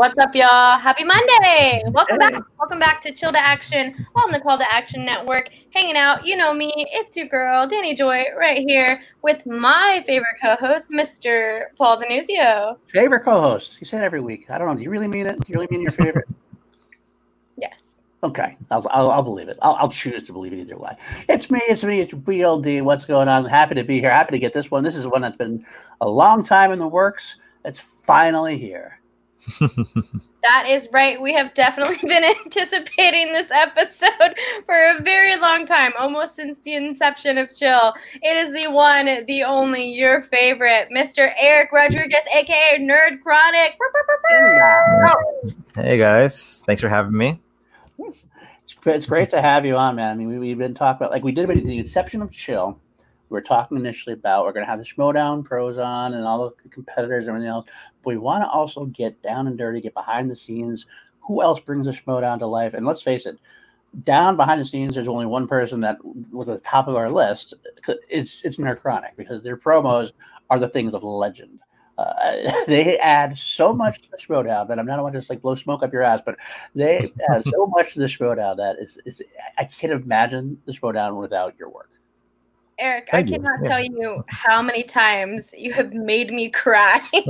What's up, y'all? Happy Monday! Welcome back. Welcome back to Chill to Action on the Call to Action Network. Hanging out, you know me. It's your girl, Danny Joy, right here with my favorite co-host, Mr. Paul Denuzio. Favorite co-host? You say it every week. I don't know. Do you really mean it? Do you really mean your favorite? yes. Okay, I'll, I'll, I'll believe it. I'll, I'll, choose to believe it either way. It's me. It's me. It's BLD. What's going on? Happy to be here. Happy to get this one. This is one that's been a long time in the works. It's finally here. that is right. We have definitely been anticipating this episode for a very long time, almost since the inception of Chill. It is the one, the only, your favorite, Mr. Eric Rodriguez, aka Nerd Chronic. Hey guys, thanks for having me. It's, it's great to have you on, man. I mean, we, have been talking about like we did the inception of Chill we were talking initially about we're going to have the Schmoedown pros on and all the competitors and everything else, but we want to also get down and dirty, get behind the scenes. Who else brings the Schmoedown to life? And let's face it, down behind the scenes, there's only one person that was at the top of our list. It's it's Nerd because their promos are the things of legend. Uh, they add so much to the Schmoedown that I'm not want to just like blow smoke up your ass, but they add so much to the Schmoedown that is, is I can't imagine the Schmoedown without your work. Eric, Thank I cannot you. tell you how many times you have made me cry in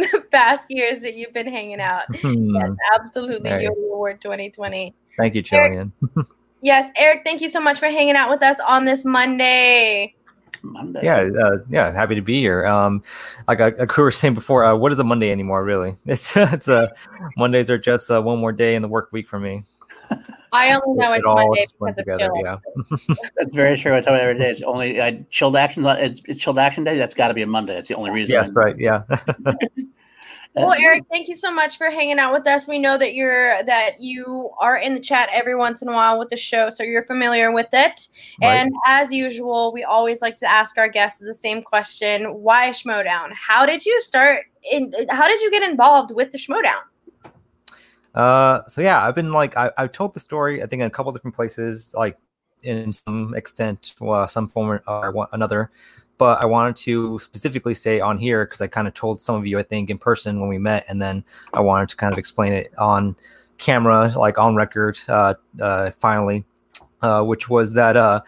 the past years that you've been hanging out. Hmm. Yes, absolutely. Right. Your award 2020. Thank you, Chillian. yes, Eric, thank you so much for hanging out with us on this Monday. Monday. Yeah, uh, yeah, happy to be here. Um, like I, like we were saying before, uh, what is a Monday anymore? Really, it's it's a uh, Mondays are just uh, one more day in the work week for me. I only know it it's Monday because together, of Yeah. That's very true. I tell you every day. It's only I, chilled action. Uh, it's, it's chilled action day. That's got to be a Monday. It's the only reason. Yes, right. Yeah. well, uh, Eric, thank you so much for hanging out with us. We know that you're that you are in the chat every once in a while with the show, so you're familiar with it. Right. And as usual, we always like to ask our guests the same question: Why Schmoedown? How did you start? In how did you get involved with the Schmoedown? Uh, so yeah, I've been like I, I've told the story I think in a couple different places, like in some extent, well, some form or another. But I wanted to specifically say on here because I kind of told some of you I think in person when we met, and then I wanted to kind of explain it on camera, like on record, uh, uh, finally, uh, which was that uh,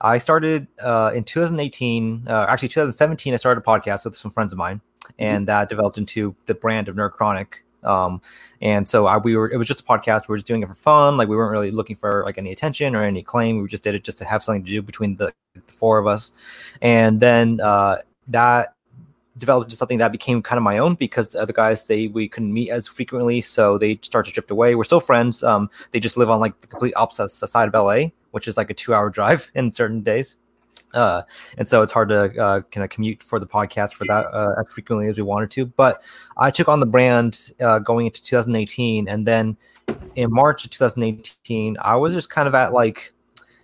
I started uh, in 2018, uh, actually 2017. I started a podcast with some friends of mine, mm-hmm. and that developed into the brand of Nerd Chronic. Um, and so I, we were, it was just a podcast. We were just doing it for fun. Like we weren't really looking for like any attention or any claim. We just did it just to have something to do between the, the four of us. And then uh, that developed into something that became kind of my own because the other guys they we couldn't meet as frequently, so they start to drift away. We're still friends. Um, they just live on like the complete opposite side of LA, which is like a two-hour drive in certain days. Uh, and so it's hard to uh, kind of commute for the podcast for that uh, as frequently as we wanted to. But I took on the brand uh, going into 2018, and then in March of 2018, I was just kind of at like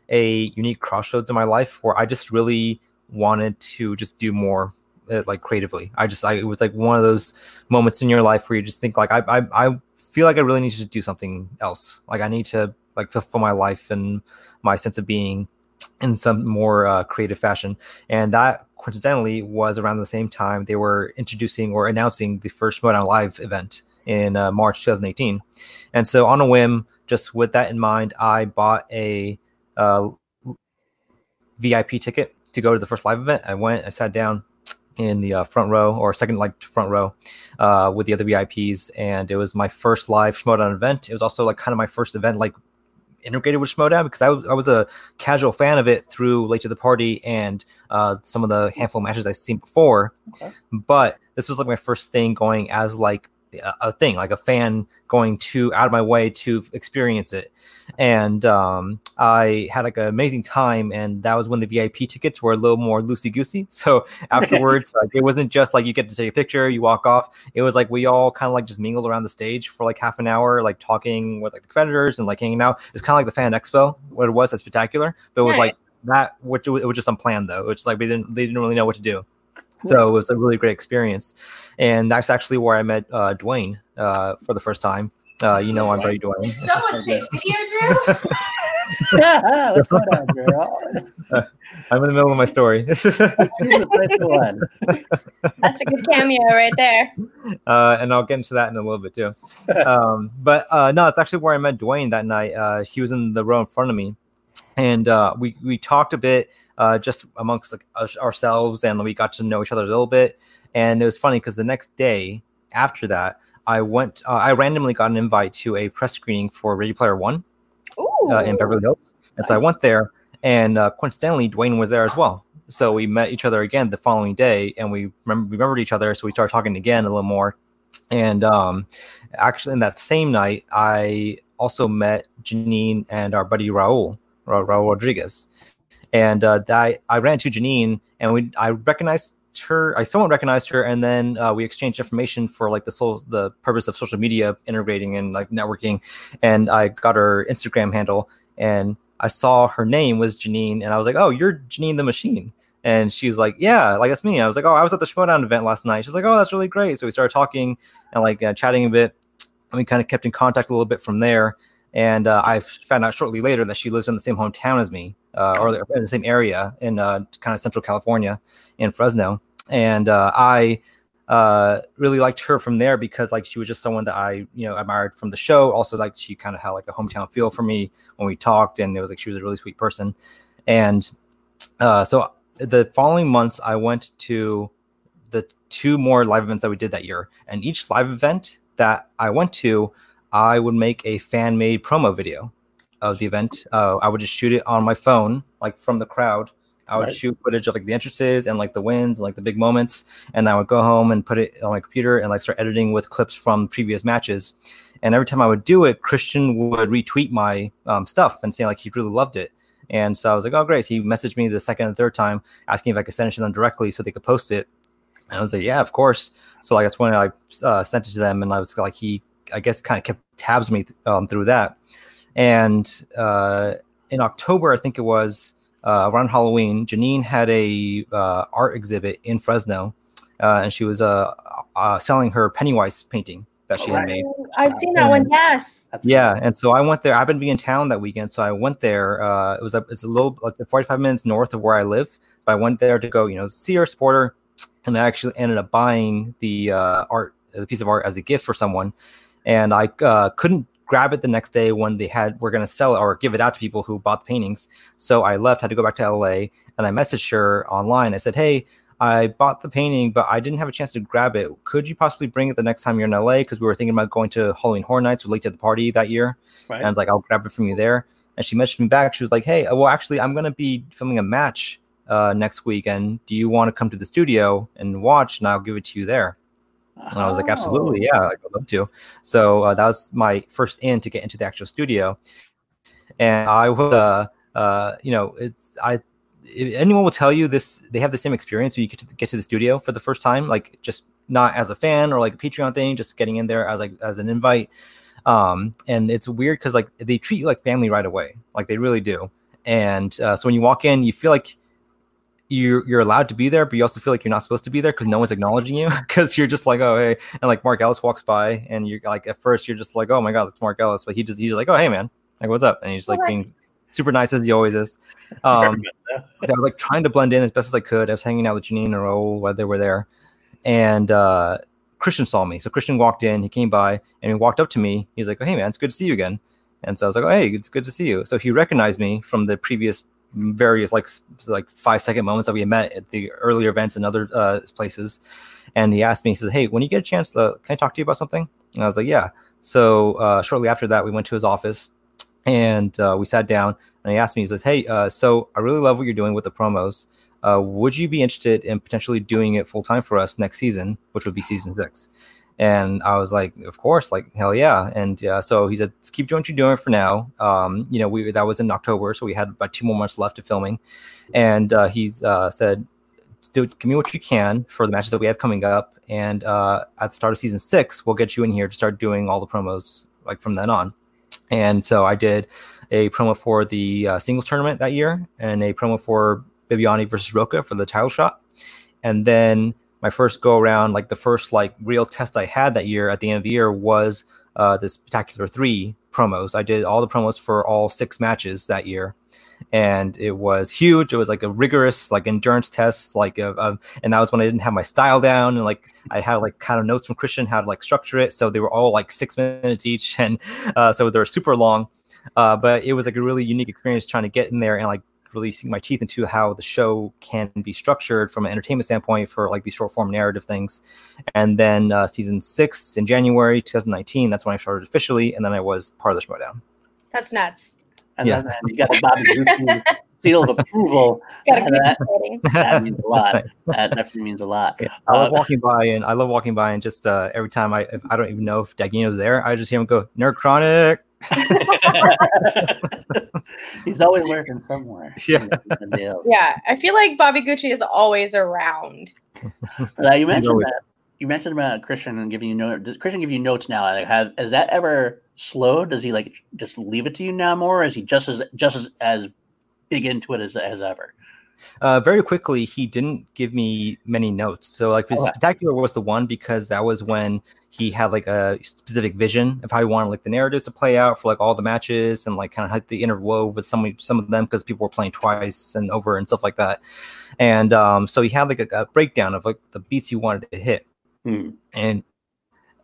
a unique crossroads in my life where I just really wanted to just do more uh, like creatively. I just I it was like one of those moments in your life where you just think like I I, I feel like I really need to just do something else. Like I need to like fulfill my life and my sense of being in some more uh, creative fashion. And that coincidentally was around the same time they were introducing or announcing the first Schmoedown Live event in uh, March 2018. And so, on a whim, just with that in mind, I bought a uh, VIP ticket to go to the first live event. I went, I sat down in the uh, front row or second like front row uh, with the other VIPs, and it was my first live Schmoedown event. It was also like kind of my first event like integrated with Schmoedown because I was, I was a casual fan of it through Late to the Party and uh, some of the handful of matches I've seen before. Okay. But this was like my first thing going as like a thing, like a fan going to out of my way to experience it. And um, I had like an amazing time, and that was when the VIP tickets were a little more loosey goosey. So afterwards, like it wasn't just like you get to take a picture, you walk off. It was like we all kind of like just mingled around the stage for like half an hour, like talking with like the competitors and like hanging out. It's kind of like the fan expo, what it was at spectacular, but it was like that, which it was just unplanned though. It's like we didn't they didn't really know what to do. So it was a really great experience, and that's actually where I met uh, Dwayne uh, for the first time. Uh, you know, I'm very Dwayne. Someone say video, Drew. What's going on, girl? I'm in the middle of my story. That's a good cameo right there. Uh, and I'll get into that in a little bit too. Um, but uh, no, it's actually where I met Dwayne that night. Uh, he was in the row in front of me, and uh, we we talked a bit uh, just amongst like, ourselves, and we got to know each other a little bit. And it was funny because the next day after that, I went. Uh, I randomly got an invite to a press screening for Ready Player One uh, in Beverly Hills, and nice. so I went there. And uh, coincidentally, Dwayne was there as well. So we met each other again the following day, and we remember, remembered each other. So we started talking again a little more. And um, actually, in that same night, I also met Janine and our buddy Raul, Raul Rodriguez. And uh, that I ran to Janine, and we I recognized her. I somewhat recognized her, and then uh, we exchanged information for like the soul, the purpose of social media integrating and like networking. And I got her Instagram handle, and I saw her name was Janine, and I was like, "Oh, you're Janine the Machine." And she's like, "Yeah, like that's me." I was like, "Oh, I was at the Schmoedown event last night." She's like, "Oh, that's really great." So we started talking and like uh, chatting a bit, and we kind of kept in contact a little bit from there. And uh, I found out shortly later that she lives in the same hometown as me, uh, or in the same area in uh, kind of Central California, in Fresno and uh, I uh, really liked her from there because like she was just someone that I you know admired from the show. Also, like she kind of had like a hometown feel for me when we talked, and it was like she was a really sweet person. And uh, so the following months, I went to the two more live events that we did that year, and each live event that I went to, I would make a fan made promo video of the event. Uh, I would just shoot it on my phone, like from the crowd, I would right. shoot footage of like the entrances and like the wins and like the big moments, and I would go home and put it on my computer and like start editing with clips from previous matches. And every time I would do it, Kristian would retweet my um, stuff and say like he really loved it. And so I was like, oh great. So he messaged me the second and third time asking if I could send it to them directly so they could post it. And I was like, yeah, of course. So like that's when I uh, sent it to them, and I was like, he I guess kind of kept tabs me th- um, through that. And uh, in October, I think it was uh, around Halloween, Janine had a uh, art exhibit in Fresno, uh, and she was uh, uh, selling her Pennywise painting that she had made. I've seen that one. Yes. Yeah, and so I went there. I happened to be in town that weekend, so I went there. Uh, it was a, it's a little like 45 minutes north of where I live, but I went there to go, you know, see her, support her, and I actually ended up buying the art, the piece of art as a gift for someone, and I couldn't grab it the next day when they had we're going to sell it or give it out to people who bought the paintings. So I left, had to go back to LA, and I messaged her online. I said, "Hey, I bought the painting, but I didn't have a chance to grab it. Could you possibly bring it the next time you're in LA? Because we were thinking about going to Halloween Horror Nights, we're late to the party that year. Right. And I was like, I'll grab it from you there. And she messaged me back. She was like, Hey, well, actually, I'm going to be filming a match uh, next weekend. Do you want to come to the studio and watch? And I'll give it to you there. And I was like, absolutely, oh. yeah, I'd love to. So uh, that was my first in to get into the actual studio. And I would, uh, uh, you know, it's I. anyone will tell you this, they have the same experience when you get to get to the studio for the first time, like just not as a fan or like a Patreon thing, just getting in there as like as an invite. Um, and it's weird because like they treat you like family right away, like they really do. And uh, so when you walk in, you feel like you're you're allowed to be there, but you also feel like you're not supposed to be there because no one's acknowledging you because you're just like, oh hey, and like Mark Ellis walks by, and you're like, at first you're just like, oh my god, that's Mark Ellis, but he just he's like, oh hey man, like what's up, and he's like being super nice as he always is. Um, I was like trying to blend in as best as I could. I was hanging out with Janine and Raul while they were there, and uh, Kristian saw me. So Kristian walked in, he came by, and he walked up to me. He's like, oh hey man, it's good to see you again. And so I was like, oh hey, it's good to see you. So he recognized me from the previous various like like five second moments that we met at the earlier events and other uh, places. And he asked me, he says, "Hey, when you get a chance, to, can I talk to you about something?" And I was like, "Yeah." So uh, shortly after that, we went to his office and uh, we sat down. And he asked me, he says, "Hey, uh, so I really love what you're doing with the promos. Uh, would you be interested in potentially doing it full time for us next season, which would be season six? And I was like, of course, like hell yeah. And uh, so he said, keep doing what you're doing for now. Um, you know, we that was in October, so we had about two more months left of filming. And uh, he's uh, said, do give me what you can for the matches that we have coming up. And uh, at the start of season six, we'll get you in here to start doing all the promos like from then on. And so I did a promo for the uh, singles tournament that year and a promo for Bibbiani versus Roca for the title shot. And then my first go around, like the first like real test I had that year at the end of the year was uh, this Spectacular Three promos. I did all the promos for all six matches that year, and it was huge. It was like a rigorous like endurance test, like uh, and that was when I didn't have my style down, and like I had like kind of notes from Kristian how to like structure it. So they were all like six minutes each, and uh, so they're super long. Uh, but it was like a really unique experience trying to get in there and like really sink my teeth into how the show can be structured from an entertainment standpoint for like these short form narrative things. And then uh, season six in January 2019, that's when I started officially, and then I was part of the Schmoedown. That's nuts. And yeah. then you got the Bobby Gucci seal of approval. that, that, means a lot. That definitely means a lot. Yeah, I love uh, walking by, and I love walking by, and just uh, every time I, if I don't even know if Dagino's there, I just hear him go, "Nerd Chronic." He's always working somewhere. Yeah. Yeah. I feel like Bobby Gucci is always around. Uh, you mentioned that. You mentioned about Kristian and giving you notes. Does Kristian give you notes now? Like, have has that ever slowed? Does he like just leave it to you now more? Or is he just as just as, as big into it as as ever? Uh, very quickly, he didn't give me many notes. So like okay. spectacular was the one because that was when he had like a specific vision of how he wanted like the narratives to play out for like all the matches and like kind of had the interwove with some some of them because people were playing twice and over and stuff like that. And um, so he had like a, a, breakdown of like the beats he wanted to hit. Hmm. And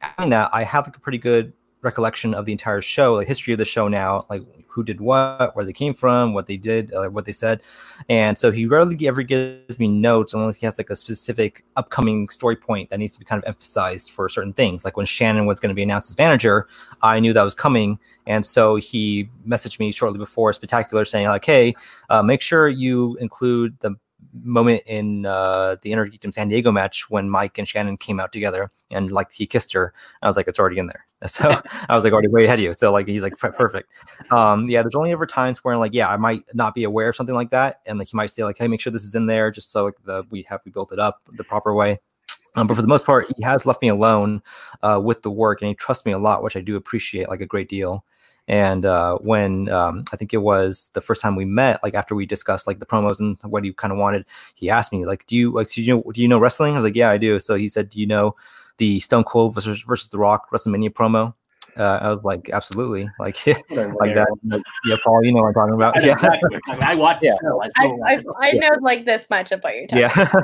having that, I have like a pretty good recollection of the entire show, like history of the show now, like who did what, where they came from, what they did, uh, what they said. And so he rarely ever gives me notes unless he has like a specific upcoming story point that needs to be kind of emphasized for certain things. Like when Shannon was going to be announced as manager, I knew that was coming. And so he messaged me shortly before Spectacular saying, like, hey, uh, make sure you include the moment in uh, the Inner Geekdom San Diego match when Mike and Shannon came out together and like he kissed her. I was like, it's already in there. So I was like, already way ahead of you. So like he's like perfect. Um, yeah, there's only ever times where like, yeah, I might not be aware of something like that, and like he might say like, hey, make sure this is in there, just so like the we have we built it up the proper way. Um, but for the most part, he has left me alone uh, with the work, and he trusts me a lot, which I do appreciate like a great deal. And uh, when um, I think it was the first time we met, like after we discussed like the promos and what he kind of wanted, he asked me like, "Do you like do you know do you know wrestling?" I was like, "Yeah, I do." So he said, "Do you know the Stone Cold versus, versus The Rock WrestleMania promo?" Uh, I was like, absolutely, like, like that. Like, yeah, Paul, you know what I'm talking about. Yeah, I watched. Yeah. I, I, I, know like this much about your. Time. Yeah,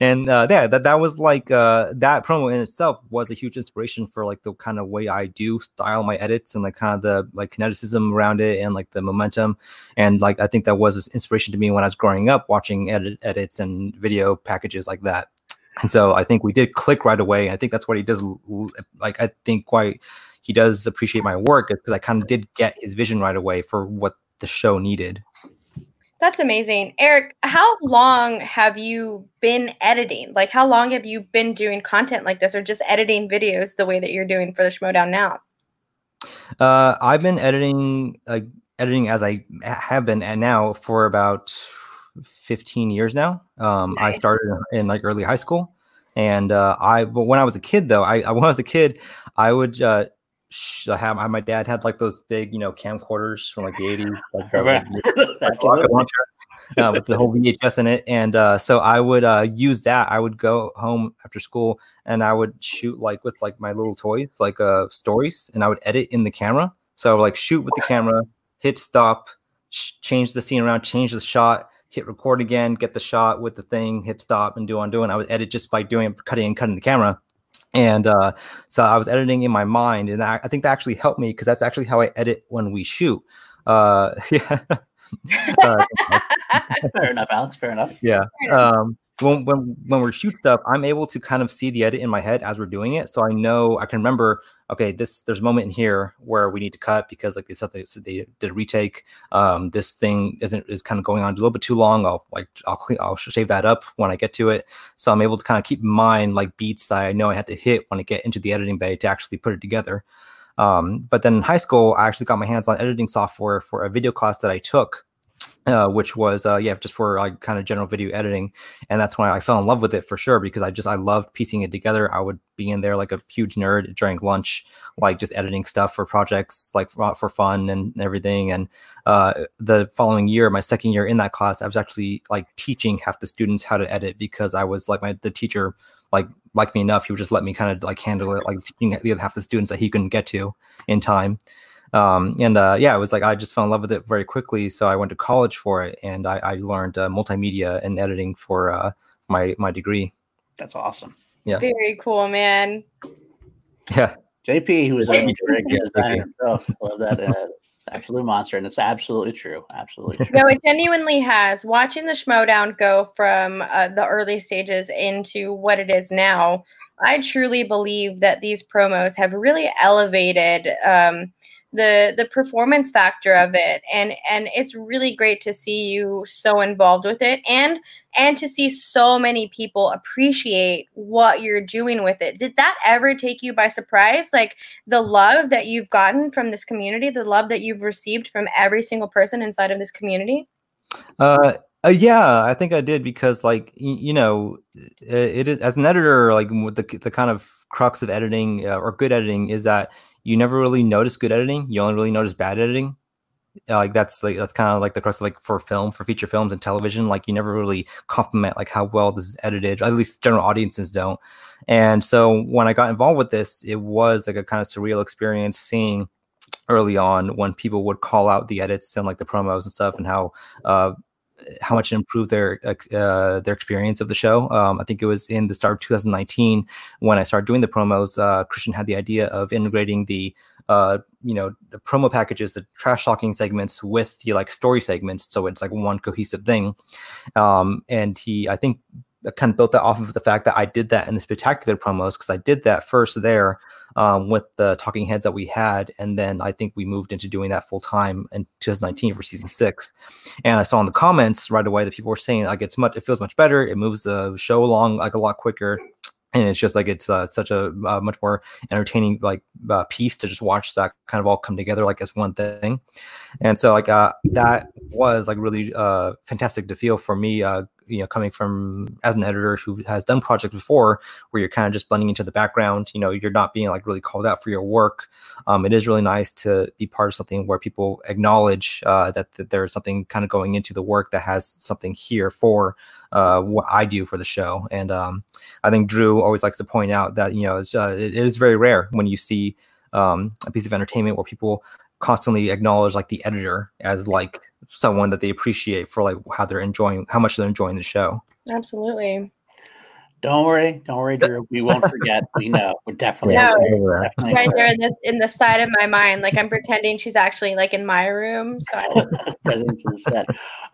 and uh, yeah, that that was like uh, that promo in itself was a huge inspiration for like the kind of way I do style my edits and like kind of the like kineticism around it and like the momentum, and like I think that was inspiration to me when I was growing up watching edit edits and video packages like that. And so I think we did click right away. I think that's what he does. Like I think quite he does appreciate my work because I kind of did get his vision right away for what the show needed. That's amazing. Eric, how long have you been editing? Like how long have you been doing content like this or just editing videos the way that you're doing for the Schmoedown now? Uh, I've been editing uh, editing as I have been and now for about 15 years now. Um, nice. I started in like early high school, and uh, I but when I was a kid though, I, when I was a kid, I would uh, have my dad had like those big you know camcorders from like the 80s, like, uh, with the whole VHS in it, and uh, so I would uh, use that. I would go home after school and I would shoot like with like my little toys, like uh, stories, and I would edit in the camera. So I would like shoot with the camera, hit stop, sh- change the scene around, change the shot, hit record again, get the shot with the thing, hit stop, and do on doing. I would edit just by doing cutting and cutting the camera. And uh, so I was editing in my mind, and I, I think that actually helped me because that's actually how I edit when we shoot. Uh, yeah. uh, fair enough, Alex. Fair enough. Yeah. Um, when when when we're shoot stuff, I'm able to kind of see the edit in my head as we're doing it, so I know I can remember. Okay, this there's a moment in here where we need to cut because like they said they, they did a retake. Um, this thing isn't is kind of going on a little bit too long. I'll like I'll clean, I'll shave that up when I get to it, so I'm able to kind of keep in mind like beats that I know I had to hit when I get into the editing bay to actually put it together. Um, but then in high school, I actually got my hands on editing software for a video class that I took uh, which was uh, yeah just for like kind of general video editing and that's when i fell in love with it for sure because i just i loved piecing it together. I would be in there like a huge nerd during lunch like just editing stuff for projects like for, for fun and everything and uh, the following year my second year in that class i was actually like teaching half the students how to edit because i was like my the teacher like liked me enough he would just let me kind of like handle it like teaching the other half the students that he couldn't get to in time um, and uh, yeah, it was like I just fell in love with it very quickly. So I went to college for it, and I, I learned uh, multimedia and editing for uh, my my degree. That's awesome. Yeah. Very cool, man. Yeah. JP, who is a designer himself, love that. Uh, absolute monster, and it's absolutely true. Absolutely true. No, it genuinely has. Watching the Schmoedown go from uh, the early stages into what it is now, I truly believe that these promos have really elevated um, the the performance factor of it. And and it's really great to see you so involved with it and and to see so many people appreciate what you're doing with it. Did that ever take you by surprise? Like the love that you've gotten from this community the love that you've received from every single person inside of this community? Uh uh, yeah, I think I did because, like, you, you know, it, it is as an editor, like the the kind of crux of editing uh, or good editing is that you never really notice good editing. You only really notice bad editing. Uh, like that's like that's kind of like the crux of like for film for feature films and television like you never really compliment like how well this is edited at least general audiences don't and so when i got involved with this it was like a kind of surreal experience seeing early on when people would call out the edits and like the promos and stuff and how uh, how much it improved their uh, their experience of the show. Um, I think it was in the start of 2019 when I started doing the promos. Uh, Kristian had the idea of integrating the uh, you know the promo packages, the trash talking segments with the like story segments, so it's like one cohesive thing. Um, and he, I think, kind of built that off of the fact that I did that in the spectacular promos because I did that first there um, with the talking heads that we had, and then I think we moved into doing that full time in 2019 for season six. And I saw in the comments right away that people were saying like it's much, it feels much better, it moves the show along like a lot quicker. And it's just like it's uh, such a uh, much more entertaining like uh, piece to just watch that kind of all come together like as one thing, and so like uh, that was like really uh, fantastic to feel for me uh, you know coming from as an editor who has done projects before where you're kind of just blending into the background you know you're not being like really called out for your work um, it is really nice to be part of something where people acknowledge uh, that, that there's something kind of going into the work that has something here for uh, what I do for the show. And um, I think Drew always likes to point out that you know uh, it, it is very rare when you see um, a piece of entertainment where people constantly acknowledge like the editor as like someone that they appreciate for like how they're enjoying how much they're enjoying the show absolutely don't worry, don't worry, Drew. We won't forget. we know. We're definitely. No, definitely right there in the in the side of my mind, like I'm pretending she's actually like in my room. So presence is set.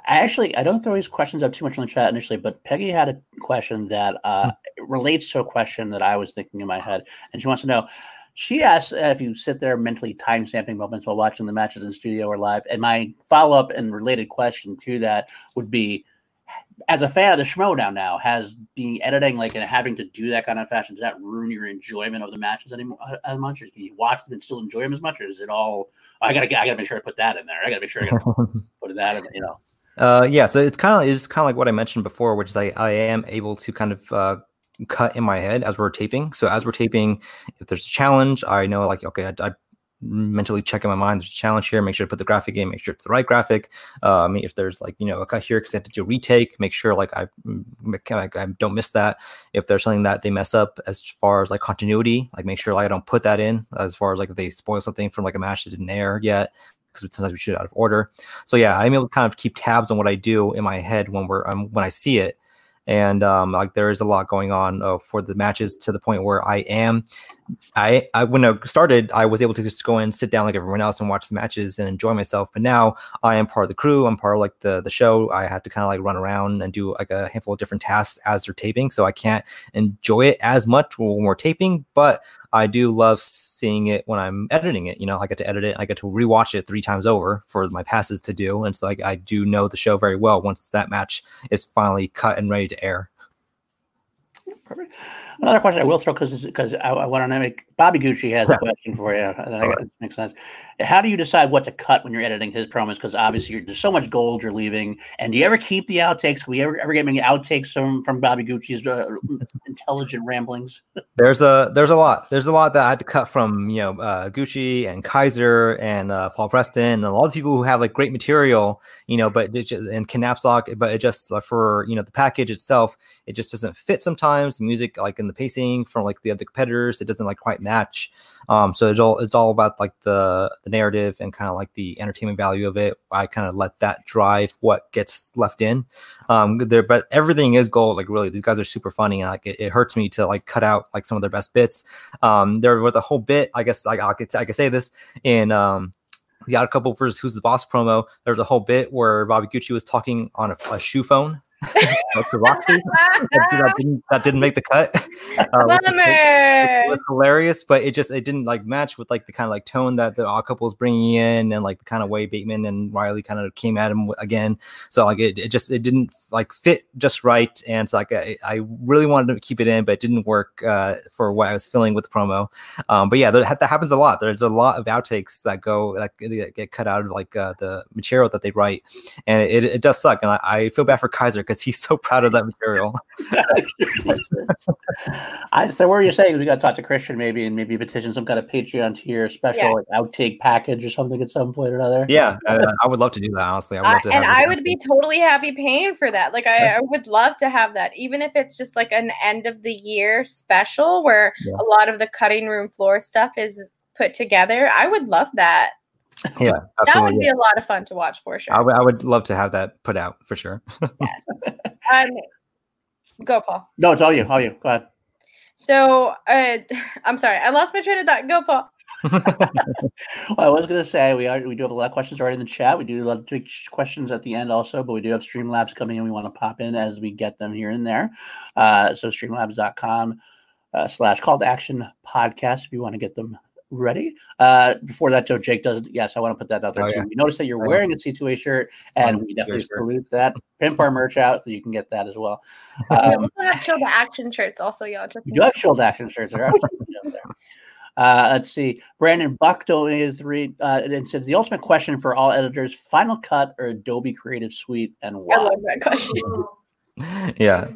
I actually I don't throw these questions up too much on the chat initially, but Peggy had a question that uh, relates to a question that I was thinking in my head, and she wants to know she asks uh, if you sit there mentally time stamping moments while watching the matches in studio or live. And my follow up and related question to that would be as a fan of the Schmoedown now, has being editing like and having to do that kind of fashion, does that ruin your enjoyment of the matches anymore uh, as much? Or can you watch them and still enjoy them as much? Or is it all I gotta I gotta make sure I put that in there. I gotta make sure I gotta put that in, you know. Uh, yeah, so it's kind of it's kind of like what I mentioned before, which is I, I am able to kind of uh, cut in my head as we're taping. So as we're taping, if there's a challenge, I know like okay, I, I mentally check in my mind there's a challenge here make sure to put the graphic in make sure it's the right graphic. Um if there's like you know a cut here because I have to do retake make sure like I, I don't miss that. If there's something that they mess up as far as like continuity like make sure like I don't put that in as far as like if they spoil something from like a match that didn't air yet because sometimes we shoot out of order. So yeah I'm able to kind of keep tabs on what I do in my head when we're um, when I see it and um, like there is a lot going on uh, for the matches to the point where I am I, I when I started, I was able to just go and sit down like everyone else and watch the matches and enjoy myself. But now I am part of the crew. I'm part of like the the show. I had to kind of like run around and do like a handful of different tasks as they're taping, so I can't enjoy it as much when we're taping. But I do love seeing it when I'm editing it. You know, I get to edit it. I get to rewatch it three times over for my passes to do, and so like I do know the show very well once that match is finally cut and ready to air. Perfect. Another question I will throw because because I, I want to make Bobby Gucci has a question for you. I, makes sense. How do you decide what to cut when you're editing his promos? Because obviously there's so much gold you're leaving. And do you ever keep the outtakes? Can we ever ever get any outtakes from from Bobby Gucci's uh, intelligent ramblings? There's a there's a lot. There's a lot that I had to cut from you know uh, Gucci and Kaiser and uh, Paul Preston and a lot of people who have like great material, you know, but it's just, and Napzok, but it just for you know the package itself, it just doesn't fit sometimes. The music like in the pacing from like the other competitors, it doesn't like quite match. Um, so it's all it's all about like the the narrative and kind of like the entertainment value of it. I kind of let that drive what gets left in. Um, there, but everything is gold. Like really, these guys are super funny, and like it, it hurts me to like cut out like some of their best bits. Um, there was a whole bit. I guess like I could I could say this in um the Odd Couple versus Who's the Boss promo. There's a whole bit where Bobby Gucci was talking on a, a shoe phone Roxy. that, didn't, that didn't make the cut. Uh, which, which hilarious, but it just it didn't like match with like the kind of like tone that the odd couple was bringing in, and like the kind of way Bateman and Riley kind of came at him again. So like it, it just it didn't like fit just right, and so like I, I really wanted to keep it in, but it didn't work uh, for what I was feeling with the promo. Um, but yeah, that, that happens a lot. There's a lot of outtakes that go that get cut out of like uh, the material that they write, and it, it does suck. And I, I feel bad for Kaiser because he's so proud of that material. I, so, what are you saying? We got to talk to Kristian maybe and maybe petition some kind of Patreon tier special yeah. like outtake package or something at some point or another. Yeah, uh, I would love to do that. Honestly, I would love to. and I would be totally happy paying for that. Like, I, I, would love to have that, even if it's just like an end of the year special where yeah. a lot of the cutting room floor stuff is put together. I would love that. Yeah, that would be a lot of fun to watch for sure. I, w- I would love to have that put out for sure. yes. Um, go, Paul. No, it's all you. All you. Go ahead. So, uh, I'm sorry, I lost my train of thought. Go, Paul. well, I was going to say we are we do have a lot of questions already in the chat. We do love to take questions at the end also, but we do have Streamlabs coming in. We want to pop in as we get them here and there. Uh, so streamlabs.com uh, slash call to action podcast if you want to get them ready. Uh, before that, Joe Jake does. Yes, I want to put that out there oh, too. Yeah. We notice that you're wearing a C2A shirt, and we definitely salute that. Pimp our merch out so you can get that as well. Um, we also have Chill to Action shirts, also, y'all. Just you do have Chill Action shirts. There. Uh, let's see. Brandon Buck donated three uh, and said the ultimate question for all editors: Final Cut or Adobe Creative Suite, and why? I love that question. yeah,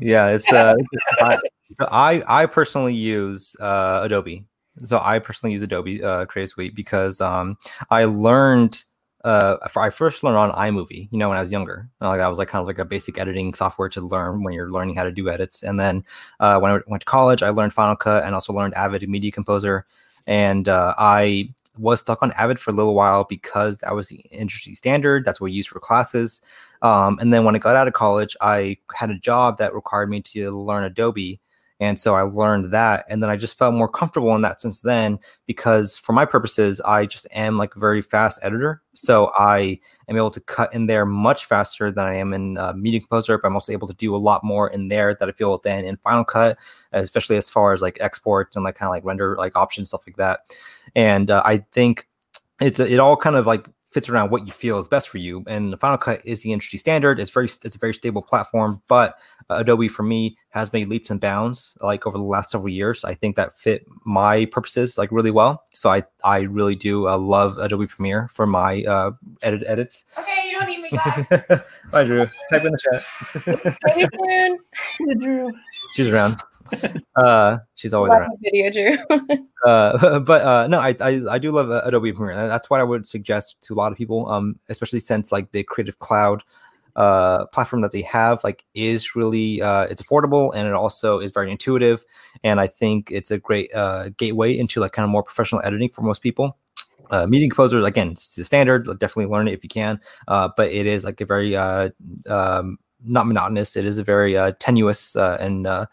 yeah. It's uh, I, I I personally use uh, Adobe so I personally use Adobe uh, Creative Suite because um, I learned. Uh, I first learned on iMovie, you know, when I was younger. Like that was like kind of like a basic editing software to learn when you're learning how to do edits. And then uh, when I went to college, I learned Final Cut and also learned Avid Media Composer. And uh, I was stuck on Avid for a little while because that was the industry standard. That's what we used for classes. Um, and then when I got out of college, I had a job that required me to learn Adobe. And so I learned that. And then I just felt more comfortable in that since then because for my purposes, I just am like a very fast editor. So I am able to cut in there much faster than I am in uh, Media Composer. But I'm also able to do a lot more in there that I feel than in Final Cut, especially as far as like export and like kind of like render like options, stuff like that. And uh, I think it's it all kind of like fits around what you feel is best for you. And the Final Cut is the industry standard. It's very it's a very stable platform, but Adobe for me has made leaps and bounds like over the last several years. I think that fit my purposes like really well. So I I really do uh, love Adobe Premiere for my uh, edit edits. Okay, you don't need me. Bye. Bye, Drew. Type in the chat. See you. Drew. She's around. uh, she's always love around. Video, Drew. uh, but uh, no, I, I I do love uh, Adobe Premiere. That's what I would suggest to a lot of people. Um, especially since like the Creative Cloud uh, platform that they have like is really uh, it's affordable and it also is very intuitive. And i think it's a great uh, gateway into like kind of more professional editing for most people. Uh, media composers again it's the standard definitely learn it if you can. Uh, but it is like a very uh, um, not monotonous it is a very uh, tenuous uh, and uh,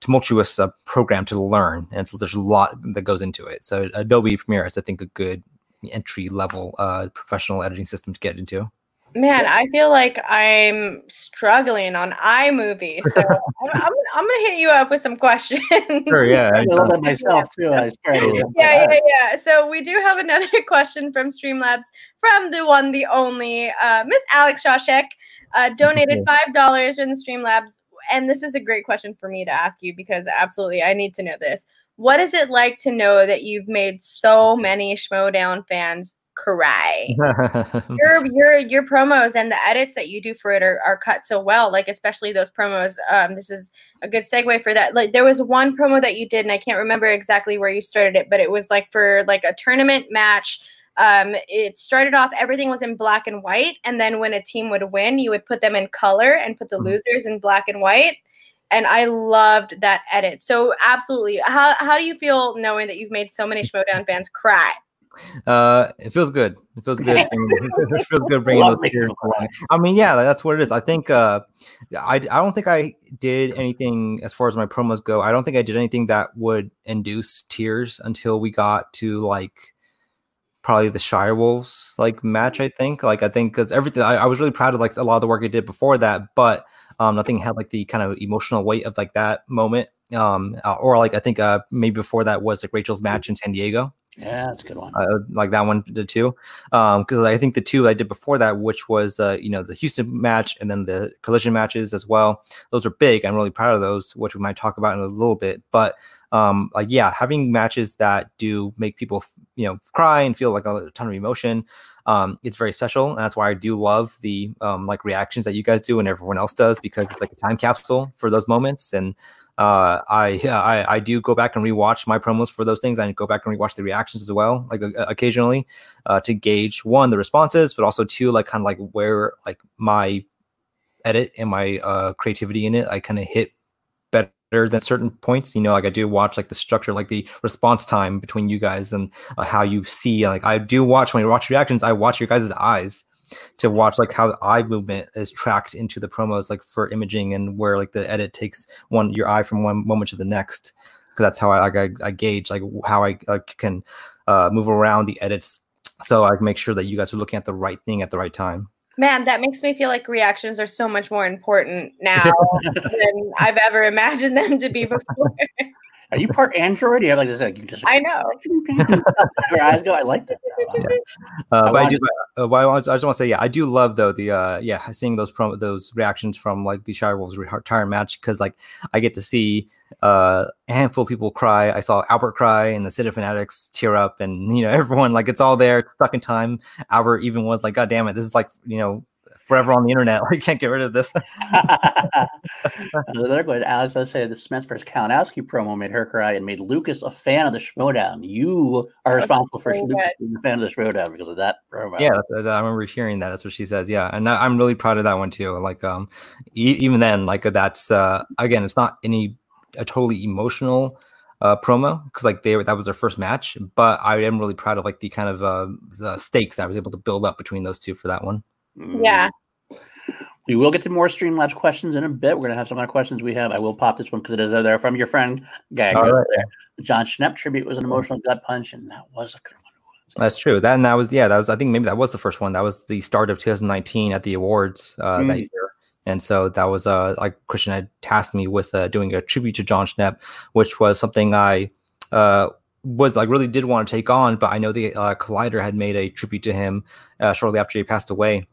tumultuous uh, program to learn. And so there's a lot that goes into it. So adobe premiere is i think a good entry level uh, professional editing system to get into Man, I feel like I'm struggling on iMovie, so I'm, I'm, I'm, gonna hit you up with some questions. Sure, yeah, I love that myself too. I yeah, yeah, yeah. So we do have another question from Streamlabs from the one, the only uh, Miss Alex Shawshek, uh, donated five dollars in the Streamlabs, and this is a great question for me to ask you because absolutely I need to know this. what is it like to know that you've made so many Schmoedown fans cry? your your your promos and the edits that you do for it are, are cut so well, like especially those promos. Um, this is a good segue for that. Like there was one promo that you did, and I can't remember exactly where you started it, but it was like for like a tournament match um, it started off everything was in black and white and then when a team would win you would put them in color and put the mm-hmm. losers in black and white and i loved that edit so absolutely how, how do you feel knowing that you've made so many Schmoedown fans cry uh it feels good it feels good it feels good bringing those tears i mean yeah that's what it is i think uh i i don't think i did anything as far as my promos go i don't think i did anything that would induce tears until we got to like probably the Shire Wolves like match. I think like I think because everything I, I, was really proud of like a lot of the work I did before that, but um, nothing had like the kind of emotional weight of like that moment. Um, uh, or like I think uh maybe before that was like Rachel's match in San Diego. Yeah, that's a good one. Uh, like that one too. Um, because I think the two I did before that, which was uh, you know, the Houston match and then the collision matches as well. Those are big. I'm really proud of those, which we might talk about in a little bit. But um, like yeah, having matches that do make people you know cry and feel like a ton of emotion, um, it's very special, and that's why I do love the um, like reactions that you guys do and everyone else does because it's like a time capsule for those moments. And uh, I, I I do go back and rewatch my promos for those things. I go back and rewatch the reactions as well, like uh, occasionally, uh, to gauge one the responses, but also two like kind of like where like my edit and my uh, creativity in it, I kind of hit better than certain points. You know, like I do watch like the structure, like the response time between you guys and uh, how you see. Like I do watch when you watch reactions, I watch your guys' eyes to watch like how eye movement is tracked into the promos, like for imaging and where like the edit takes one your eye from one moment to the next. Because that's how I like I, I, gauge like how I, I can uh, move around the edits, so I make sure that you guys are looking at the right thing at the right time. Man, that makes me feel like reactions are so much more important now than I've ever imagined them to be before. Are you part Android? You have like this, like you just. I know. Your eyes go. I like that. Yeah. Uh, I but I do. Uh, but I, just want to say, yeah, I do love though the uh, yeah seeing those pro those reactions from like the Shire Wolves retirement match because like I get to see uh, a handful of people cry. I saw Albert cry and the City Fanatics tear up, and you know everyone like it's all there, stuck in time. Albert even was like, "God damn it, this is like you know forever on the internet. We can't get rid of this. Another good Alex, let's say the Smith versus Kalinowski promo made her cry and made Lucas a fan of the Schmoedown. You are responsible for Lucas being a fan of the Schmoedown because of that promo. Yeah, I remember hearing that. That's what she says. Yeah, and I'm really proud of that one too. Like, um, e- even then, like that's uh, again, it's not any a totally emotional uh, promo because like they that was their first match. But I am really proud of like the kind of uh, the stakes that I was able to build up between those two for that one. Yeah. We will get to more Streamlabs questions in a bit. We're going to have some other questions we have. I will pop this one because it is there from your friend Gag. Right. The Jon Schnepp tribute was an emotional gut punch, and that was a good one. That's true. That and that was yeah. That was I think maybe that was the first one. That was the start of 2019 at the awards uh, mm. that year. And so that was uh like Kristian had tasked me with uh, doing a tribute to Jon Schnepp, which was something I uh was like really did want to take on, but I know the uh, Collider had made a tribute to him uh, shortly after he passed away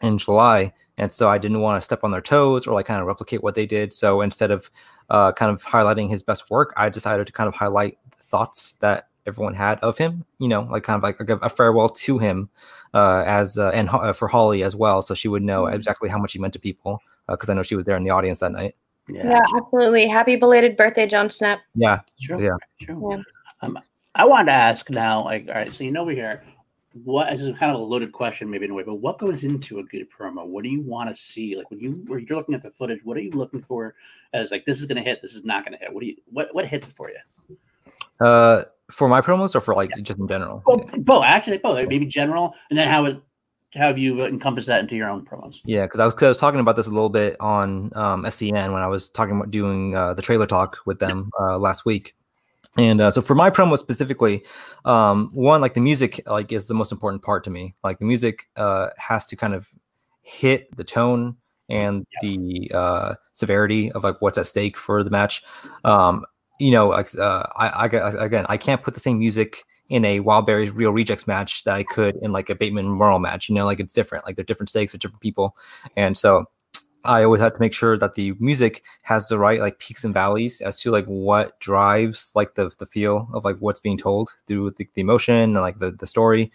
in July, and so I didn't want to step on their toes or like kind of replicate what they did. So instead of uh, kind of highlighting his best work, I decided to kind of highlight the thoughts that everyone had of him. You know, like kind of like a, a farewell to him uh, as uh, and uh, for Holly as well, so she would know mm-hmm. exactly how much he meant to people because uh, I know she was there in the audience that night. Yeah, yeah absolutely. Happy belated birthday, Jon Schnepp. Yeah, true. Yeah, true. Yeah. Um, I wanted to ask now, like, all right, so you know, we're here what this is kind of a loaded question maybe in a way but what goes into a good promo? What do you want to see? Like when you when you're looking at the footage what are you looking for as like this is going to hit this is not going to hit? What do you what what hits it for you? Uh for my promos or for like yeah. just in general? Well, both actually both maybe general and then how it how have you encompassed that into your own promos? Yeah because I was, I was talking about this a little bit on um scn when i was talking about doing uh, the trailer talk with them uh, last week and uh, so for my promo specifically, um, one like the music like is the most important part to me. Like the music uh, has to kind of hit the tone and yeah. the uh, severity of like what's at stake for the match. Um, you know, like uh, I, I again, I can't put the same music in a Wildberries Real Rejects match that I could in like a Bateman Murrell match. You know, like it's different. Like they're different stakes, of different people, and so I always have to make sure that the music has the right like peaks and valleys as to like what drives like the the feel of like what's being told through the, the emotion and like the, the story.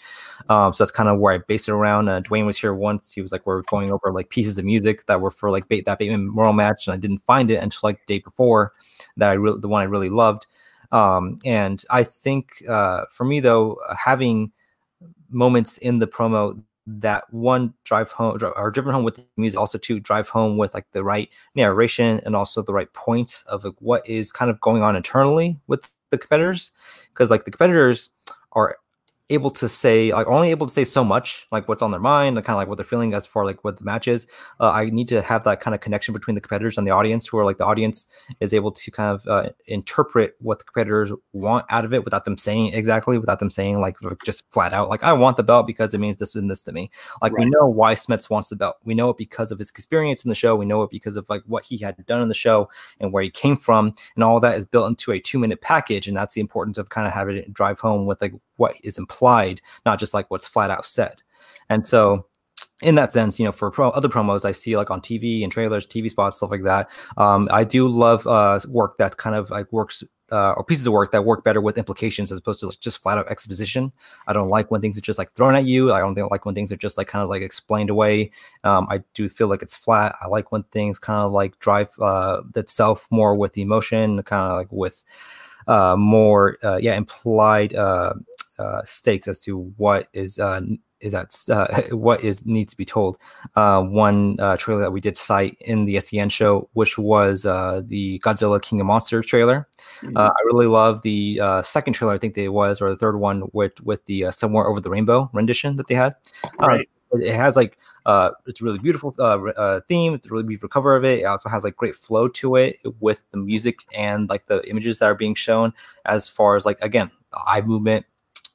Um, so that's kind of where I base it around. Uh, Dwayne was here once. He was like, we're going over like pieces of music that were for like bait that Bateman Memorial match, and I didn't find it until like the day before that I really the one I really loved. Um, and I think uh, for me though, having moments in the promo that one drive home or driven home with music also to drive home with like the right narration and also the right points of like what is kind of going on internally with the competitors because like the competitors are able to say like only able to say so much like what's on their mind and kind of like what they're feeling as far like what the match is uh, i need to have that kind of connection between the competitors and the audience where like the audience is able to kind of uh, interpret what the competitors want out of it without them saying exactly without them saying like just flat out like i want the belt because it means this and this to me. Like right. we know why smets wants the belt. We know it because of his experience in the show. We know it because of like what he had done in the show and where he came from and all that is built into a two minute package and that's the importance of kind of having it drive home with like what is implied, not just like what's flat out said. And so in that sense, you know, for pro- other promos I see like on TV and trailers, TV spots, stuff like that. Um, I do love uh, work that kind of like works uh, or pieces of work that work better with implications as opposed to like just flat out exposition. I don't like when things are just like thrown at you. I don't like when things are just like kind of like explained away. Um, I do feel like it's flat. I like when things kind of like drive uh, itself more with emotion, kind of like with uh, more, uh, yeah, implied uh, uh, stakes as to what is uh, is that uh, what is needs to be told. Uh, one uh, trailer that we did cite in the SEN show, which was uh, the Godzilla King of Monsters trailer. Mm-hmm. Uh, I really love the uh, second trailer. I think it was, or the third one with with the Somewhere Over the Rainbow rendition that they had. Right. it has like it's a really beautiful theme. It's a really beautiful cover of it. It also has like great flow to it with the music and like the images that are being shown. As far as like again, eye movement,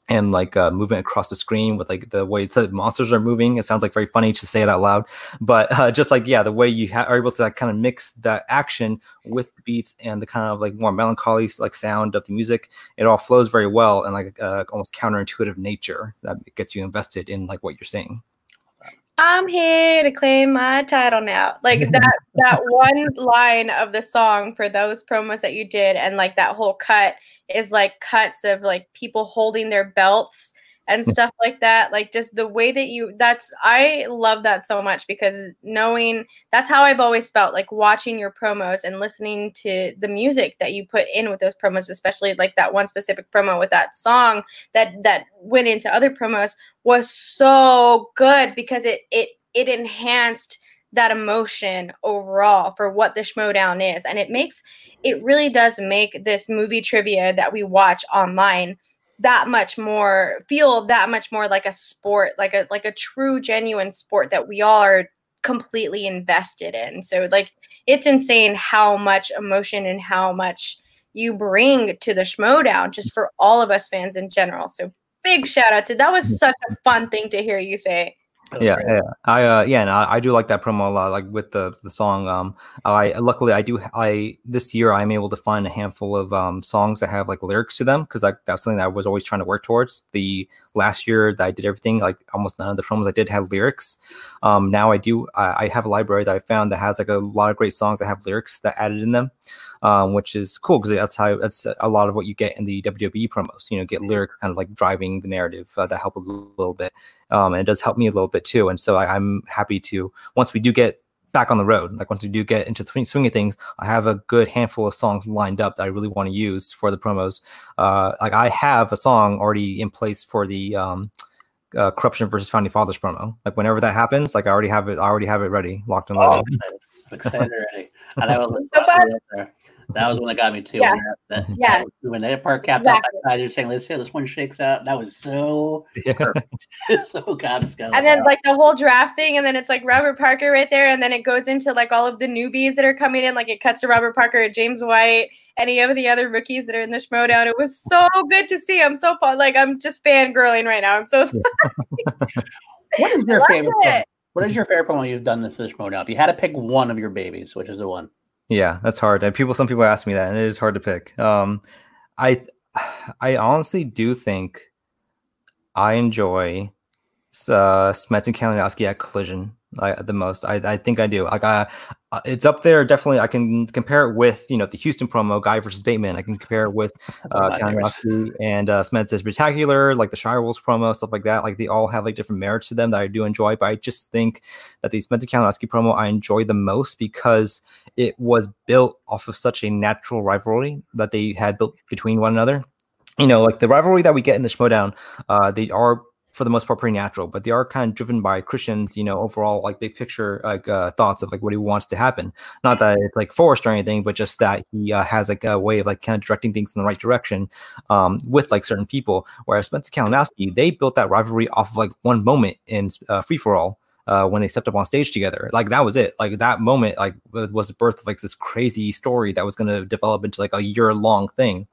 and like uh, movement across the screen with like the way the monsters are moving. It sounds like very funny to say it out loud, but uh, just like yeah, the way you ha- are able to like, kind of mix that action with the beats and the kind of like more melancholy like sound of the music, it all flows very well and like uh, almost counterintuitive nature that gets you invested in like what you're saying. I'm here to claim my title now. Like that that one line of the song for those promos that you did and like that whole cut is like cuts of like people holding their belts and mm. stuff like that. Like just the way that you that's I love that so much because knowing that's how I've always felt like watching your promos and listening to the music that you put in with those promos, especially like that one specific promo with that song that that went into other promos was so good because it it it enhanced that emotion overall for what the Schmoedown is. And it makes it really does make this movie trivia that we watch online that much more feel that much more like a sport like a like a true genuine sport that we all are completely invested in so like it's insane how much emotion and how much you bring to the schmoedown just for all of us fans in general so big shout out to that was such a fun thing to hear you say yeah, yeah, I uh, yeah, and I, I, do like that promo a lot. Like with the the song, um, I luckily I do I this year I'm able to find a handful of um songs that have like lyrics to them because like that's something that I was always trying to work towards. The last year that I did everything, like almost none of the promos I did have lyrics. Um, now I do. I, I have a library that I found that has like a lot of great songs that have lyrics that added in them um, which is cool because that's how that's a lot of what you get in the WWE promos. You know, get lyric kind of like driving the narrative uh, that help a little bit, um, and it does help me a little bit too. And so I, I'm happy to once we do get back on the road. Like once we do get into the swing of things, I have a good handful of songs lined up that I really want to use for the promos. Uh, like I have a song already in place for the um, uh, corruption versus founding fathers promo. Like whenever that happens, like I already have it. I already have it ready, locked and loaded. Oh, I'm excited already. And I will. That was one that got me too. Yeah. When, that, yeah. when that part capped exactly. out, you're saying, let's see how this one shakes out. That was so yeah. so god And then like the whole draft thing, and then it's like Robert Parker right there, and then it goes into like all of the newbies that are coming in. Like it cuts to Robert Parker, James White, any of the other rookies that are in the Schmoedown. It was so good to see. I'm so fun. Like I'm just fangirling right now. I'm so sorry. what is your favorite? What is your favorite promo you've done this for the Schmoedown? If you had to pick one of your babies, which is the one? Yeah, that's hard. And people, some people ask me that, and it is hard to pick. Um, I, I honestly do think I enjoy uh, Smets and Kalinowski at Collision I, the most. I, I think I do. Like, uh, uh, it's up there. Definitely, I can compare it with you know the Houston promo guy versus Bateman. I can compare it with uh, and uh, Smith Spectacular, like the Shire Wolves promo, stuff like that. Like they all have like different merits to them that I do enjoy. But I just think that the Spencer Kalinowski promo I enjoy the most because it was built off of such a natural rivalry that they had built between one another you know, like the rivalry that we get in the Schmoedown, uh, they are for the most part pretty natural, but they are kind of driven by Kristian's, you know, overall like big picture like uh, thoughts of like what he wants to happen. Not that it's like forced or anything, but just that he uh, has like a way of like kind of directing things in the right direction um, with like certain people. Whereas Spencer Kalinowski, they built that rivalry off of like one moment in uh, Free for All uh, when they stepped up on stage together. Like that was it. Like that moment, like was the birth of like this crazy story that was going to develop into like a year long thing.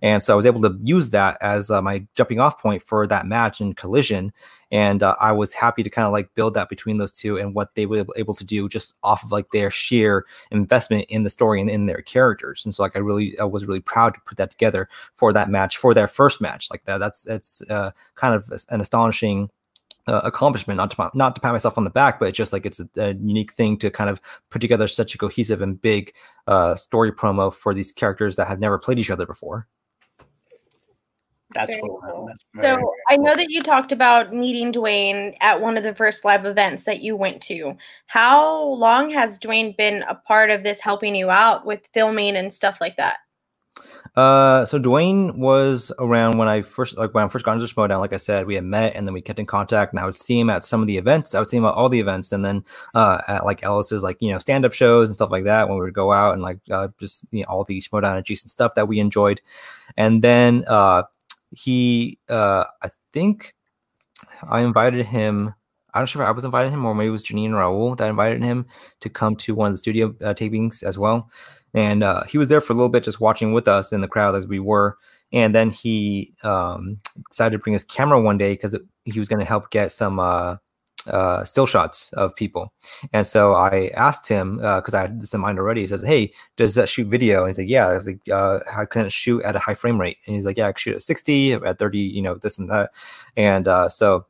And so I was able to use that as uh, my jumping off point for that match and Collision. And uh, I was happy to kind of like build that between those two and what they were able to do just off of like their sheer investment in the story and in their characters. And so like I really I was really proud to put that together for that match for their first match. Like that that's that's uh, kind of an astonishing uh, accomplishment. Not to not to pat myself on the back, but it's just like it's a, a, unique thing to kind of put together such a cohesive and big uh, story promo for these characters that have never played each other before. That's cool. cool. That's so cool. I know that you talked about meeting Dwayne at one of the first live events that you went to. How long has Dwayne been a part of this, helping you out with filming and stuff like that? Uh, so Dwayne was around when I first like when I first got into Schmoedown. Like I said, we had met and then we kept in contact. And I would see him at some of the events. I would see him at all the events, and then uh, at like Ellis's like you know stand up shows and stuff like that when we would go out and like uh, just you know all the Schmoedown adjacent stuff that we enjoyed. And then uh, he, uh, I think, I invited him. I'm not sure if I was inviting him or maybe it was Janine Raul that invited him to come to one of the studio uh, tapings as well and uh, he was there for a little bit, just watching with us in the crowd as we were. And then he um, decided to bring his camera one day because he was going to help get some uh, uh, still shots of people. And so I asked him because uh, I had this in mind already. He said, "Hey, does that shoot video?" And he's like, "Yeah." I was like, uh, "How can it shoot at a high frame rate?" And he's like, "Yeah, I can shoot at 60, at 30, you know, this and that." And uh, so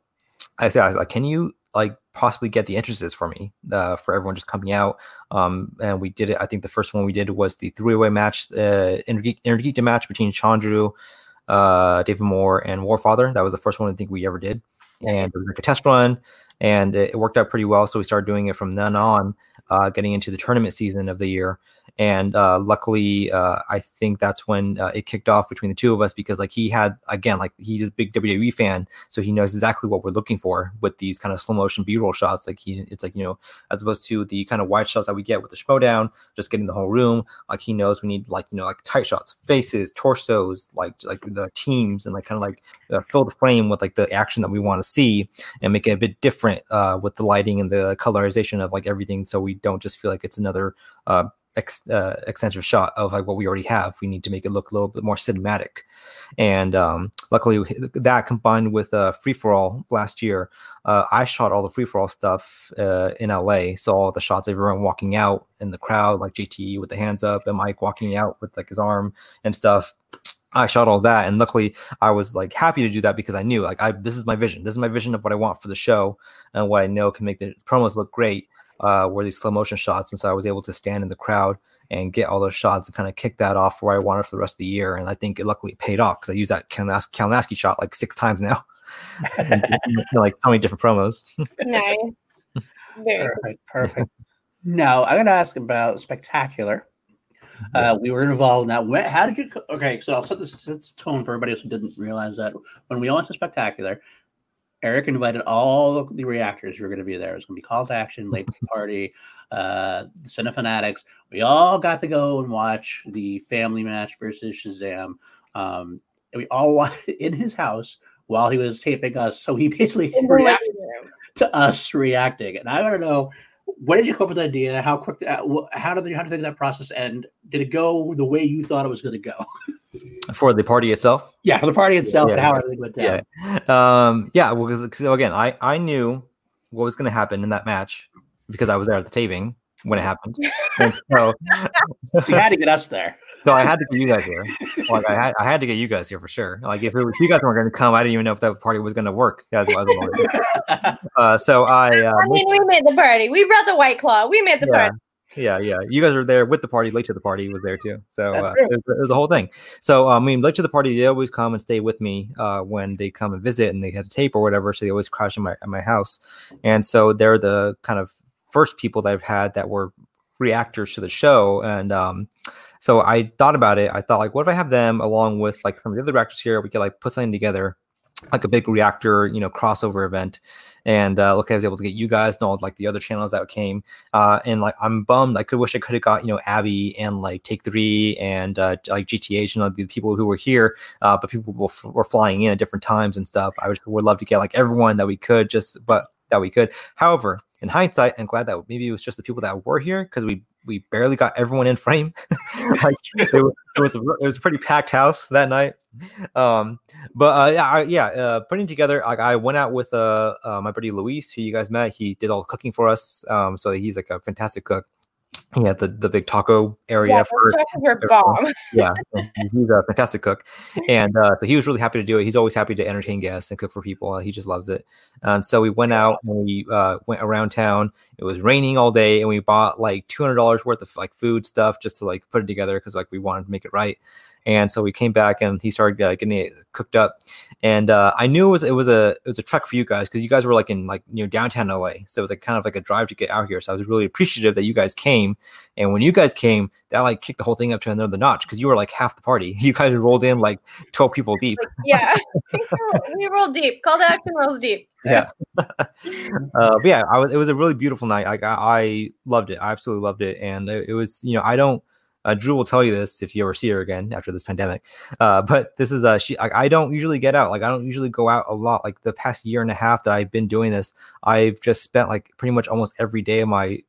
I said, "I was like, can you like possibly get the entrances for me uh, for everyone just coming out. Um, and we did it. I think the first one we did was the three-way match, uh, Innergeekdom match between Chandru, uh, David Moore, and Warfather. That was the first one I think we ever did. And it was like a test run, and it worked out pretty well. So we started doing it from then on, uh, getting into the tournament season of the year. And uh, luckily, uh, I think that's when uh, it kicked off between the two of us because, like, he had again, like, he's a big WWE fan, so he knows exactly what we're looking for with these kind of slow motion B roll shots. Like, he, it's like you know, as opposed to the kind of wide shots that we get with the Schmoedown, just getting the whole room. Like, he knows we need like you know, like tight shots, faces, torsos, like like the teams, and like kind of like uh, fill the frame with like the action that we want to see, and make it a bit different uh, with the lighting and the colorization of like everything, so we don't just feel like it's another uh, ex, uh, extensive shot of like what we already have. We need to make it look a little bit more cinematic. And um, luckily, that combined with uh, Free for All last year, uh, I shot all the Free for All stuff uh, in LA. So all the shots of everyone walking out in the crowd, like JT with the hands up, and Mike walking out with like his arm and stuff. I shot all that, and luckily, I was like happy to do that because I knew like I this is my vision. This is my vision of what I want for the show, and what I know can make the promos look great uh, were these slow motion shots. And so I was able to stand in the crowd and get all those shots and kind of kick that off where I wanted for the rest of the year. And I think it luckily paid off because I used that Kalinowski shot like six times now, like so many different promos. nice. perfect. Perfect. now I'm going to ask about Spectacular. Uh, we were involved in that. When, how did you? Okay, so I'll set this, set this tone for everybody else who didn't realize that when we went to Spectacular, Eric invited all the reactors who were going to be there. It was going to be Call to Action, Late Party, uh, the Fanatics. We all got to go and watch the family match versus Shazam. Um, we all watched in his house while he was taping us. So he basically reacted to us reacting. And I want to know when did you come up with the idea? How quick? Uh, how did you, how did you think that process? And did it go the way you thought it was going to go? for the party itself. Yeah, for the party itself, yeah, how everything went down. Yeah, um, yeah. Well, because so again, I I knew what was going to happen in that match because I was there at the taping when it happened, and so, so you had to get us there. So I had to get you guys here. Like I had, I had to get you guys here for sure. Like if, it was, if you guys weren't going to come, I didn't even know if that party was going to work. As well. uh, so I. Uh, I mean, we made the party. We brought the white claw. We made the yeah. party. Yeah, yeah. You guys were there with the party. Late to the party was there too. So uh, it, was, it was the whole thing. So I mean, late to the party, they always come and stay with me uh, when they come and visit, and they had a tape or whatever. So they always crash in my at my house, and so they're the kind of first people that I've had that were reactors to the show, and um, so I thought about it. I thought like, what if I have them along with like of the other reactors here? We could like put something together, like a big reactor, you know, crossover event and uh, look, I was able to get you guys and all like the other channels that came. Uh, and like, I'm bummed. I could wish I could have got you know Abby and like Take Three and uh, like GTH and all the people who were here, uh, but people were, were flying in at different times and stuff. I would, would love to get like everyone that we could, just but that we could. However, in hindsight, I'm glad that maybe it was just the people that were here because we we barely got everyone in frame. like it was, it was, a, it was a pretty packed house that night. Um, but uh, yeah, I, yeah, uh, putting together. I went out with uh, uh, my buddy Luis, who you guys met. He did all the cooking for us. Um, so he's like a fantastic cook he had the, the big taco area Yeah, for were bomb. yeah he's a fantastic cook. And uh, so he was really happy to do it. He's always happy to entertain guests and cook for people. He just loves it. And so we went out and we uh, went around town. It was raining all day and we bought like $200 worth of like food stuff just to like put it together because like we wanted to make it right and so we came back and he started uh, getting it cooked up. And uh, i knew it was it was a it was a trek for you guys because you guys were like in like near downtown la so it was like kind of like a drive to get out here. So i was really appreciative that you guys came. And when you guys came that like kicked the whole thing up to another notch because you were like half the party. You guys rolled in like 12 people deep. Yeah, we rolled deep. Call to action rolls deep. yeah. Uh, but yeah I was, it was a really beautiful night. Like, I, I loved it. I absolutely loved it. And it, it was you know i don't uh, Drew will tell you this if you ever see her again after this pandemic. Uh, but this is uh, she. I, I don't usually get out. Like I don't usually go out a lot. Like the past year and a half that I've been doing this, I've just spent like pretty much almost every day of my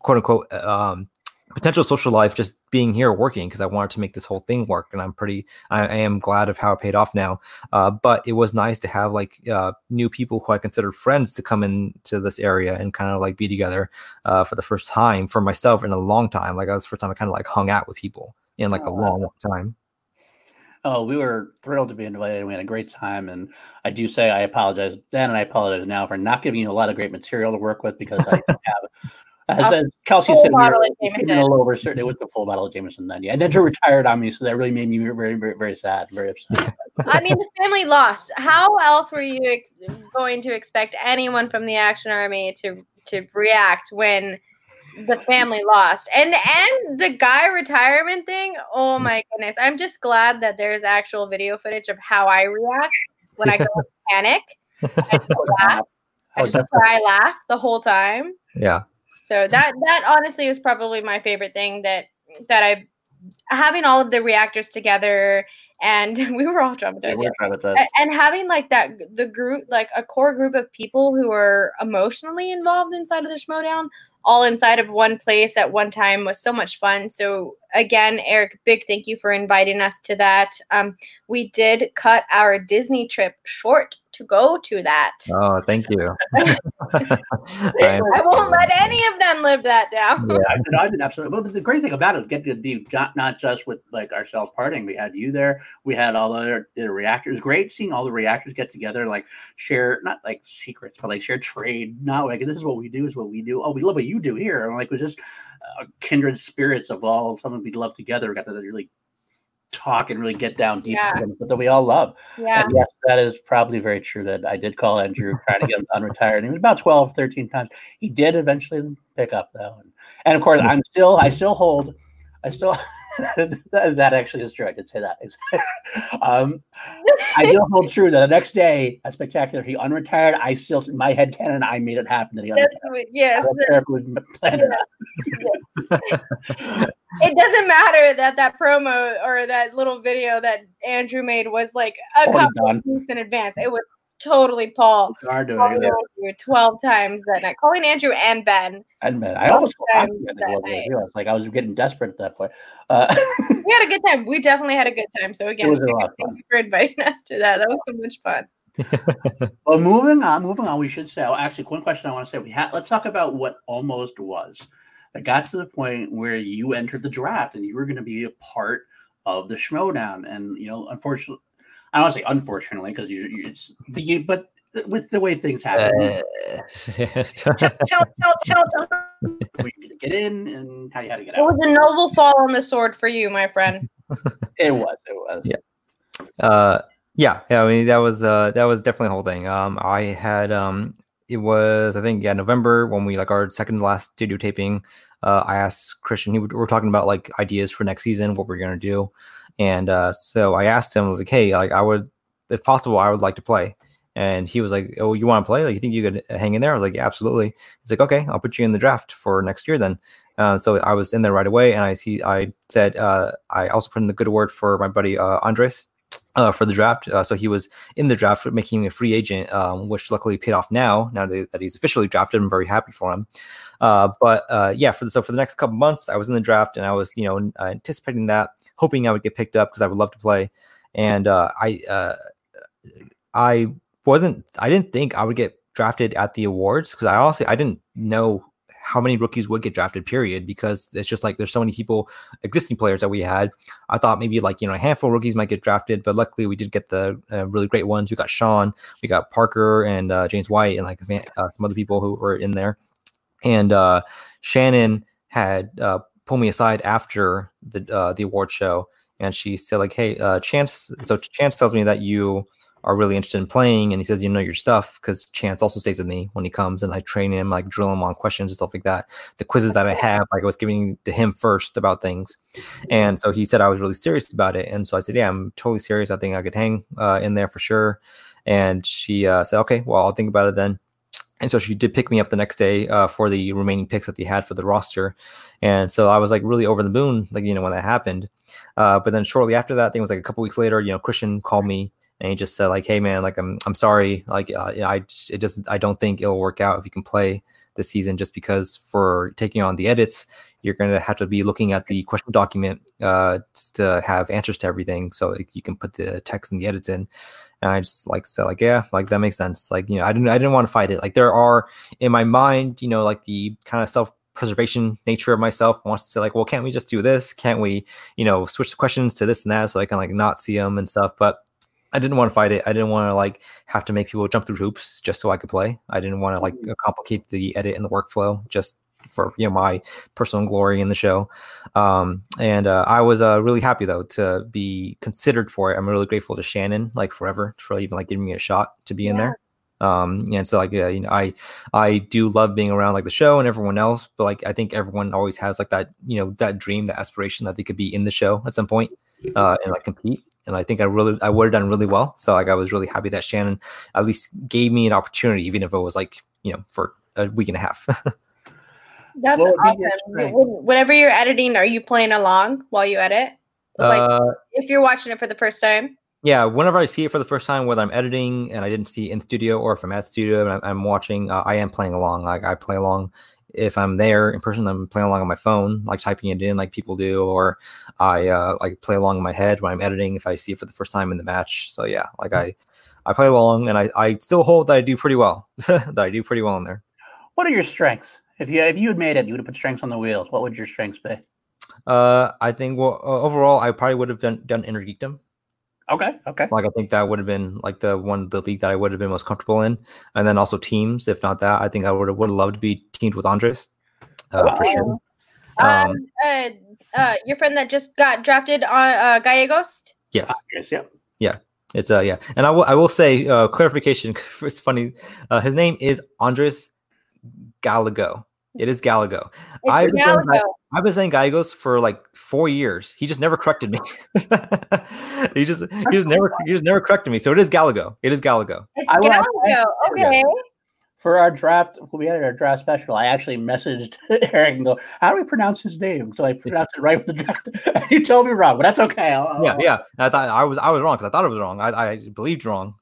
quote unquote um, potential social life just being here working because I wanted to make this whole thing work. And I'm pretty, I, I am glad of how it paid off now. Uh, but it was nice to have like uh, new people who I considered friends to come into this area and kind of like be together uh, for the first time for myself in a long time. Like that was the first time I kind of like hung out with people in like a Oh, long, long time. Oh, we were thrilled to be invited. We had a great time, and I do say I apologize then, and I apologize now for not giving you a lot of great material to work with because I have. As, as Kelsey said, we bottle were of getting a little over. certain- It was the full bottle of Jameson then, yeah. And then she retired on me, so that really made me very, very, very sad, very upset. I mean, the family lost. How else were you ex- going to expect anyone from the Action Army to to react when the family lost? And and the guy retirement thing. Oh mm. my goodness! I'm just glad that there's actual video footage of how I react when I go into panic. I just laugh. I oh, just cry, laugh the whole time. Yeah. So that that honestly is probably my favorite thing that that I having all of the reactors together and we were all traumatized. Yeah, we're trying to tell- A- and having like that the group like a core group of people who are emotionally involved inside of the Schmoedown all inside of one place at one time was so much fun so again eric big thank you for inviting us to that um, we did cut our disney trip short to go to that Oh, thank you. I- i won't let any of them live that down yeah. I did, I did absolutely. But the great thing about it, was getting to be not, not just with like ourselves partying. We had you there. We had all the other the reactors. Great seeing all the reactors get together, like share not like secrets, but like share trade. Not like this is what we do. Is what we do. Oh, we love what you do here. And like it was just kindred spirits of all something we love together. We got to really talk and really get down deep Yeah. into something that we all love. yeah And yes, that is probably very true that I did call Andrew trying to get him unretired. He was about 12, 13 times. He did eventually pick up though. And, and of course, mm. I'm still, I still hold, I still, that actually is true. I did say that. um, I still hold true that the next day at Spectacular, he unretired. I still, my head canon, I made it happen that he That's unretired. what- yes it was planned or not. it doesn't matter that that promo or that little video that Andrew made was like a couple weeks in advance. It was totally Paul Hard doing calling it. Andrew twelve times that night, calling Andrew and Ben. And Ben, I almost I didn't that know what it night. was. like I was getting desperate at that point. Uh, We had a good time. We definitely had a good time. So again, was a lot of thank you for inviting us to that. That was so much fun. Well, moving on, moving on. We should say. Oh, actually, one question I want to say. We had. Let's talk about what almost was. that got to the point where you entered the draft and you were going to be a part of the Schmoedown. And, you know, unfortunately, I don't say unfortunately, because you, you, it's, but with the way things happen. Uh, tell, tell, tell, tell, tell, we get in and how you had to get out. It was a noble fall on the sword for you, my friend. it was. It was. Yeah. Uh, yeah. Yeah. I mean, that was uh, that was definitely the whole thing. Um, I had um, it was I think yeah November when we like our second last studio taping. Uh, I asked Kristian. He we were talking about like ideas for next season, what we're gonna do, and uh, so I asked him. I was like, hey, like I would, if possible, I would like to play. And he was like, "Oh, you want to play? Like, you think you could hang in there?" I was like, "Yeah, absolutely." He's like, "Okay, I'll put you in the draft for next year then." Uh, so I was in there right away, and I see I said uh, I also put in the good word for my buddy uh, Andres uh, for the draft. Uh, so he was in the draft, making a free agent, um, which luckily paid off now. Now that he's officially drafted, I'm very happy for him. Uh, but uh, yeah, for the, so for the next couple months, I was in the draft, and I was you know anticipating that, hoping I would get picked up because I would love to play. And uh, I uh, I wasn't I didn't think I would get drafted at the awards because I honestly I didn't know how many rookies would get drafted, period, because it's just like there's so many people, existing players that we had. I thought maybe like, you know, a handful of rookies might get drafted, but luckily we did get the uh, really great ones. We got Sean, we got Parker and uh, James White, and like uh, some other people who were in there. And uh, Shannon had uh, pulled me aside after the uh, the award show, and she said like, "Hey, Chance." So Chance tells me that you are really interested in playing and he says you know your stuff because chance also stays with me when he comes and i train him like drill him on questions and stuff like that. The quizzes that i have like i was giving to him first about things and so he said i was really serious about it and so i said yeah i'm totally serious. I think i could hang uh, in there for sure and she uh, said okay well i'll think about it then and so she did pick me up the next day uh, for the remaining picks that they had for the roster. And so I was like really over the moon, like, you know, when that happened. Uh, but then shortly after that, it was like a couple weeks later, you know, Kristian called me and he just said like, "Hey man, like I'm I'm sorry, like uh, I it just I don't think it'll work out if you can play this season just because for taking on the edits, you're going to have to be looking at the question document uh, to have answers to everything, so like, you can put the text and the edits in." And I just like said like, "Yeah, like that makes sense." Like you know, I didn't I didn't want to fight it. Like there are in my mind, you know, like the kind of self preservation nature of myself wants to say like well can't we just do this can't we you know switch the questions to this and that so i can like not see them and stuff but I didn't want to fight it. I didn't want to like have to make people jump through hoops just so I could play. I didn't want to like mm-hmm. complicate the edit and the workflow just for you know my personal glory in the show. Um, and uh, I was uh, really happy though to be considered for it. I'm really grateful to Shannon like forever for even like giving me a shot to be in there. Um, and so like uh, you know I I do love being around like the show and everyone else, but like I think everyone always has like that you know that dream, that aspiration that they could be in the show at some point uh, and like compete and I think I really I would have done really well. So like I was really happy that Shannon at least gave me an opportunity, even if it was like you know for a week and a half. That's awesome. Whenever you're editing, are you playing along while you edit? Like uh, if you're watching it for the first time. Yeah, whenever I see it for the first time, whether I'm editing and I didn't see it in studio or if I'm at studio and I'm, I'm watching, uh, I am playing along. Like I play along if I'm there in person, I'm playing along on my phone, like typing it in like people do, or I uh, like play along in my head when I'm editing if I see it for the first time in the match. So yeah, like I I play along and I, I still hold that I do pretty well. that I do pretty well in there. What are your strengths? If you if you had made it, you would have put strengths on the wheels. What would your strengths be? Uh, I think well uh, overall, I probably would have done done inner geekdom. Okay. Okay. Like I think that would have been like the one the league that I would have been most comfortable in, and then also teams. If not that, I think I would have would have loved to be teamed with Andres uh, for sure. Um, um uh, uh, your friend that just got drafted on uh, Gallegos. Yes. Yes. Yeah. Yeah. It's uh yeah, and I will I will say uh, clarification. It's funny. Uh, his name is Andres Gallego. It is Gallego. I've been, Saying, I've been saying Gallegos for like four years. He just never corrected me. he just he just never he just never corrected me. So it is Gallego. It is Gallego. It's Gallego. Okay. For our draft, when we had our draft special, I actually messaged Eric and go, "How do we pronounce his name?" So I pronounced it right with the draft. he told me wrong, but that's okay. I'll, yeah, I'll, yeah. I thought I was I was wrong because I thought it was wrong. I, I believed wrong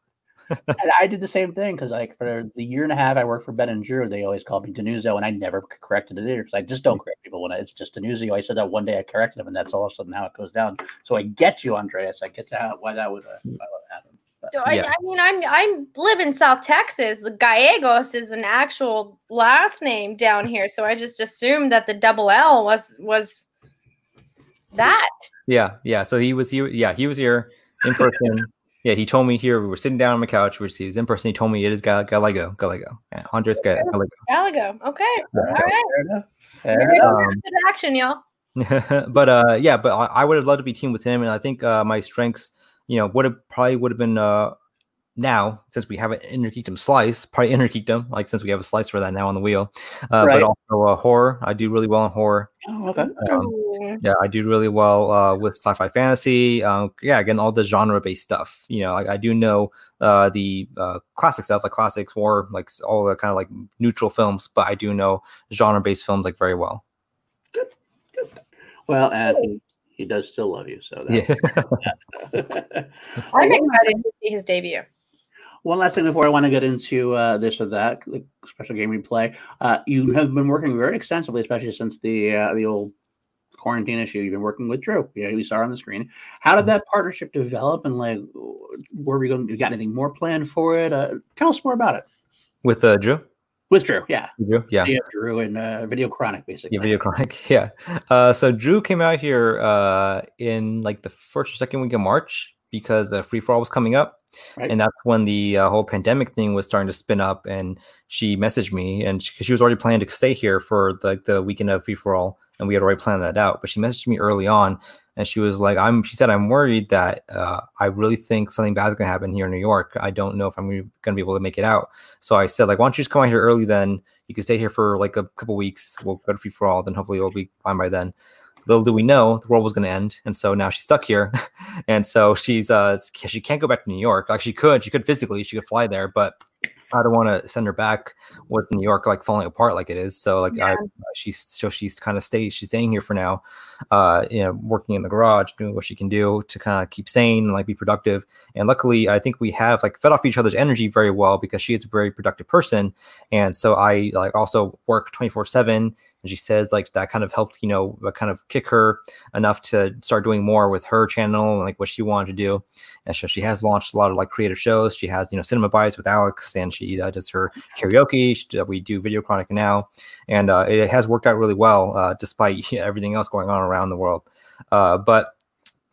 and I did the same thing because, like, for the year and a half I worked for Ben and Drew, they always called me Denuzio, and I never corrected it either because I just don't correct people when I, it's just Denuzio. I said that one day I corrected him, and that's all of a sudden how it goes down. So I get you, Andreas. I get to how, why that would, uh, why that happened. But I, yeah. I mean, I'm I live in South Texas. The Gallegos is an actual last name down here, so I just assumed that the double L was was that. Yeah, yeah. So he was here. Yeah, he was here in person. Yeah, he told me here. We were sitting down on the couch. which he was in person. He told me it is Gal- Galago, Gallego. Yeah, Andres Gallego. Gallego. Okay. Yeah. All right. Fair enough. Fair enough. Um, good action, y'all. but uh, yeah, but I, I, would have loved to be teamed with him, and I think uh, my strengths, you know, would have probably would have been uh, now since we have an inner geekdom slice, probably inner geekdom, like since we have a slice for that now on the wheel. Uh, right. But also uh, horror, I do really well in horror. Oh, okay. Um, yeah, I do really well uh, with sci-fi fantasy. Um, yeah, again, all the genre-based stuff. You know, I, I do know uh, the uh, classic stuff, like classics, war like all the kind of like neutral films, but I do know genre-based films like very well. Good. Well, and he, he does still love you. So yeah. I'm excited to see his debut. One last thing before I want to get into uh, this or that like special game we play. Uh, you have been working very extensively, especially since the uh, the old quarantine issue. You've been working with Drew. Yeah, we saw on the screen. How did that partnership develop, and like, were we going? You got anything more planned for it? Uh, tell us more about it. With uh, Drew. With Drew, yeah. Drew, yeah. yeah Drew and uh, Video Chronic, basically. Yeah, Video Chronic, yeah. Uh, so Drew came out here uh, in like the first or second week of March because uh, Free For All was coming up. Right. And that's when the uh, whole pandemic thing was starting to spin up. And she messaged me, and she, she was already planning to stay here for the, the weekend of Free For All. And we had already planned that out. But she messaged me early on and she was like, "I'm." She said, "I'm worried that uh, I really think something bad is going to happen here in New York. I don't know if I'm going to be able to make it out." So I said, "Like, why don't you just come out here early? Then you can stay here for like a couple weeks. We'll go to free for all. Then hopefully it'll be fine by then." Little do we know, the world was going to end, and so now she's stuck here, and so she's uh she can't go back to New York. Like she could, she could physically, she could fly there, but I don't want to send her back with New York like falling apart like it is. So like yeah. I, she's so she's kind of stay she's staying here for now, uh, you know, working in the garage, doing what she can do to kind of keep sane and like be productive. And luckily, I think we have like fed off each other's energy very well because she is a very productive person, and so I like also work twenty four seven. And she says like that kind of helped you know uh, kind of kick her enough to start doing more with her channel and like what she wanted to do. And so she has launched a lot of like creative shows. She has you know cinema bites with alex and she uh, does her karaoke. She, uh, we do video chronic now. And uh, it has worked out really well uh, despite everything else going on around the world uh, but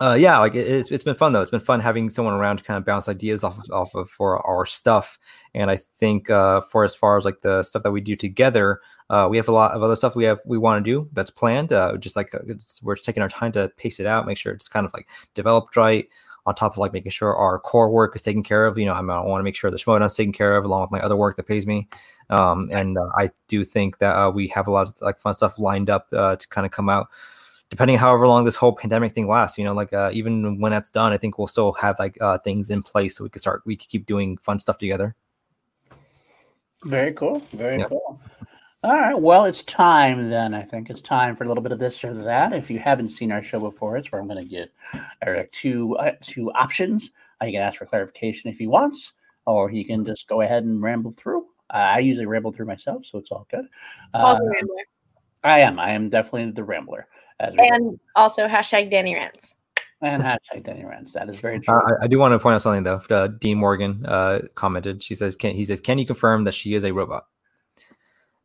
uh, yeah, like it, it's, it's been fun though. It's been fun having someone around to kind of bounce ideas off of, off of for our stuff. And I think uh, for as far as like the stuff that we do together, uh, we have a lot of other stuff we have we want to do that's planned. Uh, just like uh, we're just taking our time to pace it out, make sure it's kind of like developed right. On top of like making sure our core work is taken care of. You know, I want to make sure the Schmoedown's taken care of along with my other work that pays me. Um, and uh, I do think that we have a lot of like fun stuff lined up to kind of come out depending however long this whole pandemic thing lasts you know like uh, even when that's done i think we'll still have like uh, things in place so we can start we can keep doing fun stuff together. Very cool very yeah. cool. All right well it's time then i think. It's time for a little bit of this or that. If you haven't seen our show before it's where i'm going to give eric two uh, two options. Uh, you can ask for clarification if he wants or he can just go ahead and ramble through. I usually ramble through myself so it's all good. Uh, I am. I am definitely the rambler and also hashtag Danny Rants. And hashtag Danny Rants. That is very true. Uh, I, I, do want to point out something though. Uh, Dean Morgan uh, commented. She says, "Can he says can you confirm that she is a robot?"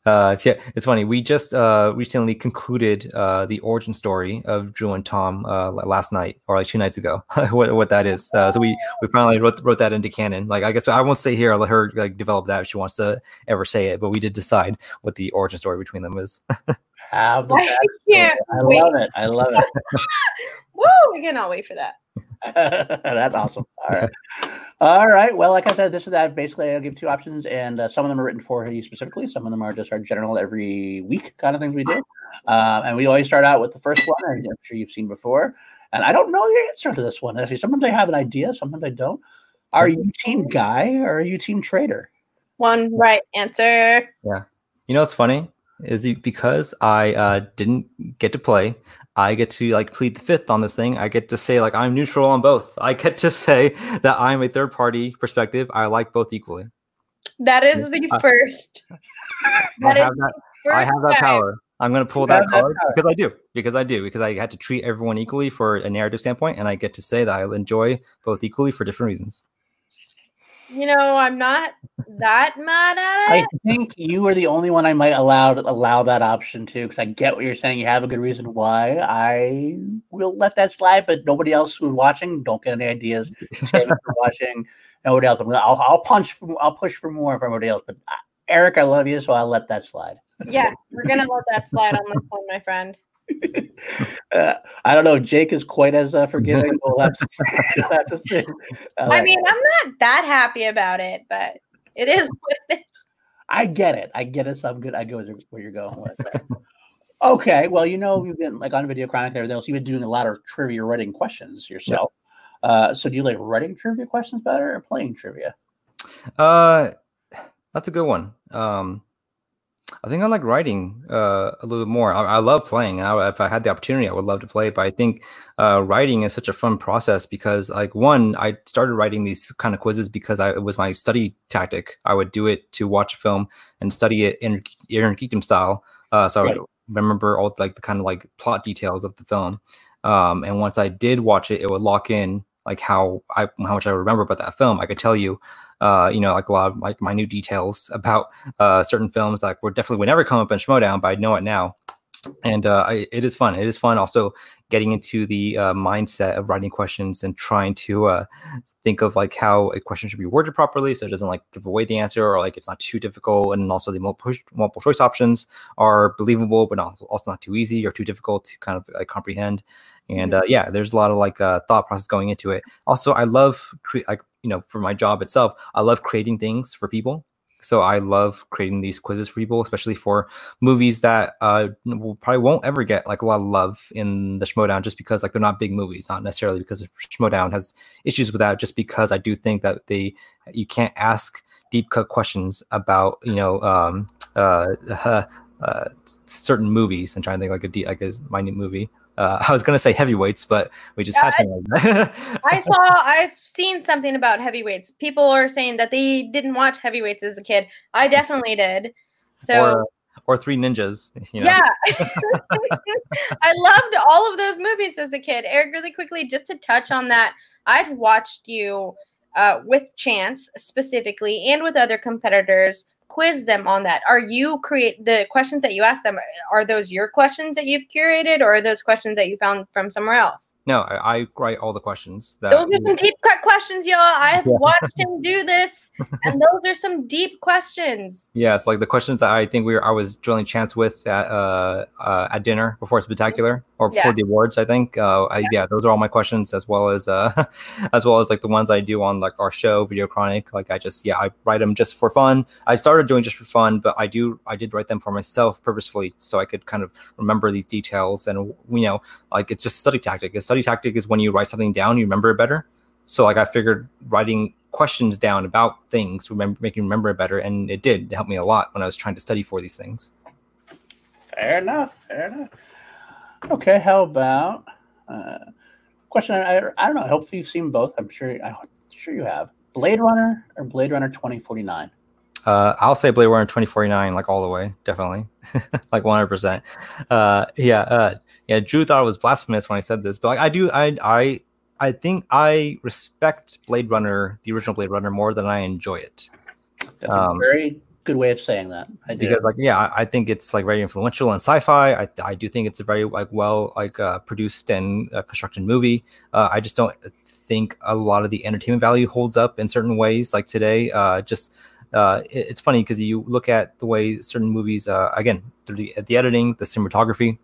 Uh, it's, yeah, it's funny. We just uh, recently concluded uh, the origin story of Drew and Tom uh, last night, or like two nights ago. what, what that is. Uh, so we we finally wrote wrote that into canon. Like I guess I won't stay here. I'll let her like develop that if she wants to ever say it. But we did decide what the origin story between them is. Have the I, I love it. I love it. Woo! We cannot wait for that. That's awesome. All right. All right. Well, like I said, this is that. Basically, I'll give two options, and uh, some of them are written for you specifically. Some of them are just our general every week kind of things we do. Um, and we always start out with the first one. I'm sure you've seen before. And I don't know the answer to this one. Actually, sometimes I have an idea, sometimes I don't. Are you team guy or are you team trader? One right answer. Yeah. You know what's funny? Is because I uh, didn't get to play. I get to like plead the fifth on this thing. I get to say like I'm neutral on both. I get to say that I'm a third party perspective. I like both equally. That is the I, first. That I have that. I have that power. I'm going to pull that card because I do. Because I do. Because I had to treat everyone equally for a narrative standpoint, and I get to say that I enjoy both equally for different reasons. You know, I'm not that mad at it. I think you are the only one I might allow allow that option to because I get what you're saying. You have a good reason why. I will let that slide, but nobody else who's watching don't get any ideas. watching. Nobody else. i will I'll punch. For, I'll push for more from everybody else. But uh, Eric, I love you, so I'll let that slide. Yeah, we're gonna let that slide on this one, my friend. Uh, I don't know. Jake is quite as uh, forgiving. We'll have to, we'll have to see. I mean, I'm not that happy about it, but it is what it is. I get it. I get it. So I'm good. I go where you're going with. okay. Well, you know, you've been like on Video Chronic and everything else. You've been doing a lot of trivia writing questions yourself. Yeah. Uh, so do you like writing trivia questions better or playing trivia? Uh, that's a good one. Um, I think I like writing uh, a little bit more. I, I love playing. I, if I had the opportunity, I would love to play. But I think uh, writing is such a fun process because, like, one, I started writing these kind of quizzes because I, it was my study tactic. I would do it to watch a film and study it in Innergeekdom style. Uh, so right. I would remember all like the kind of like plot details of the film. Um, and once I did watch it, it would lock in like how I how much I remember about that film. I could tell you uh, you know, like a lot of like minute details about uh, certain films that were definitely would never come up in Schmoedown, but I know it now. And uh, I, it is fun. It is fun also getting into the uh, mindset of writing questions and trying to uh, think of like how a question should be worded properly so it doesn't like give away the answer or like it's not too difficult and also the multiple, multiple choice options are believable but not, also not too easy or too difficult to kind of like, comprehend and mm-hmm. uh, yeah there's a lot of like uh, thought process going into it also i love cre- like you know, for my job itself, I love creating things for people. So I love creating these quizzes for people, especially for movies that uh, will, probably won't ever get like a lot of love in the Schmoedown, just because like they're not big movies, not necessarily because Schmoedown has issues with that. Just because I do think that they you can't ask deep cut questions about you know um, uh, uh, certain movies and trying to think like a like a minute movie. Uh, I was going to say heavyweights, but we just yeah, had something like that. I saw, I've seen something about heavyweights. People are saying that they didn't watch heavyweights as a kid. I definitely did. So. Or, or Three Ninjas. You know? Yeah. I loved all of those movies as a kid. Eric, really quickly, just to touch on that, I've watched you uh, with Chance specifically and with other competitors quiz them on that. Are you create the questions that you ask them? Are those your questions that you've curated, or are those questions that you found from somewhere else? No, I, I write all the questions. That those are some deep cut questions, y'all. I have yeah. watched him do this, and those are some deep questions. Yes, like the questions that I think we were I was drilling chance with at uh, uh at dinner before spectacular or before yeah. the awards. I think. Uh, I, yeah. those are all my questions as well as uh as well as like the ones I do on like our show, Video Chronic. Like I just yeah I write them just for fun. I started doing just for fun, but I do I did write them for myself purposefully so I could kind of remember these details and you know like it's just study tactic. It's study tactic is when you write something down, you remember it better. So like I figured writing questions down about things remember, make you remember it better, and it did help me a lot when I was trying to study for these things. Fair enough. Fair enough. Okay, how about uh, question? I, I don't know. Hopefully, you've seen both. I'm sure. I'm sure you have. Blade Runner or Blade Runner 2049. Uh, I'll say Blade Runner 2049, like all the way, definitely, like 100. Uh, Yeah, uh, yeah. Drew thought it was blasphemous when I said this, but like I do, I, I, I think I respect Blade Runner, the original Blade Runner, more than I enjoy it. That's um, a very good way of saying that. I do because like yeah, I, I, think it's like very influential in sci-fi. I, I do think it's a very like well like uh, produced and uh, constructed movie. Uh, I just don't think a lot of the entertainment value holds up in certain ways. Like today, uh, just uh, it, it's funny because you look at the way certain movies, uh, again, through the, the editing, the cinematography,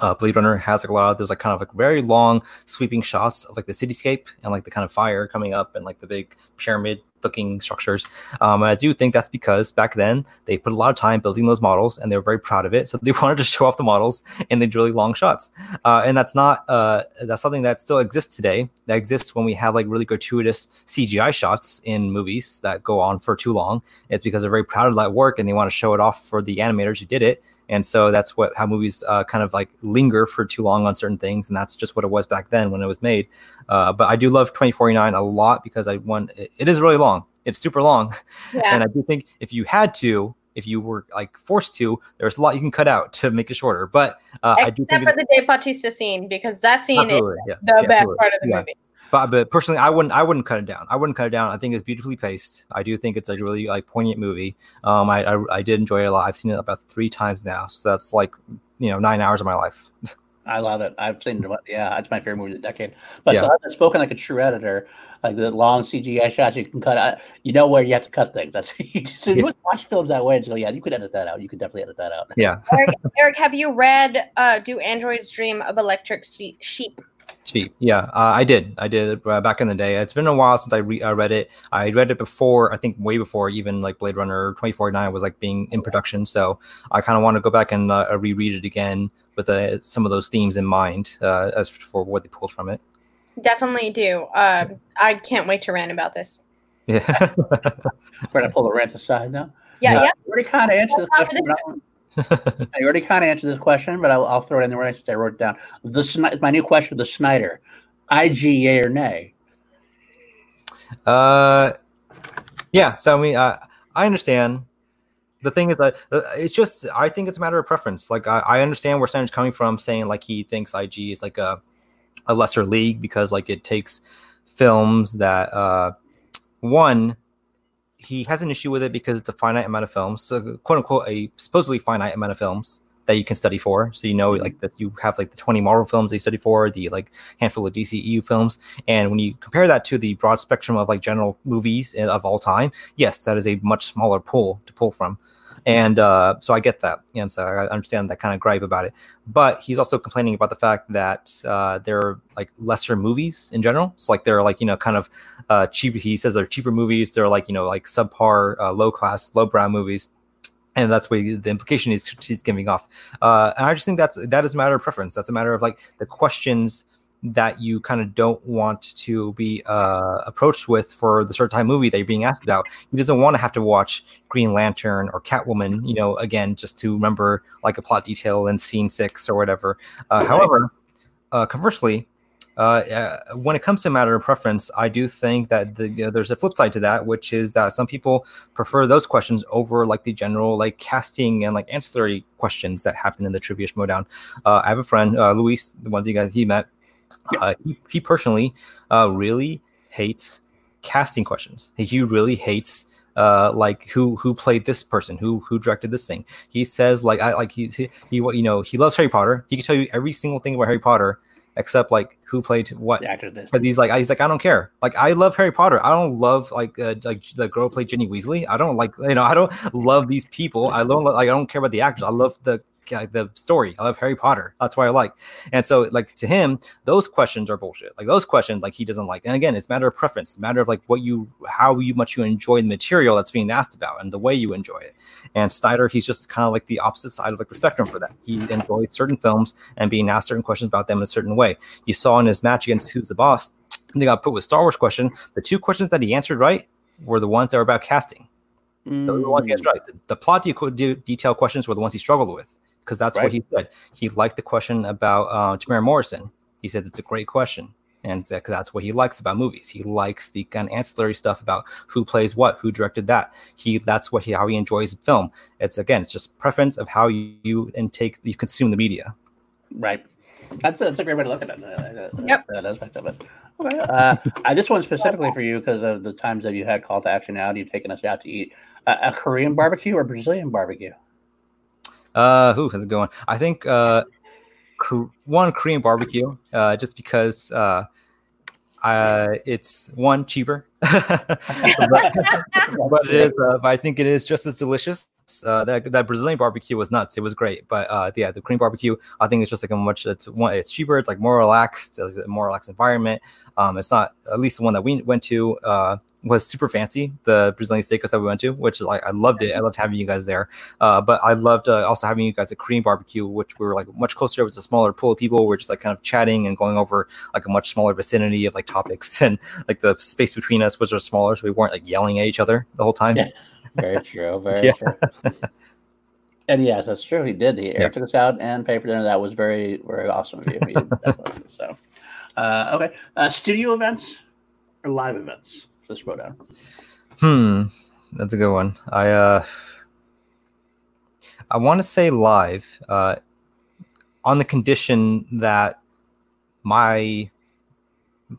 uh, Blade Runner has like a lot of there's like kind of like very long sweeping shots of like the cityscape and like the kind of fire coming up and like the big pyramid looking structures. Um, and I do think that's because back then they put a lot of time building those models and they were very proud of it. So they wanted to show off the models in the really long shots. Uh, and that's not, uh, that's something that still exists today. That exists when we have like really gratuitous CGI shots in movies that go on for too long. It's because they're very proud of that work and they want to show it off for the animators who did it. And so that's what how movies uh, kind of like linger for too long on certain things, and that's just what it was back then when it was made. Uh, but I do love 2049 a lot because I want it, it is really long. It's super long, yeah. and I do think if you had to, if you were like forced to, there's a lot you can cut out to make it shorter. But uh, I do think for the Dave Bautista scene because that scene is yes. the yeah, best part of the movie. But but personally, I wouldn't I wouldn't cut it down. I wouldn't cut it down. I think it's beautifully paced. I do think it's a really like poignant movie. Um, I I, I did enjoy it a lot. I've seen it about three times now, so that's like you know nine hours of my life. I love it. I've seen it. Yeah, it's my favorite movie of the decade. But yeah. so I've spoken like a true editor, like the long CGI shots you can cut. out. you know where you have to cut things. That's you just yeah. watch films that way and go, yeah, you could edit that out. You could definitely edit that out. Yeah. Eric, Eric have you read uh, "Do Androids Dream of Electric Sheep"? Cheap. Yeah, uh, I did. I did uh, back in the day. It's been a while since I re- uh, read it. I read it before, I think way before even like Blade Runner 2049 was like being in production. So I kind of want to go back and uh, reread it again with uh, some of those themes in mind uh, as for what they pulled from it. Definitely do. I can't wait to rant about this. Yeah. We're going to pull the rant aside now. Yeah, yeah. yeah. already kind of answered the question. I already kind of answered this question, but I'll, I'll throw it in there. I I wrote it down. The my new question: The Snyder, IG, yay or nay? Uh, yeah. So I mean, uh, I understand. The thing is that uh, it's just I think it's a matter of preference. Like I, I understand where Snyder's coming from, saying like he thinks IG is like a a lesser league because like it takes films that uh one he has an issue with it because it's a finite amount of films, so quote unquote a supposedly finite amount of films that you can study for. So you know, mm-hmm. like that you have like the 20 Marvel films that you study for, the like handful of DCEU films, and when you compare that to the broad spectrum of like general movies eh, of all time, yes, that is a much smaller pool to pull from. And uh, so I get that. And so I understand that kind of gripe about it. But he's also complaining about the fact that uh, there are like lesser movies in general. It's like they're like, you know, kind of uh, cheap. He says they're cheaper movies. They're like, you know, like subpar, uh, low class, low brow movies and that's what the implication is he's giving off. Uh, and I just think that's that is a matter of preference. That's a matter of like the questions that you kind of don't want to be uh, approached with for the certain time movie that you're being asked about. He doesn't want to have to watch Green Lantern or Catwoman, you know, again, just to remember like a plot detail in scene six or whatever. Uh, however, uh, conversely, uh, uh, when it comes to matter of preference, I do think that the, you know, there's a flip side to that, which is that some people prefer those questions over like the general like casting and like ancillary questions that happen in the trivia schmoedown. Uh, I have a friend, uh, Luis, the ones you guys he met. Uh, he, he, personally uh, really hates casting questions. He really hates uh like who who played this person who who directed this thing. He says like i like he, he he you know he loves harry potter. He can tell you every single thing about harry potter except like who played what. Because he's like he's like i don't care. Like i love harry potter. I don't love like uh, like the girl played ginny weasley. I don't like you know i don't love these people. I don't like i don't care about the actors. I love the like the story. I love Harry Potter. That's why I like. And so like to him, those questions are bullshit. Like those questions, like he doesn't like. And again, it's matter of preference. It's matter of like what you, how you much you enjoy the material that's being asked about and the way you enjoy it. And Snyder, he's just kind of like the opposite side of like the spectrum for that. He enjoys certain films and being asked certain questions about them in a certain way. You saw in his match against Who's the Boss, they got put with Star Wars question. The two questions that he answered right were the ones that were about casting. Mm. The ones he gets right. The, the plot de- detail questions were the ones he struggled with because that's right. what he said. He liked the question about uh, Temuera Morrison. He said it's a great question, and that's what he likes about movies. He likes the kind of ancillary stuff about who plays what, who directed that. He that's what he how he enjoys film. It's again, it's just preference of how you, you intake you consume the media. Right. That's a, that's a great way to look at it. Uh, yep. That aspect of it. Okay. Uh, uh, this one specifically for you because of the times that you had call to action out, you've taken us out to eat uh, a Korean barbecue or Brazilian barbecue. Uh, who has it going? I think uh, one Korean barbecue, uh, just because uh, uh, it's one cheaper, but, but, it is. Uh, but I think it is just as delicious. Uh, that that Brazilian barbecue was nuts. It was great, but uh, yeah, the Korean barbecue, I think it's just like a much. It's one. It's cheaper. It's like more relaxed. More relaxed environment. Um, it's not at least the one that we went to. Uh, was super fancy. The Brazilian steakhouse that we went to, which like I loved it. I loved having you guys there. Uh, but I loved uh, also having you guys at Korean barbecue, which we were like much closer. It was a smaller pool of people. We are just like kind of chatting and going over like a much smaller vicinity of like topics, and like the space between us was just smaller, so we weren't like yelling at each other the whole time. Yeah. Very true. Very yeah. true. and yes, that's true. He did. He yeah. took us out and paid for dinner. That was very, very awesome of you. so, uh, okay. Uh, studio events or live events? this wrote down. Hmm, that's a good one. I uh, I want to say live, uh, on the condition that my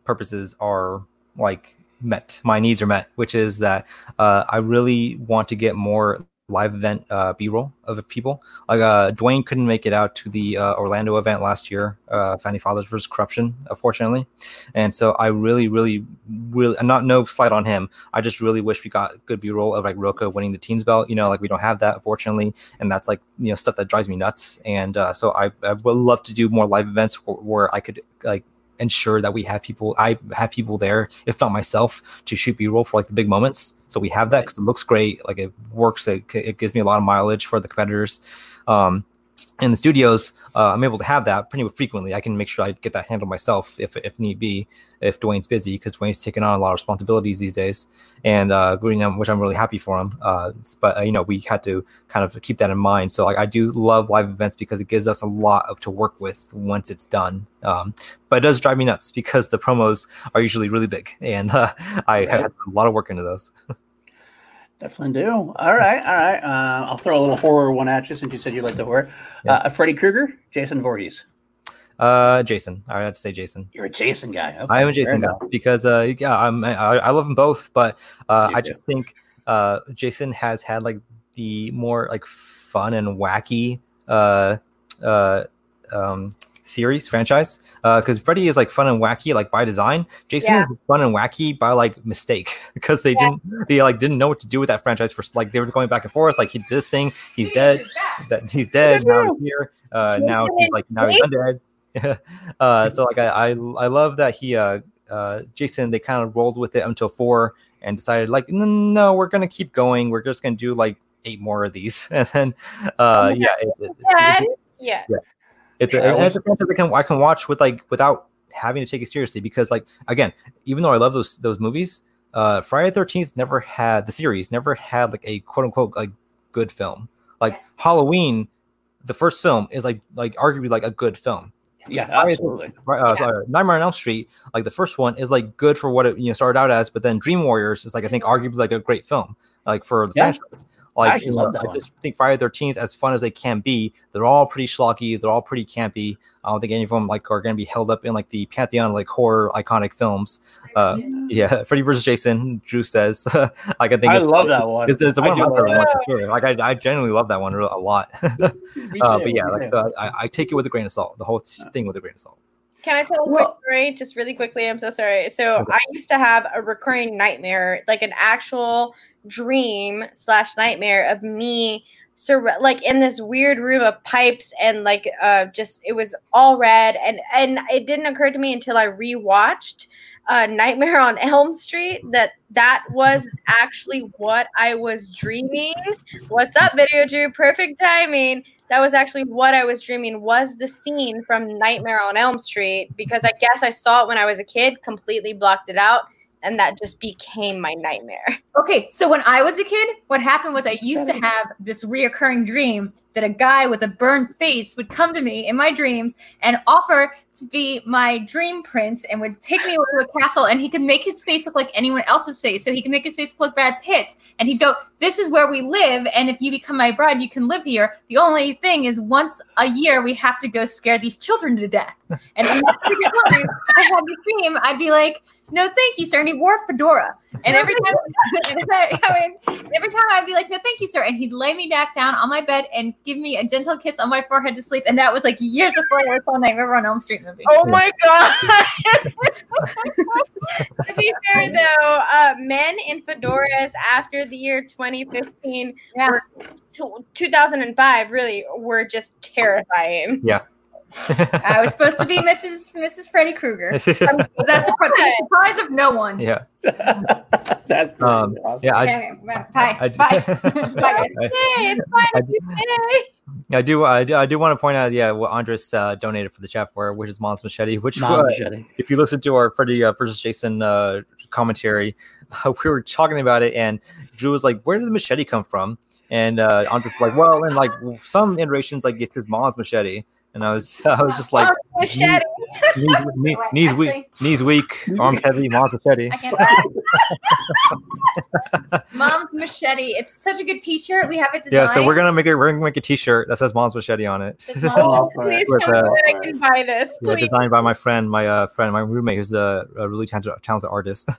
purposes are like met. My needs are met, which is that uh, I really want to get more live event uh, B-roll of people. Like uh, Dwayne couldn't make it out to the uh, Orlando event last year, uh, Founding Fathers versus Corruption, unfortunately. And so I really, really, really, i'm not no slight on him. I just really wish we got good B-roll of like Roca winning the teams belt. You know, like we don't have that, unfortunately, and that's like you know stuff that drives me nuts. And uh, so I, I would love to do more live events where I could like ensure that we have people i have people there if not myself to shoot b-roll for like the big moments. So we have that because it looks great like it works it, it gives me a lot of mileage for the competitors. Um, in the studios, uh, I'm able to have that pretty frequently. I can make sure I get that handled myself if, if need be, if Dwayne's busy, because Dwayne's taking on a lot of responsibilities these days, and uh, which I'm really happy for him. Uh, but uh, you know, we had to kind of keep that in mind. So I, I, do love live events because it gives us a lot of to work with once it's done. Um, but it does drive me nuts because the promos are usually really big, and uh, I have a lot of work into those. Definitely do. All right, all right. Uh, I'll throw a little horror one at you since you said you like the horror. Yeah. Uh, Freddy Krueger, Jason Voorhees. Uh, Jason. I have to say Jason. You're a Jason guy. Okay. I am a Jason guy because uh, yeah, I'm I, I love them both, but uh, I just think uh, Jason has had like the more like fun and wacky uh uh um series franchise uh because uh, Freddy is like fun and wacky like by design. Jason yeah. is fun and wacky by like mistake because they yeah. didn't they like didn't know what to do with that franchise for like they were going back and forth like he did this thing he's dead that he's dead now he's here uh, now he's like now he's undead. uh, so like I, I I love that he uh uh Jason they kind of rolled with it until four and decided like no, no we're gonna keep going we're just gonna do like eight more of these and then uh oh yeah it, it, it's, yeah. yeah it's, a, it's a franchise I can I can watch with like without having to take it seriously because like again, even though I love those those movies, uh, Friday Thirteenth never had the series never had like a quote unquote like good film. Like yes. Halloween, the first film is like like arguably like a good film. Yeah, absolutely. Uh, yeah. Sorry, Nightmare on Elm Street, like the first one, is like good for what it you know started out as, but then Dream Warriors is like I think arguably like a great film, like for the yeah. franchise. Like, I, you know, I just think Friday Thirteenth, as fun as they can be, they're all pretty schlocky. They're all pretty campy. I don't think any of them like are going to be held up in like the pantheon of like horror iconic films. Uh, yeah, Freddy versus Jason. Drew says, like I think I love that one. It's, it's one of my favorite ones for sure. Like I, I genuinely love that one a lot. uh, but yeah, like so I, I take it with a grain of salt. The whole thing with a grain of salt. Can I tell a quick story, just really quickly? I'm so sorry. So okay. I used to have a recurring nightmare, like an actual dream slash nightmare of me sur- like in this weird room of pipes and like uh just it was all red and and it didn't occur to me until I rewatched uh Nightmare on Elm Street that that was actually what I was dreaming. What's up video Drew? Perfect timing. That was actually what I was dreaming was the scene from Nightmare on Elm Street because I guess I saw it when I was a kid, completely blocked it out and that just became my nightmare. Okay, so when I was a kid, what happened was I used to have this reoccurring dream that a guy with a burned face would come to me in my dreams and offer to be my dream prince and would take me over to a castle and he could make his face look like anyone else's face. So he could make his face look like Brad Pitt. And he'd go, This is where we live. And if you become my bride, you can live here. The only thing is once a year we have to go scare these children to death. And every time I had the dream, I'd be like, no, thank you, sir. And he wore a fedora. And every time, I mean, every time I'd be like, no, thank you, sir. And he'd lay me back down on my bed and give me a gentle kiss on my forehead to sleep. And that was like years before I saw Nightmare on Elm Street movie. Oh my God. to be fair, though, uh, men in fedoras after the year 2015 yeah. or 2005 really were just terrifying. Yeah. I was supposed to be Mrs. Mrs. Freddy Krueger. That's a surprise of no one. Yeah. That's um, awesome. yeah. I, okay, bye. I, bye. bye. Hey, it's fine I, do, I do, I do, I do want to point out, yeah, what Andres uh, donated for the chat for, which is Mom's Machete. Which, uh, Machete. if you listen to our Freddy uh, versus Jason uh, commentary, we were talking about it, and Drew was like, "Where did the machete come from?" And uh, I'm like, "Well, and like some iterations, like it's his mom's machete." And I was, I was just like, Oh, machete. knees, knees, knees weak, knees weak, arms heavy, mom's machete. I can't Mom's machete. It's such a good T-shirt. We have it designed. Yeah, so we're gonna make it. We're gonna make a T-shirt that says "Mom's Machete" on it. Mom's Oh, Please With, tell me uh, that I can buy this. Yeah, designed by my friend, my uh, friend, my roommate, who's a, a really talented, talented artist.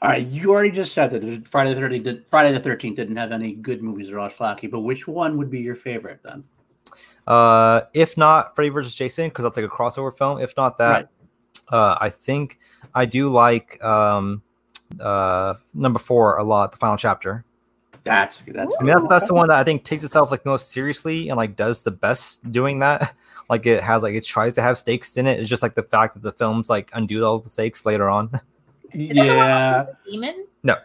All right, you already just said that Friday the Thirteenth did, Friday the Thirteenth didn't have any good movies, Ross Flaki. But which one would be your favorite then? Uh, if not Freddy versus Jason, because that's like a crossover film. If not that, Right. uh, I think I do like um, uh, number four a lot. The final chapter. That's that's. I mean, that's that's the one that I think takes itself like most seriously and like does the best doing that. Like it has like it tries to have stakes in it. It's just like the fact that the films like undo all the stakes later on. Is that the one Yeah. with the demon? No.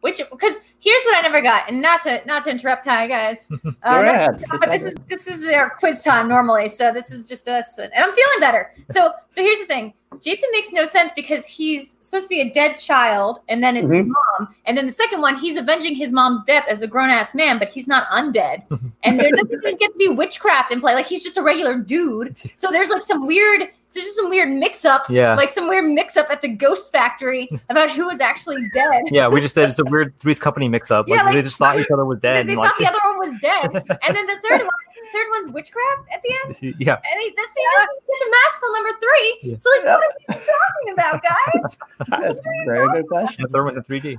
Which because here's what I never got, and not to not to interrupt, hi guys. Uh, Go ahead. but this is this is our quiz time normally, so this is just us, and I'm feeling better. So so here's the thing: Jason makes no sense because he's supposed to be a dead child, and then it's his Mhm. mom, and then the second one he's avenging his mom's death as a grown ass man, but he's not undead, and there doesn't even get to be witchcraft in play. Like he's just a regular dude. So there's like some weird, so just some weird mix up, Yeah. like some weird mix up at the Ghost Factory about who was actually dead. yeah, we just said it's a weird Three's Company mix up. Like, Yeah, like- they just thought each other was dead. they and, like, thought the other one was dead, and then the third one, the third one's witchcraft at the end. yeah, And he, that's he doesn't get the mask till number three. Yeah. So like, what are we talking about, guys? That's a very good question. the third one's in 3D.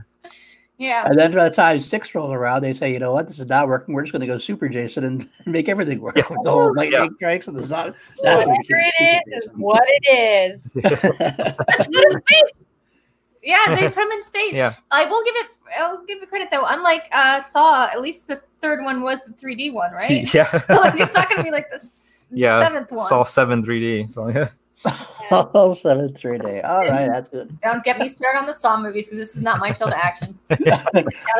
Yeah. And then by the time six roll around, they say, you know what, this is not working. We're just going to go super Jason and make everything work. Yeah. With the whole lightning strikes and the zombie. That's Whatever it is, is what it is. Let's go to space. Yeah, they put him in space. Yeah, I will give it. I'll give it credit though. Unlike uh, Saw, at least the third one was the 3D one, right? yeah, like it's not going to be like the s- yeah. seventh one. Saw seven 3D. So yeah, All seven three day. All right, that's good. Don't get me started on the Saw movies because this is not my chill to action. Yeah,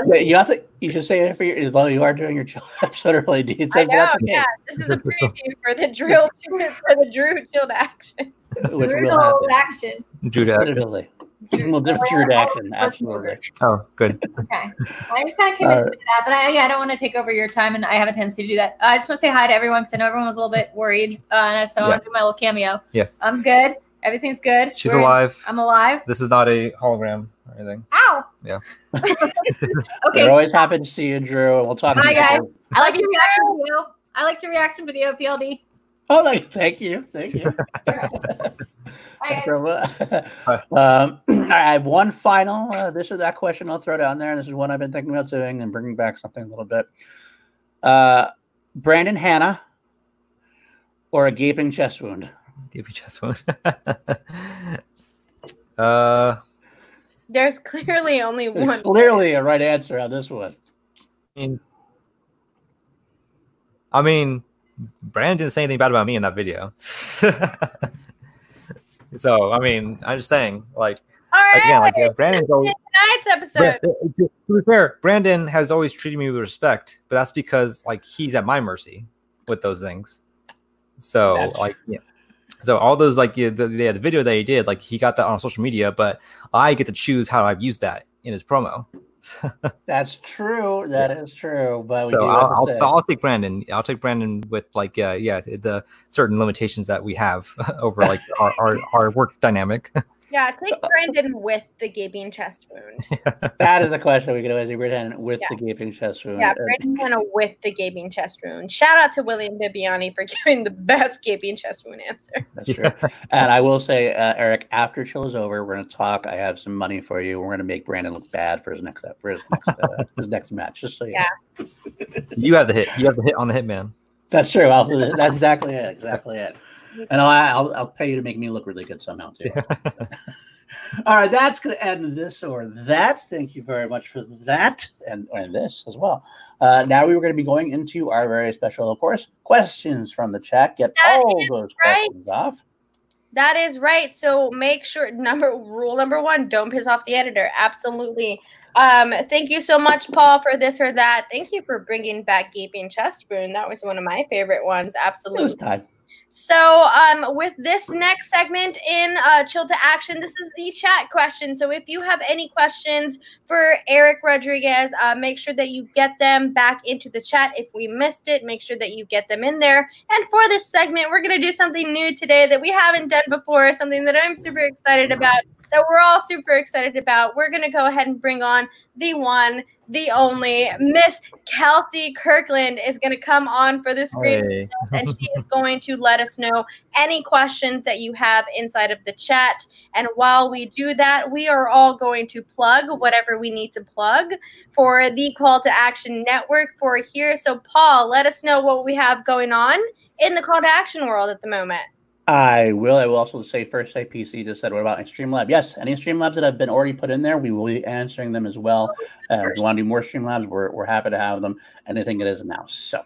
you have to. You should say it for your. As long as you are doing your chill episode early, it I know, once a day, yeah. This is a preview for the drill for the Drew Chilled action. which will Brutal happen. action. Judah. Definitely. Well, different Drew action, absolutely. Oh, good. Okay. I just kind of committed Alright. to that, but I, yeah, I don't want to take over your time, and I have a tendency to do that. Uh, I just want to say hi to everyone because I know everyone was a little bit worried, uh, and I just want to do my little cameo. Yes, I'm good. Everything's good. she's We're- alive. I'm alive. This is not a hologram or anything. Ow. Yeah. okay. We're always happy to see you, Drew. and We'll talk. Hi, guys. soon. I like your reaction video. I like your reaction video, PLD. Oh, like, thank you, thank you. Hi, guys. um, I have one final uh, this or that question I'll throw down there. This is one I've been thinking about doing and bringing back something a little bit. Uh, Brandon Hanna or a gaping chest wound? Give you just one. uh, There's clearly only one. clearly a right answer on this one. in, I mean, Brandon didn't say anything bad about me in that video. so, I mean, I'm just saying, like, All right. again, like, yeah, Brandon's always, tonight's episode. Uh, to, to be fair, Brandon has always treated me with respect, but that's because, like, he's at my mercy with those things. So, That's like, yeah. So all those like yeah, the, the the video that he did, like he got that on social media, but I get to choose how I've used that in his promo. That's true. That is true. But we so do I'll, I'll, so I'll take Brandon. I'll take Brandon with like uh, yeah the certain limitations that we have over like our, our, our work dynamic. Yeah, take Brandon with the gaping chest wound. that is the question we could always do. Brandon with Yeah. the gaping chest wound. Yeah, Uh, Brandon Hanna with the gaping chest wound. Shout out to William Bibbiani for giving the best gaping chest wound answer. That's true. and I will say, uh, Eric, after chill is over, we're going to talk. I have some money for you. We're going to make Brandon look bad for his next for his next, uh, his next match. Just so you Yeah. know. you have the hit. You have the hit on the hitman. That's true. I'll, that's exactly it. Exactly it. And I'll, I'll I'll pay you to make me look really good somehow too. All right, that's going to end this or that. Thank you very much for that and, and this as well. Uh, now we were going to be going into our very special, of course, questions from the chat. Get That all those right. questions off. That is right. So make sure number rule number one, don't piss off the editor. Absolutely. Um, thank you so much, Paul, for this or that. Thank you for bringing back gaping chest wound. That was one of my favorite ones. It was Absolutely. So, um, with this next segment in uh, Chill to Action, this is the chat question. So, if you have any questions for Eric Rodriguez, uh, make sure that you get them back into the chat. If we missed it, make sure that you get them in there. And for this segment, we're going to do something new today that we haven't done before, something that I'm super excited about, that we're all super excited about. We're going to go ahead and bring on the one, the only Miss Kelsey Kirkland is going to come on for the screen, Hey. and she is going to let us know any questions that you have inside of the chat. And while we do that, we are all going to plug whatever we need to plug for the Call to Action Network for here. So, Paul, let us know what we have going on in the Call to Action world at the moment. I will. I will also say first say PC just said, what about Streamlab? Yes, any Streamlabs that have been already put in there, we will be answering them as well. Uh, if you want to do more Streamlabs, we're, we're happy to have them. Anything it is now. So,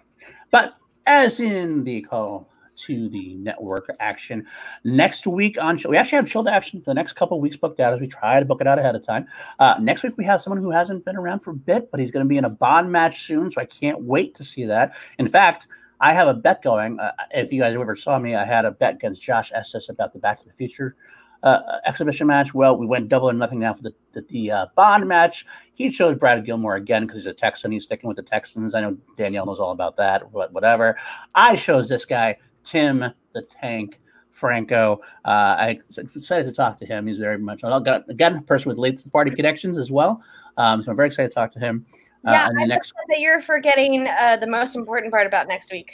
but as in the call to the network action next week on we actually have chilled action for the next couple weeks booked out as we try to book it out ahead of time. Uh, next week we have someone who hasn't been around for a bit, but he's going to be in a bond match soon, so I can't wait to see that. In fact. I have a bet going. Uh, if you guys ever saw me, I had a bet against Josh Estes about the Back to the Future uh, exhibition match. Well, we went double and nothing now for the the, the uh, Bond match. He chose Brad Gilmore again because he's a Texan. He's sticking with the Texans. I know Danielle knows all about that, but whatever. I chose this guy, Tim the Tank. Franco, uh, I excited to talk to him. He's very much again a person with late party connections as well. Um, so I'm very excited to talk to him. Uh, Yeah, I the next... next said that you're forgetting uh, the most important part about next week.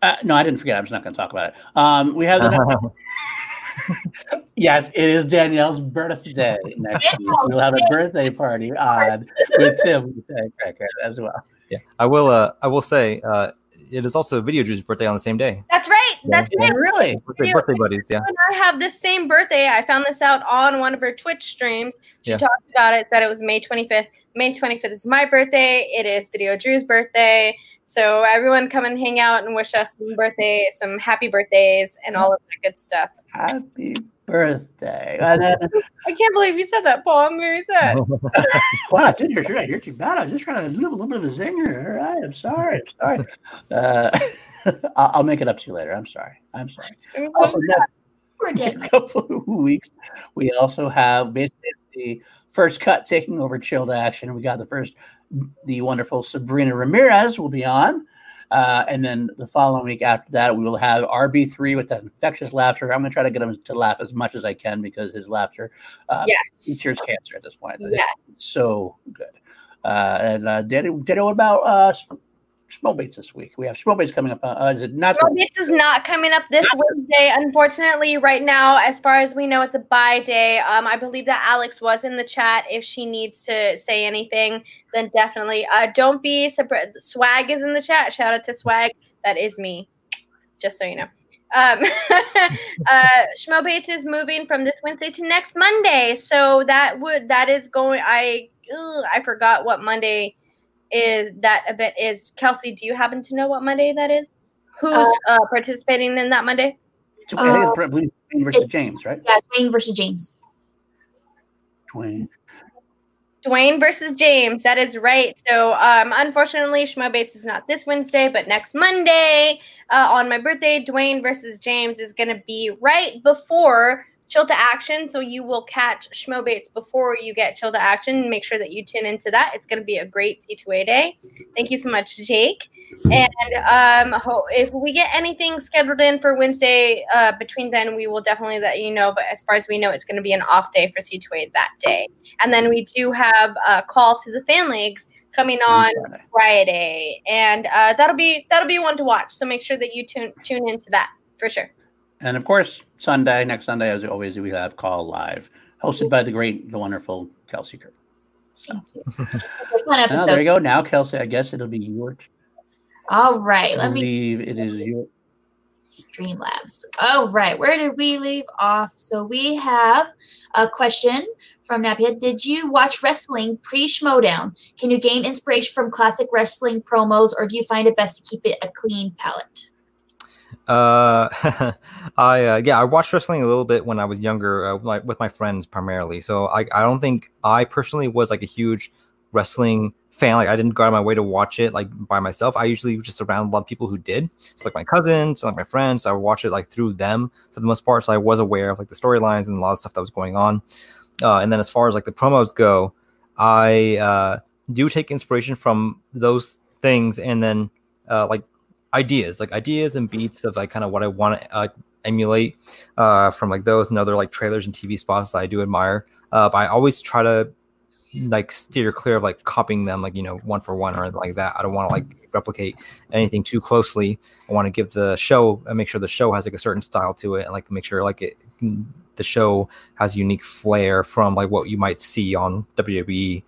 Uh, no, I didn't forget. I'm just not going to talk about it. Um, we have the yes, it is Danielle's birthday next week. We'll have a birthday party on with Tim as well. Yeah, I will. Uh, I will say uh, it is also Video Drew's birthday on the same day. That's right. That's Yeah. right. Really? Birthday, birthday buddies. Yeah. and I have the same birthday. I found this out on one of her Twitch streams. She Yeah. talked about it, said it was May 25th. May 25th is my birthday. It is Video Drew's birthday. So everyone come and hang out and wish us some birthday, some happy birthdays, and all of that good stuff. Happy birthday. And then, I can't believe you said that, Paul. I'm very sad. wow, I didn't hear, I hear you bad. I was just trying to live a little bit of a zinger. All right. I'm sorry. I'm sorry. Uh, I'll, I'll make it up to you later. I'm sorry. I'm sorry. Also, next Poor Dick. couple of weeks, we also have basically the first cut taking over chilled action. We got the first, the wonderful Sabrina Ramirez will be on. Uh, and then the following week after that, we will have RB3 with that infectious laughter. I'm going to try to get him to laugh as much as I can because his laughter uh, Yes. he cures cancer at this point. It's so good. Uh, and uh, Danny, Danny, what about uh, Baits this week? We have Baits coming up. Uh, is it not? This is not coming up this Wednesday. Unfortunately, right now, as far as we know, it's a bye day. Um, I believe that Alex was in the chat. If she needs to say anything, then definitely. Uh, don't be surprised. Swag is in the chat. Shout out to Swag. That is me. Just so you know. Um, uh, Schmo Bates is moving from this Wednesday to next Monday. So that would that is going. I ugh, I forgot what Monday is. That event is. Kelsey, do you happen to know what Monday that is? Who's Uh, uh, participating in that Monday? It's, I think it's Dwayne versus James, right? Yeah, Dwayne versus James. Dwayne. Dwayne versus James. That is right. So, um, unfortunately, Shmo Bates is not this Wednesday, but next Monday uh, on my birthday, Dwayne versus James is going to be right before Chill to Action. So, you will catch Shmo Bates before you get Chill to Action. Make sure that you tune into that. It's going to be a great C2A day. Thank you so much, Jake. And um, if we get anything scheduled in for Wednesday uh, between then, we will definitely let you know. But as far as we know, it's going to be an off day for C2A that day. And then we do have a call to the fan leagues coming on Friday, and uh, that'll be that'll be one to watch. So make sure that you tune tune into that for sure. And of course, Sunday, next Sunday, as always, we have Call Live, hosted by the great, the wonderful Kelsey Kirk. Thank you. There's ah, there episode. you go. Now, Kelsey, I guess it'll be your. All right, I let me believe it is your. Streamlabs. All right, where did we leave off? So we have a question from Napia. Did you watch wrestling pre Schmoedown? Can you gain inspiration from classic wrestling promos, or do you find it best to keep it a clean palette? Uh, I uh, yeah, I watched wrestling a little bit when I was younger, uh, like with my friends primarily. So I I don't think I personally was like a huge wrestling fan. Like I didn't go out of my way to watch it like by myself. I usually just around a lot of people who did. It's like my cousins, like my friends. So I would watch it like through them for the most part. So I was aware of like the storylines and a lot of stuff that was going on. Uh, and then as far as like the promos go, I uh, do take inspiration from those things and then uh, like ideas, like ideas and beats of like kind of what I want to uh, emulate uh, from like those and other like trailers and TV spots that I do admire. Uh, but I always try to like steer clear of like copying them like you know one for one or anything like that. I don't want to like replicate anything too closely. I want to give the show and make sure the show has like a certain style to it and like make sure like it the show has unique flair from like what you might see on WWE.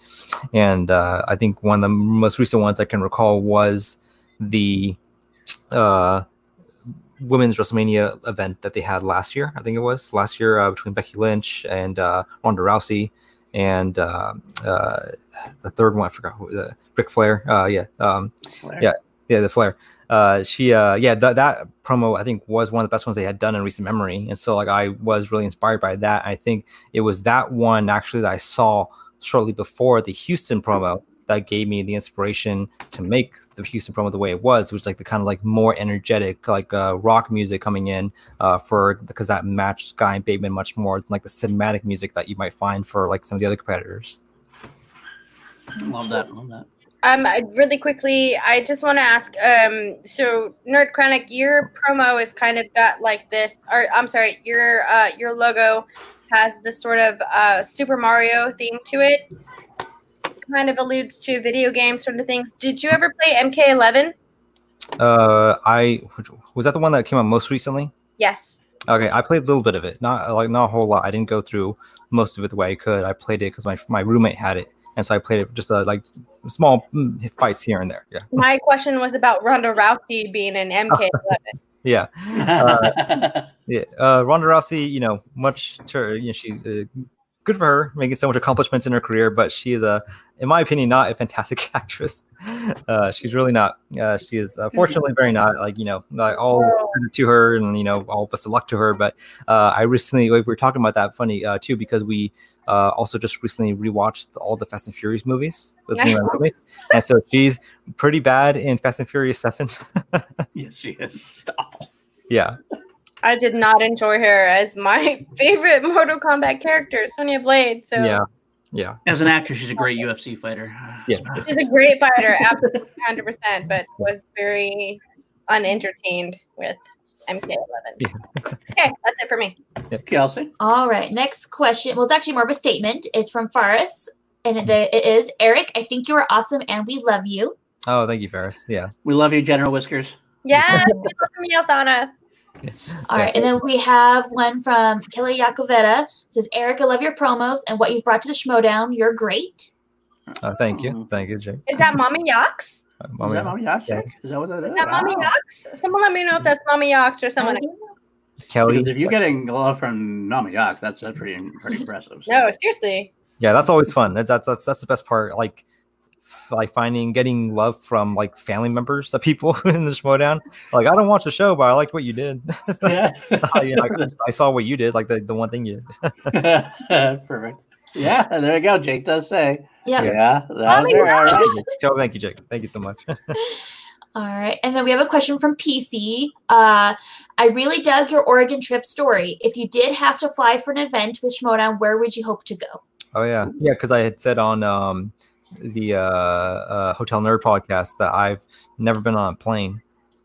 And uh, I think one of the most recent ones I can recall was the uh, women's WrestleMania event that they had last year. I think it was last year uh, between Becky Lynch and uh, Ronda Rousey and uh, uh, the third one I forgot who the Ric Flair. Uh, yeah, um, Flair. yeah, yeah, the Flair. Uh, she, uh, yeah, th- that promo I think was one of the best ones they had done in recent memory, and so like I was really inspired by that. I think it was that one actually that I saw shortly before the Houston promo that gave me the inspiration to make the Houston promo the way it was, which was like the kind of like more energetic, like uh, rock music coming in uh, for because that matched Sky and Bateman much more than like the cinematic music that you might find for like some of the other competitors. Love that. Love that. Um, really quickly, I just want to ask. Um, so Nerd Chronic, your promo is kind of got like this, or I'm sorry, your uh, your logo has this sort of uh, Super Mario theme to it kind of alludes to video game sort of things. Did you ever play MK11? Uh, I was that the one that came out most recently. Yes. Okay, I played a little bit of it, not like not a whole lot. I didn't go through most of it the way I could. I played it because my my roommate had it, and so I played it just uh, like small mm, fights here and there. Yeah. My question was about Ronda Rousey being an MK11. yeah. Uh, yeah. Uh, Ronda Rousey, you know, much to you know, she uh, good for her making so much accomplishments in her career but she is a in my opinion not a fantastic actress. Uh, she's really not. Uh, she is uh, fortunately very not like you know like all to her and you know all best of luck to her but uh, i recently like, we were talking about that funny uh, too because we uh, also just recently rewatched all the fast and furious movies with me and my roommates and so she's pretty bad in fast and furious 7 yes she is. Awful yeah I did not enjoy her as my favorite Mortal Kombat character, Sonya Blade. So yeah, yeah. As an actress, she's a great UFC fighter. Yeah, she's a great fighter, absolutely, hundred percent. But was very unentertained with MK11. Yeah. okay, that's it for me. Kelsey. All right, next question. Well, it's actually more of a statement. It's from Faris, and it, it is Eric. I think you are awesome, and we love you. Oh, thank you, Faris. Yeah, we love you, General Whiskers. Yeah, we love you, Aldana. All right, and then we have one from Kelly Yakoveta. says, Eric, I love your promos and what you've brought to the Schmoedown. You're great. Oh, thank you. Thank you, Jake. Is that Mommy Yox? Uh, Mommy, is that Mommy Yox, Jake? Is that what that is? Is that wow. Mommy Yox? Someone let me know if that's Mommy Yox or someone. Kelly. Because if you're getting love from Mommy Yox, that's, that's pretty, pretty impressive. So. No, seriously. Yeah, that's always fun. That's, that's, that's, that's the best part. Like, like finding getting love from like family members of people in the Schmoedown. Like I don't watch the show, but I liked what you did. yeah. you know, I, I, saw what you did, like the, the one thing you did. Perfect. Yeah, there you go. Jake does say. Yep. Yeah. That's all right. Joe, thank you, Jake. Thank you so much. All right. And then we have a question from PC. Uh, I really dug your Oregon trip story. If you did have to fly for an event with Schmoedown, where would you hope to go? Oh yeah, yeah. Because I had said on um, the uh, uh, Hotel Nerd podcast that I've never been on a plane,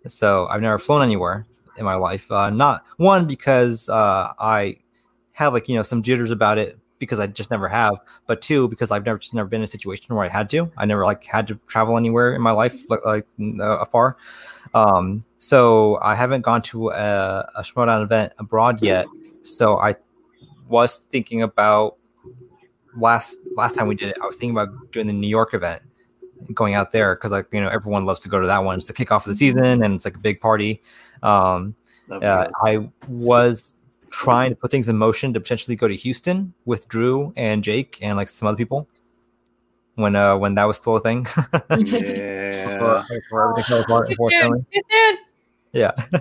so I've never flown anywhere in my life. Uh, not one because uh, I have like you know some jitters about it because I just never have, but two because I've never just never been in a situation where I had to. I never like had to travel anywhere in my life like, like uh, afar. Um, so I haven't gone to a, a Schmoedown event abroad yet. So I was thinking about last last time we did it, I was thinking about doing the New York event, going out there because like you know everyone loves to go to that one. It's the kickoff of the season and it's like a big party. Um, uh, I was trying to put things in motion to potentially go to Houston with Drew and Jake and like some other people when uh when that was still a thing. yeah. for, for apart, Houston. Yeah.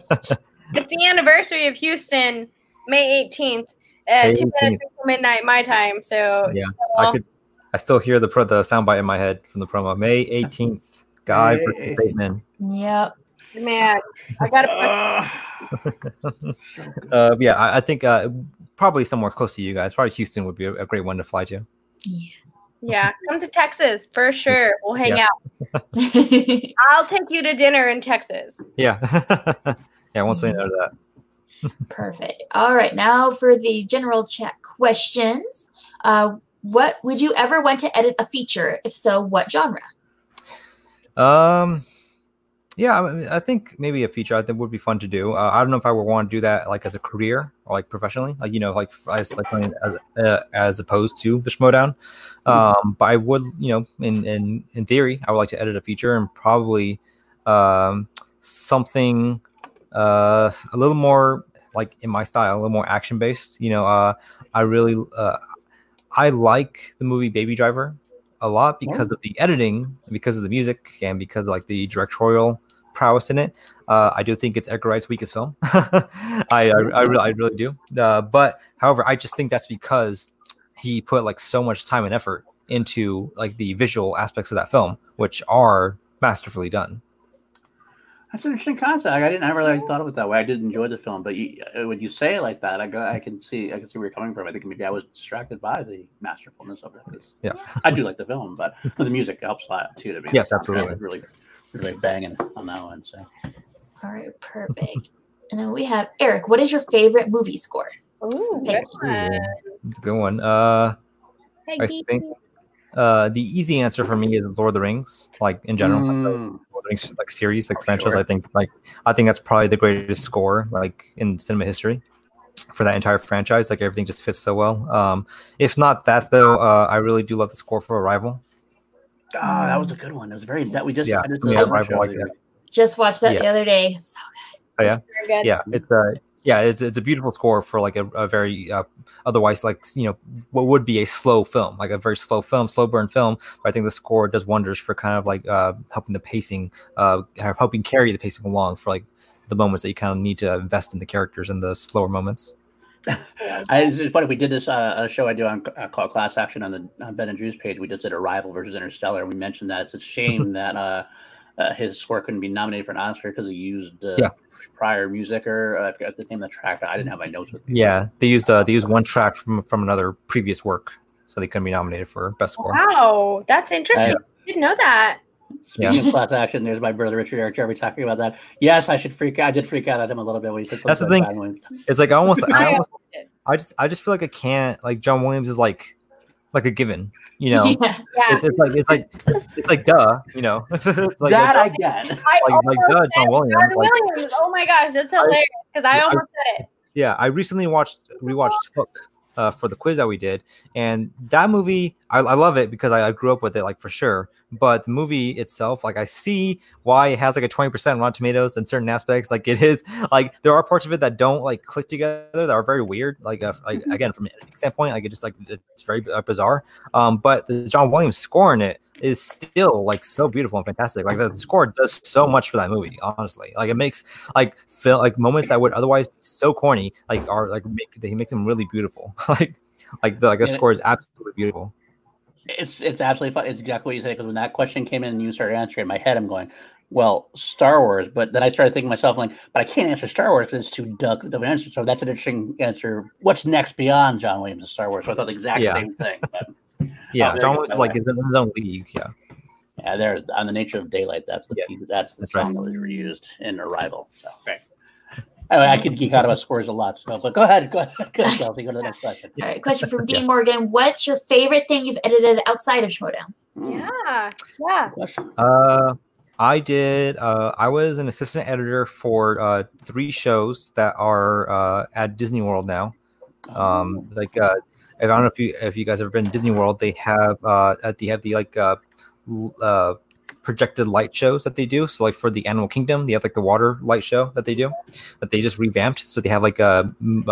it's the anniversary of Houston, May 18th uh, two minutes until midnight my time. So yeah, I could I still hear the pro the soundbite in my head from the promo. May 18th, Guy Hey. versus Bateman. Yep. Man, I gotta. Uh, Uh, yeah, I, I think uh, probably somewhere close to you guys. Probably Houston would be a, a great one to fly to. Yeah, come to Texas for sure. We'll hang Yeah. out. I'll take you to dinner in Texas. Yeah, yeah. I won't say no to that. Perfect. All right. Now for the general chat questions. Uh, what would you ever want to edit a feature? If so, what genre? Um, yeah, I, mean, I think maybe a feature I think would be fun to do. Uh, I don't know if I would want to do that like as a career or like professionally, like you know, like as like as, uh, as opposed to the Schmoedown. Um, but I would, you know, in in in theory, I would like to edit a feature and probably um something uh a little more like in my style, a little more action based. You know, uh, I really uh, I like the movie Baby Driver a lot because of the editing, because of the music, and because of, like the directorial prowess in it. Uh, I do think it's Edgar Wright's weakest film. I, I, I, really, I really do. Uh, but however, I just think that's because he put like so much time and effort into like the visual aspects of that film, which are masterfully done. That's an interesting concept. I didn't ever really thought of it that way. I did enjoy the film, but you, uh, when you say it like that, I go, I can see, I can see where you're coming from. I think maybe I was distracted by the masterfulness of it. Yeah. I do like the film, but the music helps a lot too. To me, Yes, absolutely. really, really banging on that one. So All right. Perfect. and then we have Eric. What is your favorite movie score? Ooh, good one. It's a good one. Uh, I think uh, the easy answer for me is Lord of the Rings, like in general. Mm, Lord of the Rings like series, like Oh, franchise. sure. I think like I think that's probably the greatest score like in cinema history for that entire franchise. Like everything just fits so well. Um, if not that though, uh, I really do love the score for Arrival. oh, that was a good one. It was very that we just Yeah, I just yeah, did a bunch Rival of like the- that. Just watched that Yeah. the other day. So Very good. Yeah, yeah it's uh yeah, it's it's a beautiful score for like a, a very uh, otherwise like you know what would be a slow film, like a very slow film, slow burn film. But I think the score does wonders for kind of like uh, helping the pacing, uh, helping carry the pacing along for like the moments that you kind of need to invest in the characters in the slower moments. I, it's funny. We did this uh, a show I do on uh, called Class Action on the on Ben and Drew's page. We just did Arrival versus Interstellar. We mentioned that it's a shame that uh, uh, his score couldn't be nominated for an Oscar because he used uh, Yeah. Prior music or uh, I forgot the name of the track. I didn't have my notes with me. Yeah, they used uh, they used one track from from another previous work, so they couldn't be nominated for best score. Wow, that's interesting. Didn't know that. Speaking of class action, there's my brother Richard Eric Jeremy talking about that. Yes, I should freak out. I did freak out at him a little bit when he said That's the thing. about It's like I almost I I almost. I just I just feel like I can't like John Williams is like like a given, you know. yeah. Yeah. It's, it's like it's like it's like duh, you know. it's like that I like. I like, like duh, almost John Williams. John Like, Williams. Oh my gosh, that's hilarious because I I- almost said it. yeah, I recently watched rewatched Hook uh, for the quiz that we did, and that movie I, I love it because I, I grew up with it like for sure. But the movie itself, like I see why it has like a twenty percent Rotten Tomatoes in certain aspects. Like it is like there are parts of it that don't like click together that are very weird. Like, uh, like again from an standpoint, like it just like it's very uh, bizarre. Um, but the John Williams score in it is still like so beautiful and fantastic. Like the, the score does so much for that movie. Honestly, like it makes like feel like moments that would otherwise be so corny like are like make he makes them really beautiful. like like the like the Yeah. score is absolutely beautiful. It's it's absolutely fun. It's exactly what you said because when that question came in and you started answering, in my head I'm going, well, Star Wars. But then I started thinking to myself, like, but I can't answer Star Wars because it's too duck of an answer. So that's an interesting answer. What's next beyond John Williams' and Star Wars? So I thought the exact Yeah. same thing. But Yeah, oh, very John good, Williams by is the like way. is in his own league. Yeah, yeah, there's on the nature of daylight. That's the Yeah. key. That's the That's right. song that was reused in Arrival. So great. Anyway, I could geek out about scores a lot. So, but go ahead, go ahead, go Kelsey. Go to the next question. All right. Question from Dean Morgan. What's your favorite thing you've edited outside of Schmoedown? Hmm, Yeah, yeah. Question. Uh, I did. Uh, I was an assistant editor for uh, three shows that are uh, at Disney World now. Um, like uh, I don't know if you if you guys ever been to Disney World, they have uh, at the have the like uh, uh, projected light shows that they do. So like for the Animal Kingdom, they have like the water light show that they do that they just revamped. So they have like uh,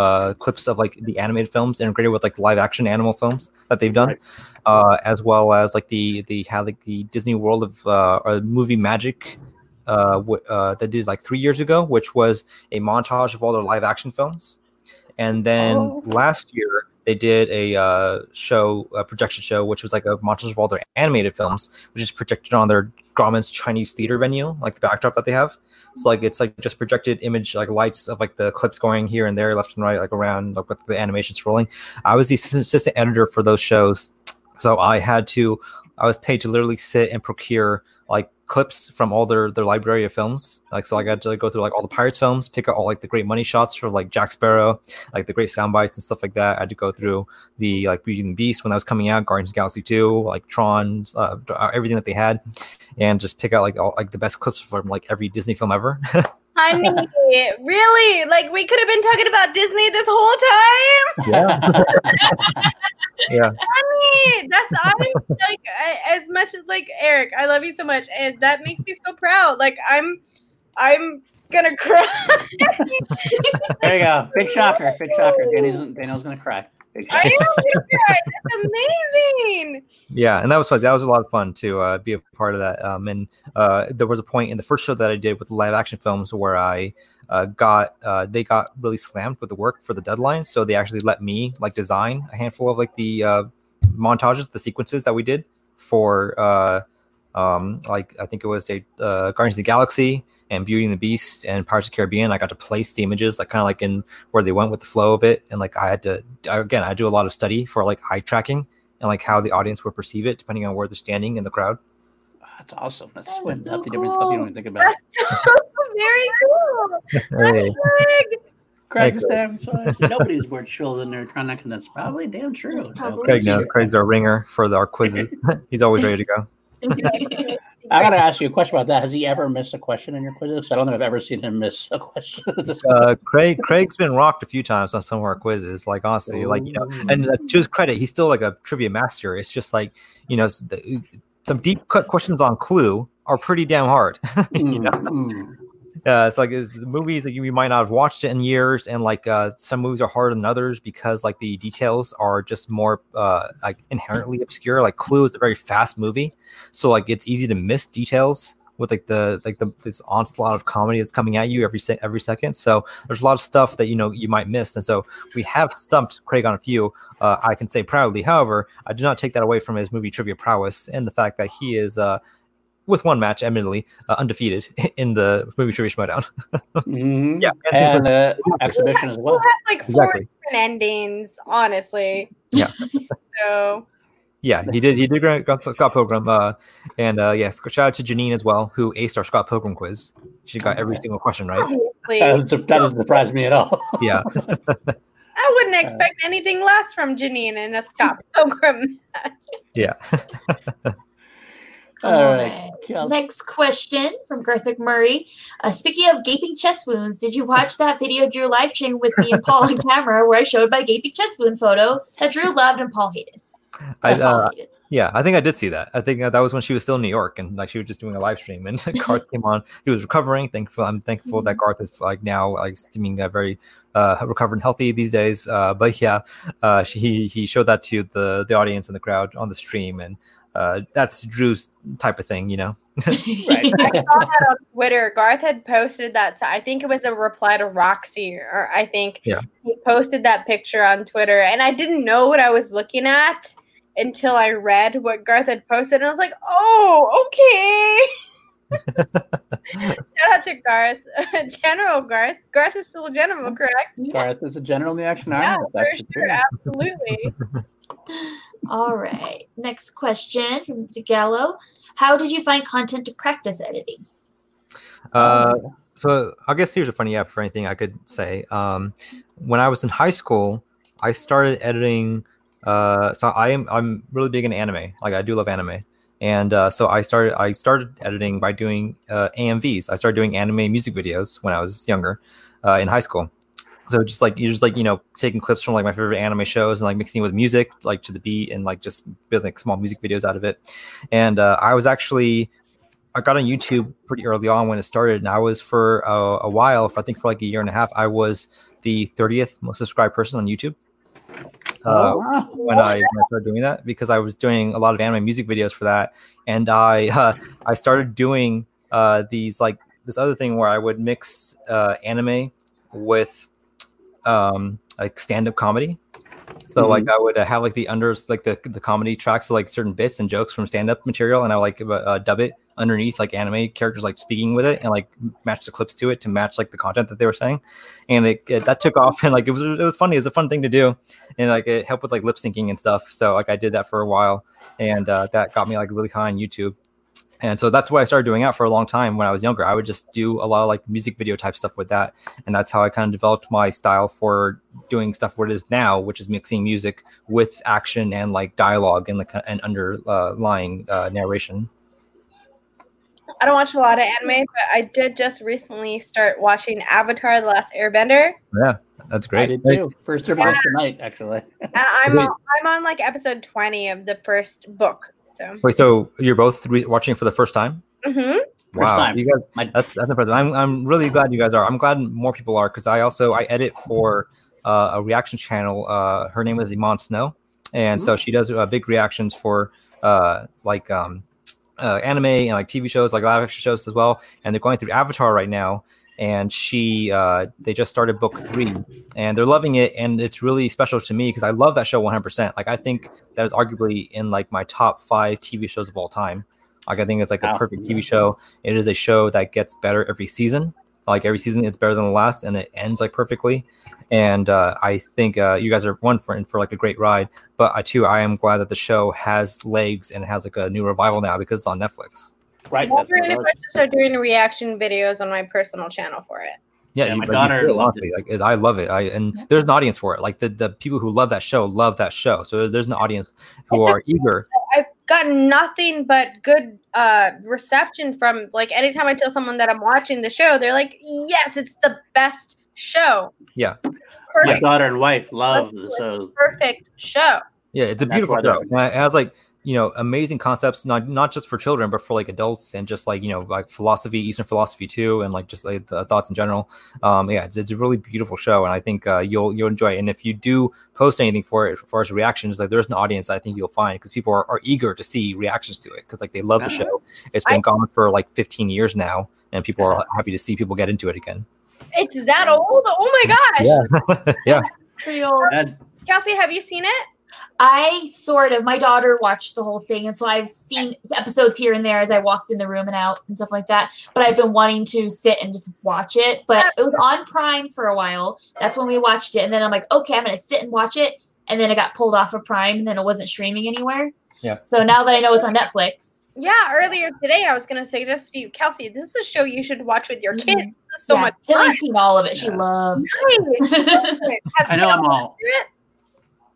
uh clips of like the animated films integrated with like live action animal films that they've done Right. uh, as well as like the the had like the Disney World of uh, or movie magic uh, w- uh, that did like three years ago, which was a montage of all their live action films. And then Oh. last year they did a uh, show, a projection show, which was like a montage of all their animated films, which is projected on their Grauman's Chinese theater venue, like the backdrop that they have. So like it's like just projected image, like lights of like the clips going here and there, left and right, like around, like with the animations rolling. I was the assistant editor for those shows, so I had to, I was paid to literally sit and procure like clips from all their their library of films. Like so, I got to like, go through like all the Pirates films, pick out all like the great money shots for like Jack Sparrow, like the great sound bites and stuff like that. I had to go through the like Beauty and the Beast when that was coming out, Guardians of Galaxy Two, like Tron, uh, everything that they had, and just pick out like all like the best clips from like every Disney film ever. Honey, really? Like we could have been talking about Disney this whole time? Yeah. yeah. Honey, that's I'm like I, as much as like Eric, I love you so much, and that makes me so proud. Like I'm, I'm gonna cry. there you go. Big shocker. Big shocker. Daniel's, Daniel's gonna cry. I am gonna. That's amazing. Yeah, and that was fun. That was a lot of fun to uh, be a part of that. Um, and uh, there was a point in the first show that I did with live action films where I uh, got uh, they got really slammed with the work for the deadline, so they actually let me like design a handful of like the uh, montages, the sequences that we did for uh, um, like I think it was a uh, Guardians of the Galaxy and Beauty and the Beast and Pirates of the Caribbean. I got to place the images like kind of like in where they went with the flow of it, and like I had to again I do a lot of study for like eye tracking and like how the audience would perceive it depending on where they're standing in the crowd. That's awesome. That's, That that's is so nothing different stuff you don't even think about. It. Very cool. Hey. Greg. Craig Sam, nobody's more chill than they're trying to convince. Probably damn true. So, Probably. Craig, no, Craig's our ringer for the, our quizzes. He's always ready to go. I gotta ask you a question about that. Has he ever missed a question in your quizzes? I don't know if I've ever seen him miss a question. Uh, Craig, Craig's been rocked a few times on some of our quizzes. Like honestly, like you know, and uh, to his credit, he's still like a trivia master. It's just like you know, some deep cut questions on Clue are pretty damn hard. you know, Mm. Uh, it's like it's the movies that you might not have watched it in years, and like uh, some movies are harder than others because like the details are just more uh, like inherently obscure. Like Clue is a very fast movie, so like it's easy to miss details with like the like the this onslaught of comedy that's coming at you every se- every second. So there's a lot of stuff that you know you might miss, and so we have stumped Craig on a few. Uh, I can say proudly, however, I do not take that away from his movie trivia prowess and the fact that he is. Uh, with one match, admittedly, uh, undefeated in the movie trivia showdown. Mhm. Yeah, and uh, exhibition as We'll well. have like four Exactly. different endings, honestly. Yeah. so Yeah, he did. He did great. Got Scott Pilgrim. Uh, and uh, yes, shout out to Janine as well, who aced our Scott Pilgrim quiz. She got every single question right. obviously, That doesn't, that doesn't surprise me at all. Yeah, I wouldn't expect anything less from Janine in a Scott Pilgrim. match. yeah. All right. Next question from Garth McMurray. Uh, speaking of gaping chest wounds, did you watch that video Drew live stream with me and Paul on camera where I showed my gaping chest wound photo that Drew loved and Paul hated? I, uh, hated. yeah, I think I did see that. I think uh, that was when she was still in New York, and like she was just doing a live stream, and Garth came on. He was recovering. Thankful. I'm thankful that Garth is like now like seeming uh, very uh, recovered and healthy these days. Uh, but yeah, uh, she, he he showed that to the the audience and the crowd on the stream, and uh, that's Drew's type of thing, you know. Right. I saw that on Twitter. Garth had posted that. So I think it was a reply to Roxy, or I think Yeah. he posted that picture on Twitter, and I didn't know what I was looking at until I read what Garth had posted, and I was like, "Oh, okay." Shout out to Garth, General Garth. Garth is still a general, correct? Gareth is a general in the action Yeah, army. for sure, absolutely. All right. Next question from Zagallo. How did you find content to practice editing? Uh, so I guess here's a funny app for anything I could say. Um, when I was in high school, I started editing. Uh, so I am I'm really big in anime. Like I do love anime, and uh, so I started I started editing by doing uh, AMVs. I started doing anime music videos when I was younger, uh, in high school. So just like you're just like you know taking clips from like my favorite anime shows and like mixing it with music like to the beat and like just building like, small music videos out of it. And uh, I was actually I got on YouTube pretty early on when it started, and I was for a, a while, for I think for like a year and a half, I was the 30th most subscribed person on YouTube. Uh, Oh, wow. when I, when I started doing that because I was doing a lot of anime music videos for that, and I uh, I started doing uh, these like this other thing where I would mix uh, anime with um, like stand up comedy, So mm-hmm. like I would uh, have like the unders like the the comedy tracks, like certain bits and jokes from stand up material, and I like uh, dub it underneath like anime characters like speaking with it and like match the clips to it to match like the content that they were saying, and it, it that took off and like it was it was funny. It was a fun thing to do, and like it helped with like lip syncing and stuff. So like I did that for a while, and uh, that got me like really high on YouTube and so that's what I started doing out for a long time when I was younger. I would just do a lot of like music video type stuff with that, and that's how I kind of developed my style for doing stuff what it is now, which is mixing music with action and like dialogue and like and underlying uh, narration. I don't watch a lot of anime, but I did just recently start watching Avatar: The Last Airbender. Yeah, that's great. I did too. First yeah. tonight, actually. and I'm on, I'm on like episode twenty of the first book. So wait, so you're both re- watching for the first time? Mm-hmm. Wow, time. you guys, that's, that's impressive. I'm I'm really glad you guys are. I'm glad more people are because I also I edit for uh, a reaction channel. Uh, her name is Iman Snow, and mm-hmm. so she does uh, big reactions for uh, like um, uh, anime and like TV shows, like live action shows as well. And they're going through Avatar right now, and she uh, they just started book three and they're loving it and it's really special to me because i love that show 100% like i think that is arguably in like my top five tv shows of all time. Like i think it's like a perfect tv show. It is a show that gets better every season. Like every season it's better than the last and it ends like perfectly. And uh, i think uh, you guys are one for for like a great ride. But I, too i am glad that the show has legs and has like a new revival now because it's on netflix Right. That's if I start doing reaction videos on my personal channel for it. Yeah, yeah my daughter loves it. Like I love it. I and there's an audience for it. Like the, the people who love that show love that show. So there's an audience who are eager. I've gotten nothing but good uh reception from like anytime I tell someone that I'm watching the show, they're like, "Yes, it's the best show." Yeah. Perfect. My daughter and wife love the show. Perfect show. Yeah, it's a beautiful show. I was like you know amazing concepts not not just for children but for like adults and just like you know like philosophy eastern philosophy too and like just like the thoughts in general. Um yeah it's, it's a really beautiful show and i think uh, you'll you'll enjoy it. And if you do post anything for it as far as reactions like there's an audience i think you'll find because people are, are eager to see reactions to it because like they love the show. It's been I, gone for like 15 years now and people are happy to see people get into it again. It's that old? Oh my gosh. Yeah. Yeah pretty old. Kelsey have you seen it I sort of my daughter watched the whole thing, and so I've seen episodes here and there as I walked in the room and out and stuff like that. But I've been wanting to sit and just watch it. But it was on Prime for a while. That's when we watched it, and then I'm like, okay, I'm gonna sit and watch it. And then it got pulled off of Prime, and then it wasn't streaming anywhere. Yeah. So now that I know it's on Netflix. Yeah, earlier today I was gonna suggest to you, Kelsey, this is a show you should watch with your mm-hmm. kids. Mm-hmm. so yeah, much. Tilly's seen all of it. She loves. Nice. I know I'm all.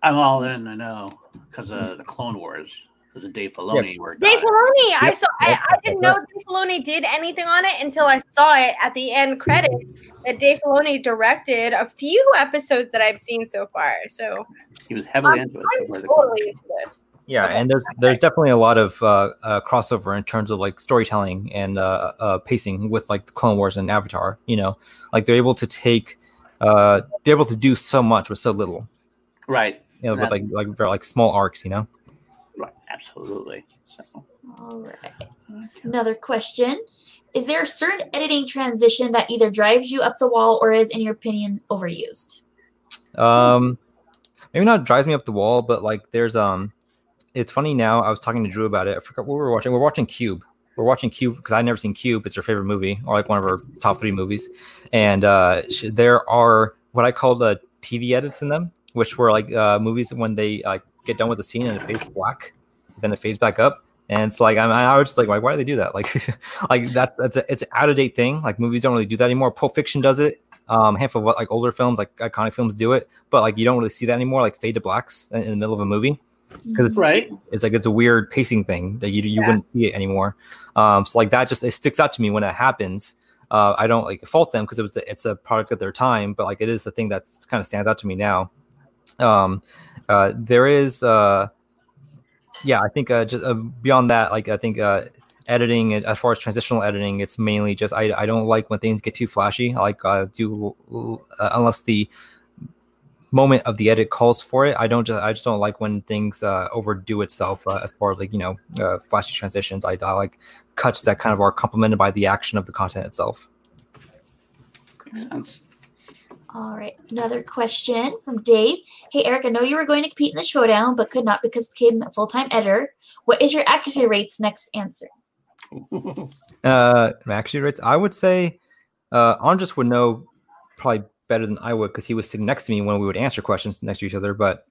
I'm all in. I know because of the Clone Wars. Because of Dave Filoni yep. worked. Dave Filoni. Yep. I saw. Yep. I, I didn't know Dave Filoni did anything on it until I saw it at the end credits that Dave Filoni directed a few episodes that I've seen so far. So he was heavily I'm, into it. I'm totally into this. Yeah, and there's there's definitely a lot of uh, uh, crossover in terms of like storytelling and uh, uh pacing with like the Clone Wars and Avatar. You know, like they're able to take, uh, they're able to do so much with so little. Right you know, with like like very like small arcs, you know. Right, absolutely. So. All right. Okay. Another question: Is there a certain editing transition that either drives you up the wall or is, in your opinion, overused? Um, maybe not drives me up the wall, but like there's um, it's funny now. I was talking to Drew about it. I forgot what we were watching. We're watching Cube. We're watching Cube because I've never seen Cube. It's her favorite movie, or like one of her top three movies. And uh, there are what I call the TV edits in them which were like uh, movies when they uh, get done with the scene and it fades black, then it fades back up. And it's like I'm, I was just like, like, why do they do that? Like, like that's that's a, it's an out of date thing. Like movies don't really do that anymore. Pulp Fiction does it. Um, handful of like older films, like iconic films, do it, but like you don't really see that anymore. Like fade to blacks in, in the middle of a movie because it's right. It's like it's a weird pacing thing that you you yeah. wouldn't see it anymore. Um, so like that just it sticks out to me when it happens. Uh, I don't like fault them because it was the, it's a product of their time, but like it is the thing that kind of stands out to me now. Um, uh, there is, uh, yeah, I think uh, just uh, beyond that, like I think uh, editing, as far as transitional editing, it's mainly just I, I don't like when things get too flashy. I like uh, do uh, unless the moment of the edit calls for it. I don't just I just don't like when things uh, overdo itself uh, as far as like you know uh, flashy transitions. I, I like cuts that kind of are complemented by the action of the content itself. All right, another question from Dave. Hey, Eric, I know you were going to compete in the showdown, but could not because became a full time editor. What is your accuracy rates? Next answer. Uh, accuracy rates. I would say, uh, Andres would know probably better than I would because he was sitting next to me when we would answer questions next to each other. But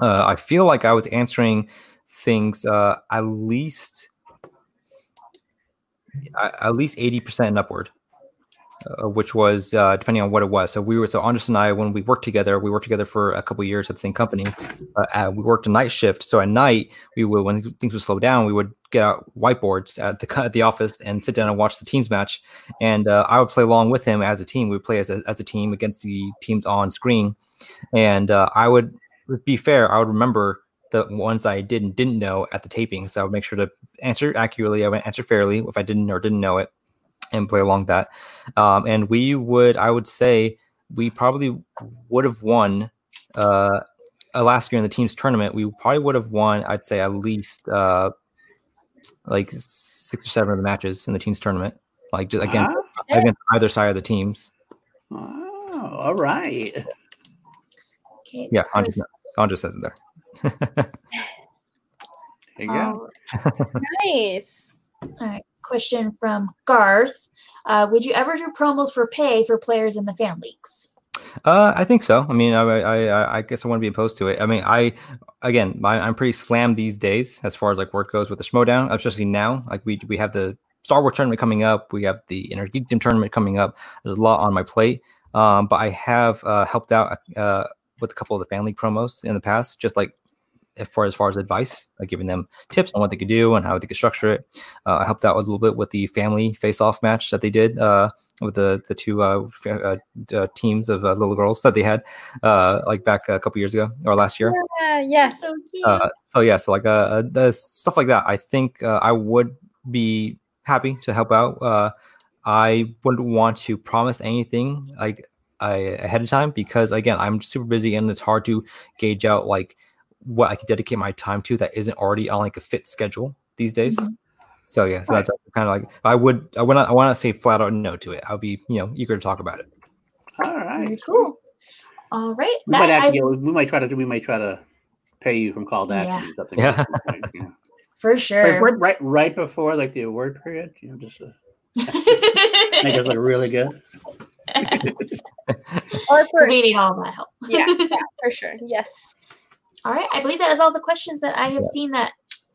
uh, I feel like I was answering things uh, at least at least eighty percent and upward uh, which was uh, depending on what it was. So we were so Andres and I when we worked together, we worked together for a couple years at the same company. Uh, we worked a night shift, so at night we would when things would slow down, we would get out whiteboards at the at the office and sit down and watch the teams match. And uh, I would play along with him as a team. We would play as a, as a team against the teams on screen, and uh, I would be fair. I would remember the ones I did and didn't know at the taping. So I would make sure to answer accurately. I would answer fairly if I didn't or didn't know it and play along that. Um, and we would, I would say, we probably would have won uh, uh, last year in the team's tournament. We probably would have won, I'd say, at least uh, like six or seven of the matches in the team's tournament, like just against against either side of the teams. Oh, all right. Okay. Yeah, Andre, Andre says it there. there you go. nice. All right question from Garth. Uh, would you ever do promos for pay for players in the fan leagues? Uh, I think so. I mean, I, I, I guess I want to be opposed to it. I mean, I, again, I, am pretty slammed these days as far as like work goes with the Schmoedown, especially now. Like we, we have the Star Wars tournament coming up. We have the Innergeekdom tournament coming up. There's a lot on my plate. Um, but I have uh, helped out uh, with a couple of the league promos in the past, just like as far as far as advice, like giving them tips on what they could do and how they could structure it. Uh, I helped out a little bit with the family face-off match that they did uh, with the the two uh, uh, uh teams of uh, little girls that they had like back a couple years ago or last year. Yeah, yes. So, so yeah, so like uh, the stuff like that. I think I would be happy to help out. I wouldn't want to promise anything like I, ahead of time because again, I'm super busy and it's hard to gauge out like what I can dedicate my time to that isn't already on like a fit schedule these days. Mm-hmm. So yeah, so right. that's kind of like I would I would not I want to say flat out no to it. I'll be you know eager to talk about it. All right, Very cool. All right, we might actually, I, we might try to we might try to pay you from call that yeah. something. Yeah. For sure. Right, right, right before like the award period, you know, just to make us look really good. or for needing all that help. yeah, yeah, for sure. Yes. All right. I believe that is all the questions that I have yeah. seen that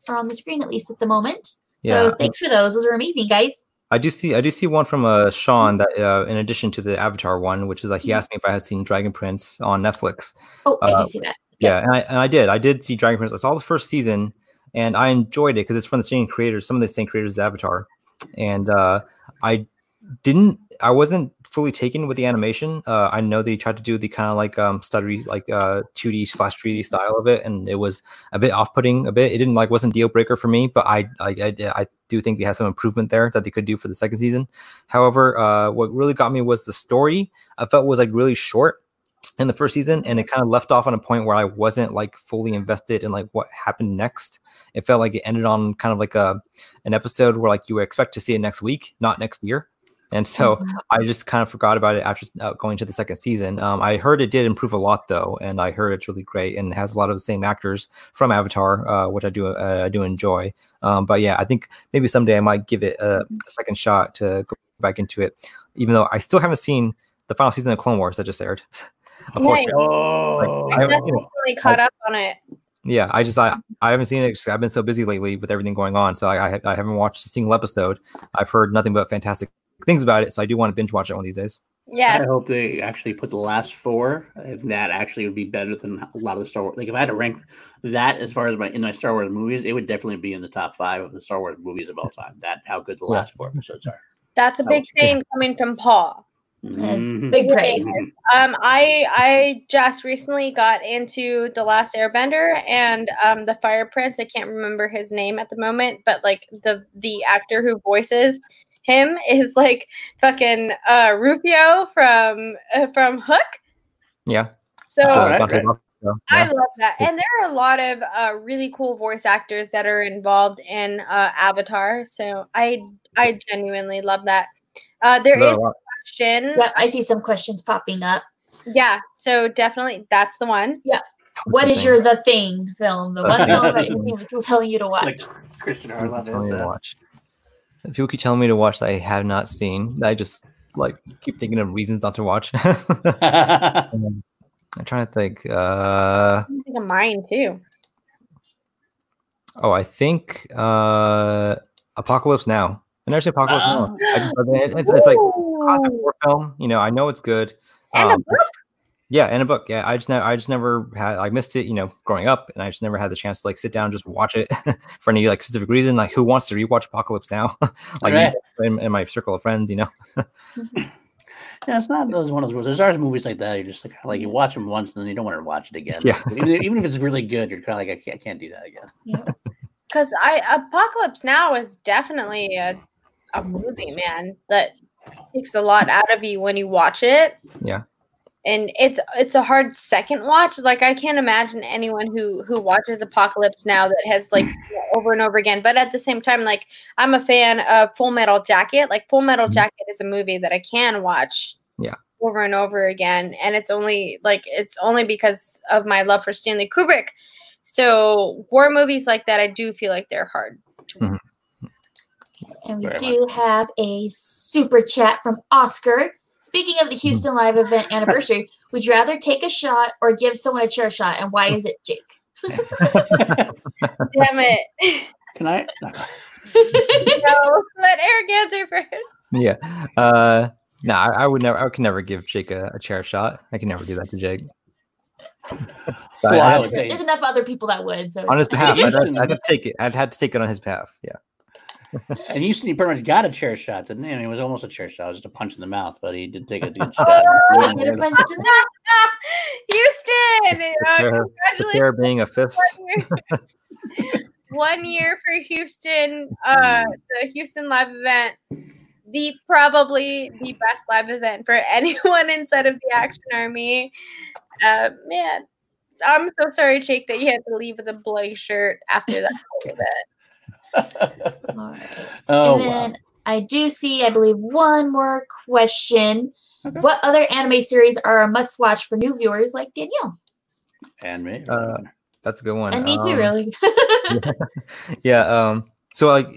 are on the screen, at least at the moment. Yeah. So thanks for those. Those are amazing, guys. I do see I do see one from uh, Sean that uh, in addition to the Avatar one, which is like he mm-hmm. asked me if I had seen Dragon Prince on Netflix. Oh, I uh, do see that. Yep. Yeah, and I, and I did. I did see Dragon Prince. I saw the first season, and I enjoyed it because it's from the same creators, some of the same creators as Avatar, and uh, I didn't I wasn't fully taken with the animation. Uh, I know they tried to do the kind of like um stuttery like uh 2D slash 3D style of it, and it was a bit off putting a bit. It didn't like wasn't deal breaker for me, but I I, I, I do think they had some improvement there that they could do for the second season. However, uh, what really got me was the story. I felt was like really short in the first season and it kind of left off on a point where I wasn't like fully invested in like what happened next. It felt like it ended on kind of like a an episode where like you would expect to see it next week, not next year. And so mm-hmm. I just kind of forgot about it after uh, going to the second season. Um, I heard it did improve a lot though, and I heard it's really great and has a lot of the same actors from Avatar, uh, which I do uh, I do enjoy. Um, but yeah, I think maybe someday I might give it a, mm-hmm. a, second shot to go back into it, even though I still haven't seen the final season of Clone Wars that just aired. Unfortunately, oh. like, I haven't really caught up on it. Yeah, I just I, I haven't seen it. I've been so busy lately with everything going on, so I, I, I haven't watched a single episode. I've heard nothing but fantastic things about it. So I do want to binge watch it one of these days. Yeah. I hope they actually put the last four. If that actually would be better than a lot of the Star Wars. Like if I had to rank that as far as my in my Star Wars movies, it would definitely be in the top five of the Star Wars movies of all time. That how good the last four episodes are. That's a big thing coming from Paul. Mm-hmm. Big praise. Um, I I just recently got into the Last Airbender and um, the Fire Prince. I can't remember his name at the moment, but like the the actor who voices him is like fucking uh, Rufio from uh, from Hook. Yeah. So right, right. Yeah. I love that, and there are a lot of uh, really cool voice actors that are involved in uh, Avatar. So I I genuinely love that. Uh, there no, is a question. Yeah, I see some questions popping up. Yeah, so definitely that's the one. Yeah. What is Thing. your the thing film? The one film that you people telling you to watch. Like Kristian People Harloff telling is. Uh, watch. People keep telling me to watch that I have not seen. that I just like keep thinking of reasons not to watch. I'm trying to think. Uh, I think of mine too. oh, I think uh, Apocalypse Now. I never seen Apocalypse Now. I just- it's, it's like classic war film. You know, I know it's good. and a Um, book. Yeah, and a book. Yeah, I just never, I just never had, I missed it, you know, growing up, and I just never had the chance to like sit down and just watch it for any like specific reason. Like, who wants to rewatch Apocalypse Now? like Right. in, in my circle of friends, you know. Mm-hmm. Yeah, it's not those one of those. There's always movies like that. You're just like, like you watch them once and then you don't want to watch it again. Yeah. even, even if it's really good, you're kind of like, I can't, I can't do that again. Yeah. Because I Apocalypse Now is definitely a, a movie, man, that takes a lot out of you when you watch it. Yeah. And it's it's a hard second watch. Like I can't imagine anyone who who watches Apocalypse Now that has like seen it over and over again. But at the same time, like I'm a fan of Full Metal Jacket. Like Full Metal Mhm. Jacket is a movie that I can watch. Yeah. Over and over again, and it's only like it's only because of my love for Stanley Kubrick. So war movies like that, I do feel like they're hard. To Mhm. And we Very do have a super chat from Oscar. Speaking of the Houston Live event anniversary, would you rather take a shot or give someone a chair shot? And why is it Jake? Damn it! Can I? no, let Eric answer first. yeah. Uh, no, I, I would never. I could never give Jake a, a chair shot. I can never do that to Jake. Well, I- I would say- There's enough other people that would. So on his behalf, I'd, I'd have to take it. I'd had to take it on his behalf. Yeah. And Houston, he pretty much got a chair shot, didn't he? I mean, it was almost a chair shot. It was just a punch in the mouth, but he did take a good shot. Oh, get a bunch of- Houston, chair- The congratulations! chair being a fist. One year, one year for Houston, uh, the Houston live event. The probably the best live event for anyone inside of the Action Army. Uh, man, I'm so sorry, Jake, that you had to leave with a bloody shirt after that whole event. All right. oh, and wow. then I do see, I believe, one more question. Okay. What other anime series are a must watch for new viewers like Danielle? and me. Uh, That's a good one. And me too, Um, really. yeah um so like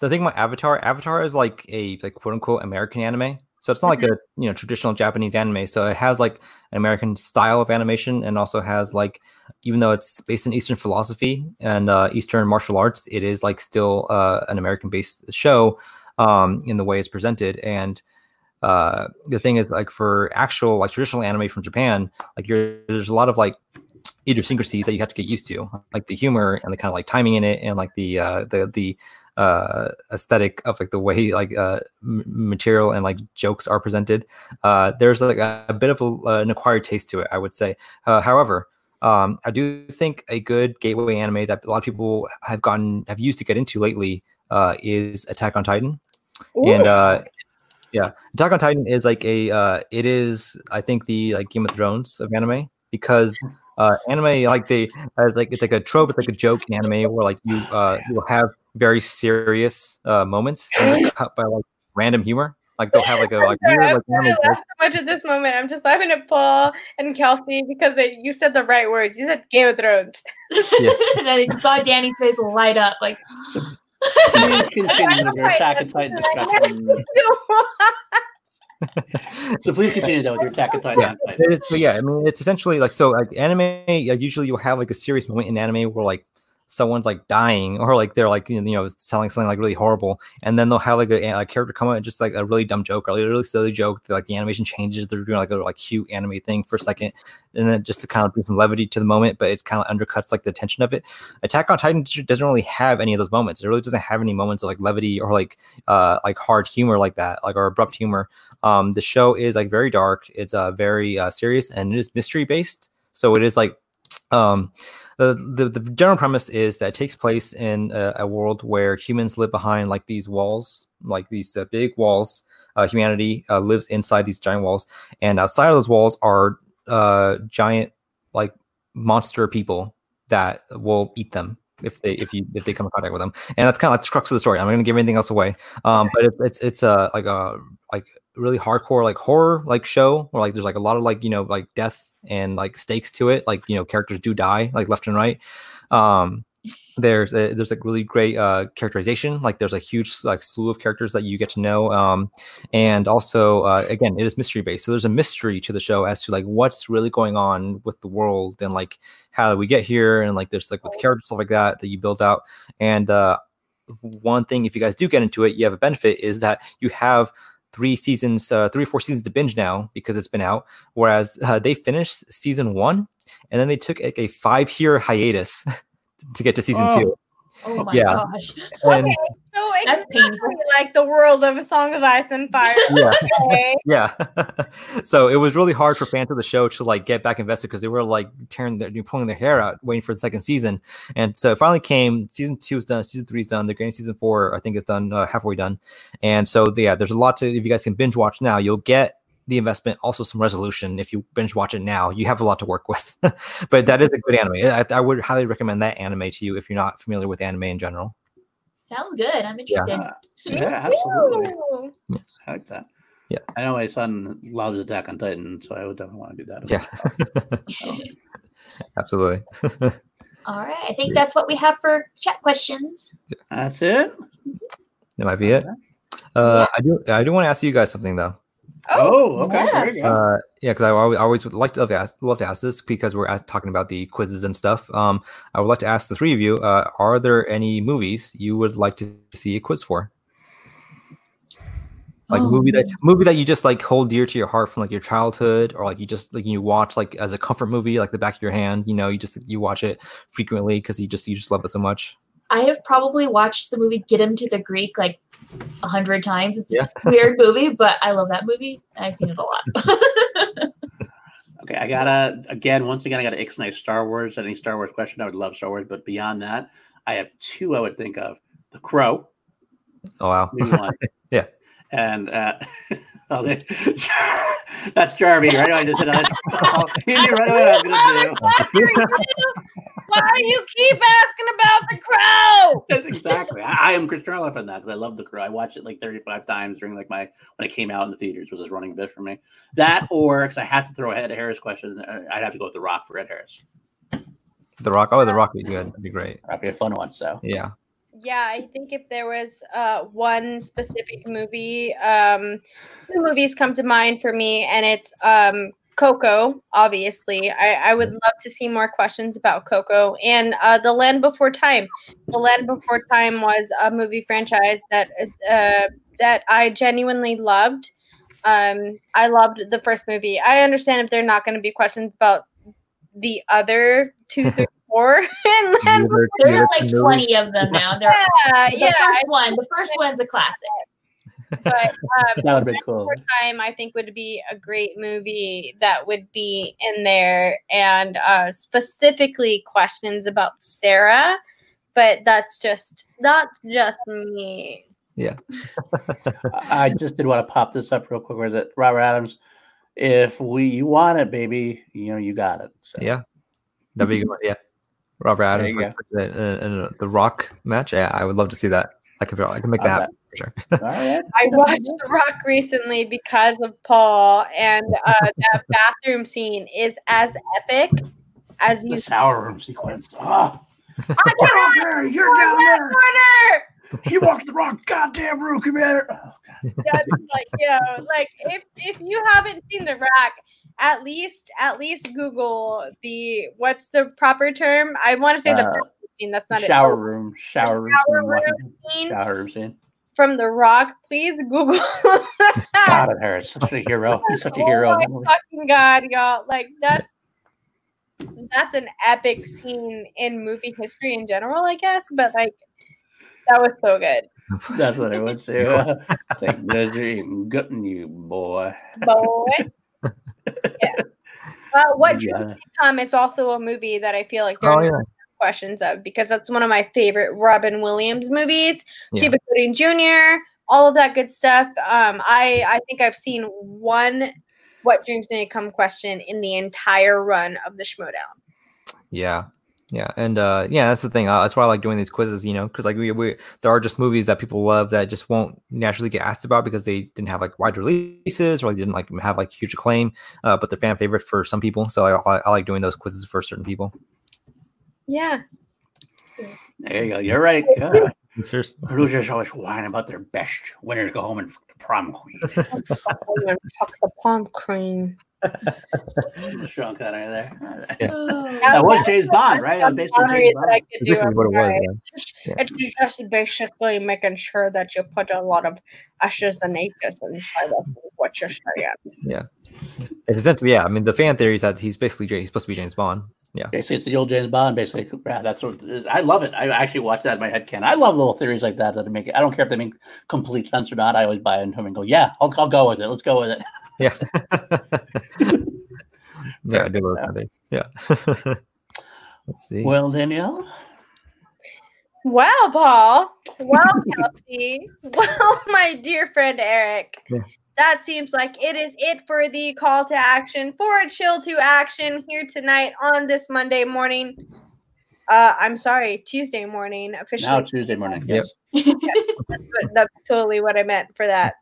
the thing about avatar avatar is like a like quote unquote american anime so it's not like a you know traditional japanese anime so it has like an american style of animation and also has like even though it's based in eastern philosophy and uh, eastern martial arts it is like still uh, an american based show um in the way it's presented and uh the thing is like for actual like traditional anime from japan like there's a lot of like idiosyncrasies that you have to get used to, like the humor and the kind of like timing in it, and like the uh, the the uh, aesthetic of like the way like uh, material and like jokes are presented. Uh, there's like a, a bit of a, an acquired taste to it, I would say. Uh, however, um, I do think a good gateway anime that a lot of people have gotten have used to get into lately uh, is Attack on Titan. And uh yeah attack on titan is like a uh it is i think the like game of thrones of anime because uh anime like they as like it's like a trope it's like a joke in anime where like you uh you'll have very serious uh moments and cut by like random humor like they'll have like a like I'm sorry, weird I'm like sorry, I so much at this moment. I'm just laughing at Paul and Kelsey because they, you said the right words. You said Game of Thrones. Yeah. and I just saw Danny's face light up like So please continue with your Attack on Titan discussion. So please continue though with your Attack on Titan. Yeah. It is, but yeah, I mean, it's essentially like so. Like anime, like, usually you'll have like a serious moment in anime where like someone's like dying or like they're like you know, telling something like really horrible, and then they'll have like a, a character come out and just like a really dumb joke or like, a really silly joke. Like the animation changes, they're doing like a like cute anime thing for a second, and then just to kind of bring some levity to the moment, but it's kind of undercuts like the tension of it. Attack on Titan doesn't really have any of those moments. It really doesn't have any moments of like levity or like uh like hard humor like that, like or abrupt humor. Um, the show is like very dark. It's uh very uh, serious and it is mystery based. So it is like um the, the general premise is that it takes place in a, a world where humans live behind like these walls, like these uh, big walls. Uh, humanity uh, lives inside these giant walls, and outside of those walls are uh, giant like monster people that will eat them if they if you if they come in contact with them, and that's kind of like the crux of the story. I'm not gonna give anything else away, um, but it's it's it's a like a like really hardcore like horror like show where like there's like a lot of like you know like death and like stakes to it, like you know characters do die like left and right. Um, there's a, there's like really great uh, characterization. Like there's a huge like slew of characters that you get to know, um, and also uh, again it is mystery based. So there's a mystery to the show as to like what's really going on with the world and like how do we get here and like there's like with characters stuff like that that you build out. And uh, one thing, if you guys do get into it, you have a benefit is that you have three seasons, uh, three or four seasons to binge now because it's been out. Whereas uh, they finished season one and then they took like a five year hiatus to get to season Oh. two. Oh my Yeah. gosh. And Okay, so That's painful. like the world of A Song of Ice and Fire. yeah, Okay. yeah. so it was really hard for fans of the show to like get back invested because they were like tearing their pulling their hair out waiting for the second season. And so it finally came. Season two is done. Season three is done. They're getting season four. I think is done uh, halfway done. And so yeah, there's a lot to. If you guys can binge watch now, you'll get the investment, also some resolution. If you binge watch it now, you have a lot to work with. but that is a good anime. I, I would highly recommend that anime to you if you're not familiar with anime in general. Sounds good. I'm interested. Uh, yeah, absolutely. Woo! I like that. Yeah. I know my son loves Attack on Titan, so I would definitely want to do that. Yeah. well. Absolutely. All right. I think that's what we have for chat questions. That's it. That might be it. Uh, I do. I do want to ask you guys something though. Oh, okay. Yeah. There you go. Uh, yeah, because I always, always would like to love to ask, love to ask this because we're at, talking about the quizzes and stuff. Um, I would like to ask the three of you: uh, Are there any movies you would like to see a quiz for? Like Oh, movie that movie that you just like hold dear to your heart from like your childhood, or like you just like you watch like as a comfort movie, like the back of your hand. You know, you just you watch it frequently because you just you just love it so much. I have probably watched the movie Get Him to the Greek like a hundred times. It's Yeah. a weird movie, but I love that movie. I've seen it a lot. Okay, I gotta again, once again, I gotta ixnay Star Wars. Any Star Wars question, I would love Star Wars, but beyond that, I have two I would think of: The Crow, Oh wow. Yeah. and uh, oh, they, that's Jarvie, right? I just did that. Oh, knew right away what I was gonna do. Why do you keep asking about the crow? That's exactly. I, I am Chris Charlotte in that because I love The Crow. I watched it like 35 times during like my when it came out in the theaters. Was this running bit for me? That or because I have to throw a Ed Harris question, uh, I'd have to go with The Rock for Ed Harris. The Rock. Oh, The Rock would be good. That'd be great. That'd be a fun one. So Yeah. Yeah, I think if there was uh, one specific movie, um, two movies come to mind for me, and it's um, Coco. Obviously, I, I would love to see more questions about Coco and uh, The Land Before Time. The Land Before Time was a movie franchise that uh, that I genuinely loved. Um, I loved the first movie. I understand if they're not going to be questions about the other two, three, four, and Land Neither- There's like 20 of them now. They're, yeah, the yeah. first one, the first one's a classic. But um, that would be cool. Time, I think would be a great movie that would be in there, and uh, specifically questions about Sarah. But that's just not just me. Yeah, I just did want to pop this up real quick. Where it? Robert Adams? If we you want it, baby, you know you got it. So. Yeah, that'd be good. Yeah, Robert Adams you for the, uh, uh, the Rock match. Yeah, I would love to see that. I could, I can make that happen for sure. All right. I watched The Rock recently because of Paul, and uh, that bathroom scene is as epic as The you. shower room sequence. Oh, I cannot there, you're down there. order. You walked the wrong goddamn room, come here. Oh, God. That's like yo, like if if you haven't seen the rack, at least at least Google the what's the proper term? I want to say the Uh, scene. That's not shower it. room, shower room, shower scene, room scene shower room scene. from The Rock. Please Google. God, it hurts. Such a hero. He's such a hero. Oh my fucking god, y'all! Like that's that's an epic scene in movie history in general, I guess. But like that was so good, That's what I would say. Take pleasure in gutting you, boy. boy. yeah. Uh, what Yeah. Dreams May Come is also a movie that I feel like there oh are yeah, questions of because that's one of my favorite Robin Williams movies. Yeah. Cuba Gooding Jr., all of that good stuff. Um, I I think I've seen one "What Dreams May Come" question in the entire run of the Schmoedown. yeah. Yeah, and uh, yeah, that's the thing. Uh, that's why I like doing these quizzes, you know, because like we, we there are just movies that people love that just won't naturally get asked about because they didn't have like wide releases or they didn't like have like huge acclaim, uh, but they're fan favorite for some people. So I, I, I like doing those quizzes for certain people. Yeah. There you go. You're right. Yeah. Seriously. Producers always whine about their best winners go home and fuck the prom queen. Fuck the prom cream. Strong cut right there. Oh. That was James Bond, right? That was basically James Bond. I could Basically what it was. Yeah. Yeah. It's just basically making sure that you put a lot of ashes and ages inside of what you're saying. Yeah, it's essentially yeah. I mean, the fan theory is that he's basically he's supposed to be James Bond. Yeah. Basically, it's the old James Bond. Basically, yeah, that's what it is. I love it. I actually watch that in my head. Can I love little theories like that that make it? I don't care if they make complete sense or not. I always buy into them and go, yeah, I'll, I'll go with it. Let's go with it. Yeah. yeah, I do love that. Yeah. Let's see. Well, Danielle, Well, Paul. Well, Kelsey. well, my dear friend Eric. Yeah. That seems like it is it for the call to action for a chill to action here tonight on this Monday morning. Uh, I'm sorry, Tuesday morning officially. now Tuesday morning. Yep. Yes. But that's totally what I meant for that.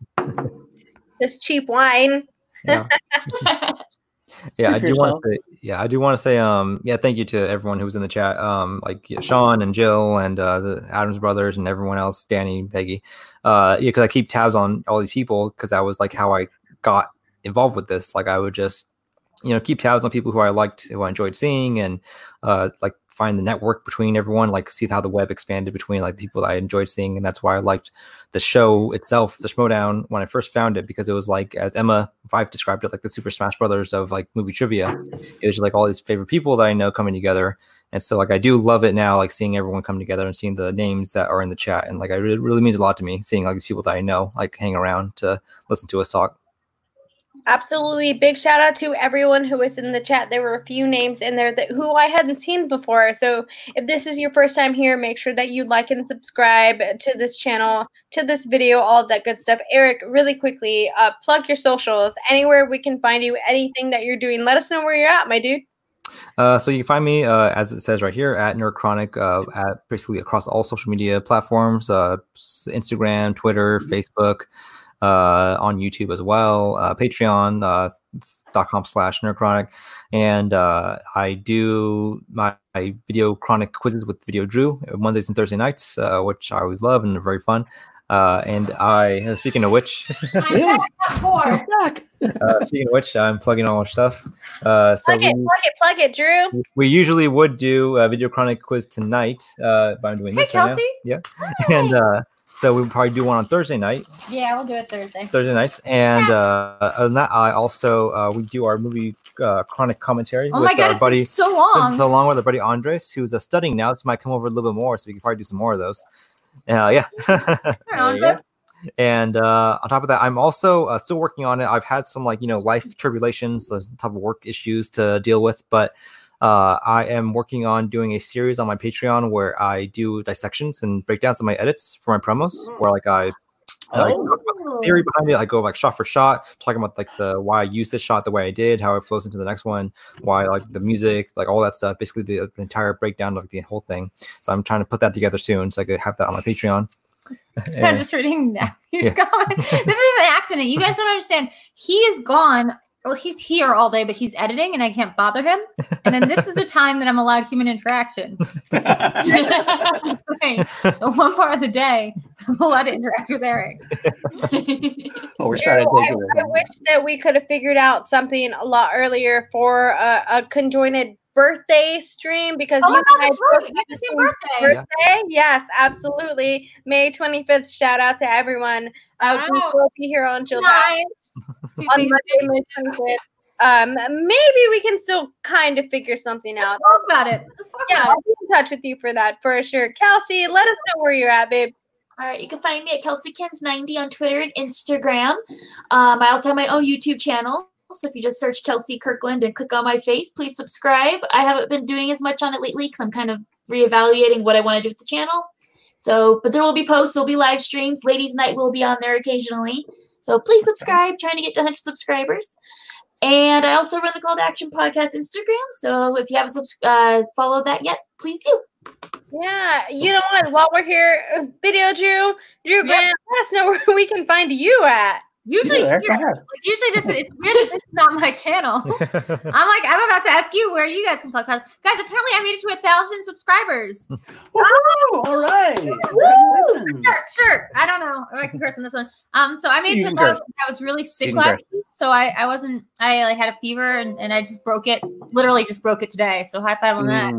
This cheap wine. yeah. yeah i do want to say, yeah i do want to say um yeah thank you to everyone who was in the chat um like yeah, sean and jill and uh the adams brothers and everyone else danny peggy uh yeah because i keep tabs on all these people because that was like how i got involved with this like i would just you know keep tabs on people who i liked who i enjoyed seeing and uh like find the network between everyone like see how the web expanded between like the people that i enjoyed seeing and that's why i liked the show itself, the Schmoedown, when I first found it, because it was like, as Emma Fyffe described it, like the Super Smash Brothers of like movie trivia. It was just like all these favorite people that I know coming together. And so, like, I do love it now, like seeing everyone come together and seeing the names that are in the chat. And like, it really, means a lot to me seeing like these people that I know, like, hang around to listen to us talk. Absolutely. Big shout out to everyone who was in the chat. There were a few names in there that who I hadn't seen before. So if this is your first time here, make sure that you like and subscribe to this channel, to this video, all that good stuff. Eric, really quickly, uh, plug your socials, anywhere we can find you, anything that you're doing. Let us know where you're at, my dude. Uh, so you can find me, uh, as it says right here, at Neurochronic, uh, at basically across all social media platforms, uh, Instagram, Twitter, Facebook, uh, on YouTube as well, uh, Patreon, uh, com slash Nerdchronic. And uh, I do my, my video chronic quizzes with Video Drew uh, Mondays and Thursday nights, uh, which I always love and are very fun. Uh, and I, uh, speaking of which, Really? Four. Back. uh, speaking of which, I'm plugging all our stuff. Uh, so Plug it, we- plug it, plug it, Drew. we usually would do a video chronic quiz tonight, uh, but I'm doing Hey, this right now. Yeah, and uh, so we probably do one on Thursday night, Yeah, we'll do it Thursday. Thursday nights, and uh, other than that, I also uh, we do our movie uh, chronic commentary Oh with my god, our it's buddy. so So, long. so along with our buddy Andres, who's uh, studying now, so might come over a little bit more, so we can probably do some more of those. Uh, yeah. There. And uh, on top of that, I'm also uh, still working on it. I've had some like you know life tribulations, the type of work issues to deal with, but uh, I am working on doing a series on my Patreon where I do dissections and breakdowns of my edits for my promos, where like I Oh. talk about the theory behind it. I go like shot for shot, talking about like the why I use this shot the way I did, how it flows into the next one, why like the music, like all that stuff. Basically, the, the entire breakdown of the whole thing. So I'm trying to put that together soon, so I could have that on my Patreon. I'm just reading now. He's Yeah. gone. this is an accident. You guys don't understand. He is gone. Well, he's here all day, but he's editing, and I can't bother him. And then this is the time that I'm allowed human interaction. The one part of the day, I'm allowed to interact with Eric. well, we're starting to take I, I wish that we could have figured out something a lot earlier for a, a conjoined birthday stream because Oh my you god, guys that's right. both You have the same have birthday. Yeah. birthday. Yes, absolutely. May 25th. Shout out to everyone. Uh, we will be here on Jill Nice. On things. Monday, May 25th. Um, maybe we can still kind of figure something Let's out. talk about it. Let's talk Yeah, about I'll be in touch with you for that for sure. Kelsey, let us know where you're at, babe. All right, you can find me at KelseyKens90 on Twitter and Instagram. Um, I also have my own YouTube channel. So if you just search Kelsey Kirkland and click on my face, please subscribe. I haven't been doing as much on it lately because I'm kind of reevaluating what I want to do with the channel. So, but there will be posts, there'll be live streams. Ladies' Night will be on there occasionally. So please subscribe. Trying to get to 100 subscribers. And I also run the Call to Action Podcast Instagram. So if you haven't subs- uh, followed that yet, please do. Yeah, you know what? While we're here, Video Drew, Drew Grant, let us know where we can find you at. Usually, Yeah, here, like usually this is it's weird this is not my channel. I'm like, I'm about to ask you where you guys can plug class. Guys, apparently I made it to a thousand subscribers. Woohoo! All right. Congratulations. Sure, sure. I don't know if I can curse on this one. Um, so I made it to a thousand. I was really sick last week, so I, I wasn't. I like had a fever and, and I just broke it. Literally just broke it today. So high five on that.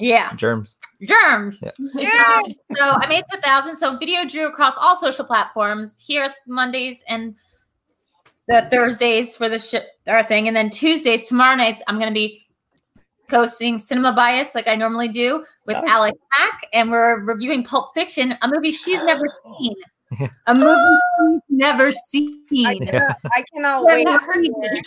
Yeah, Germs. germs. Yeah. Um, so I made it to a thousand. So video drew across all social platforms here Mondays and the Thursdays for the ship our thing, and then Tuesdays tomorrow nights I'm gonna be posting Cinema Bias like I normally do with Nice. Alex Mack, and we're reviewing Pulp Fiction, a movie she's never seen, a movie she's never seen. I cannot Yeah, wait that to hear me.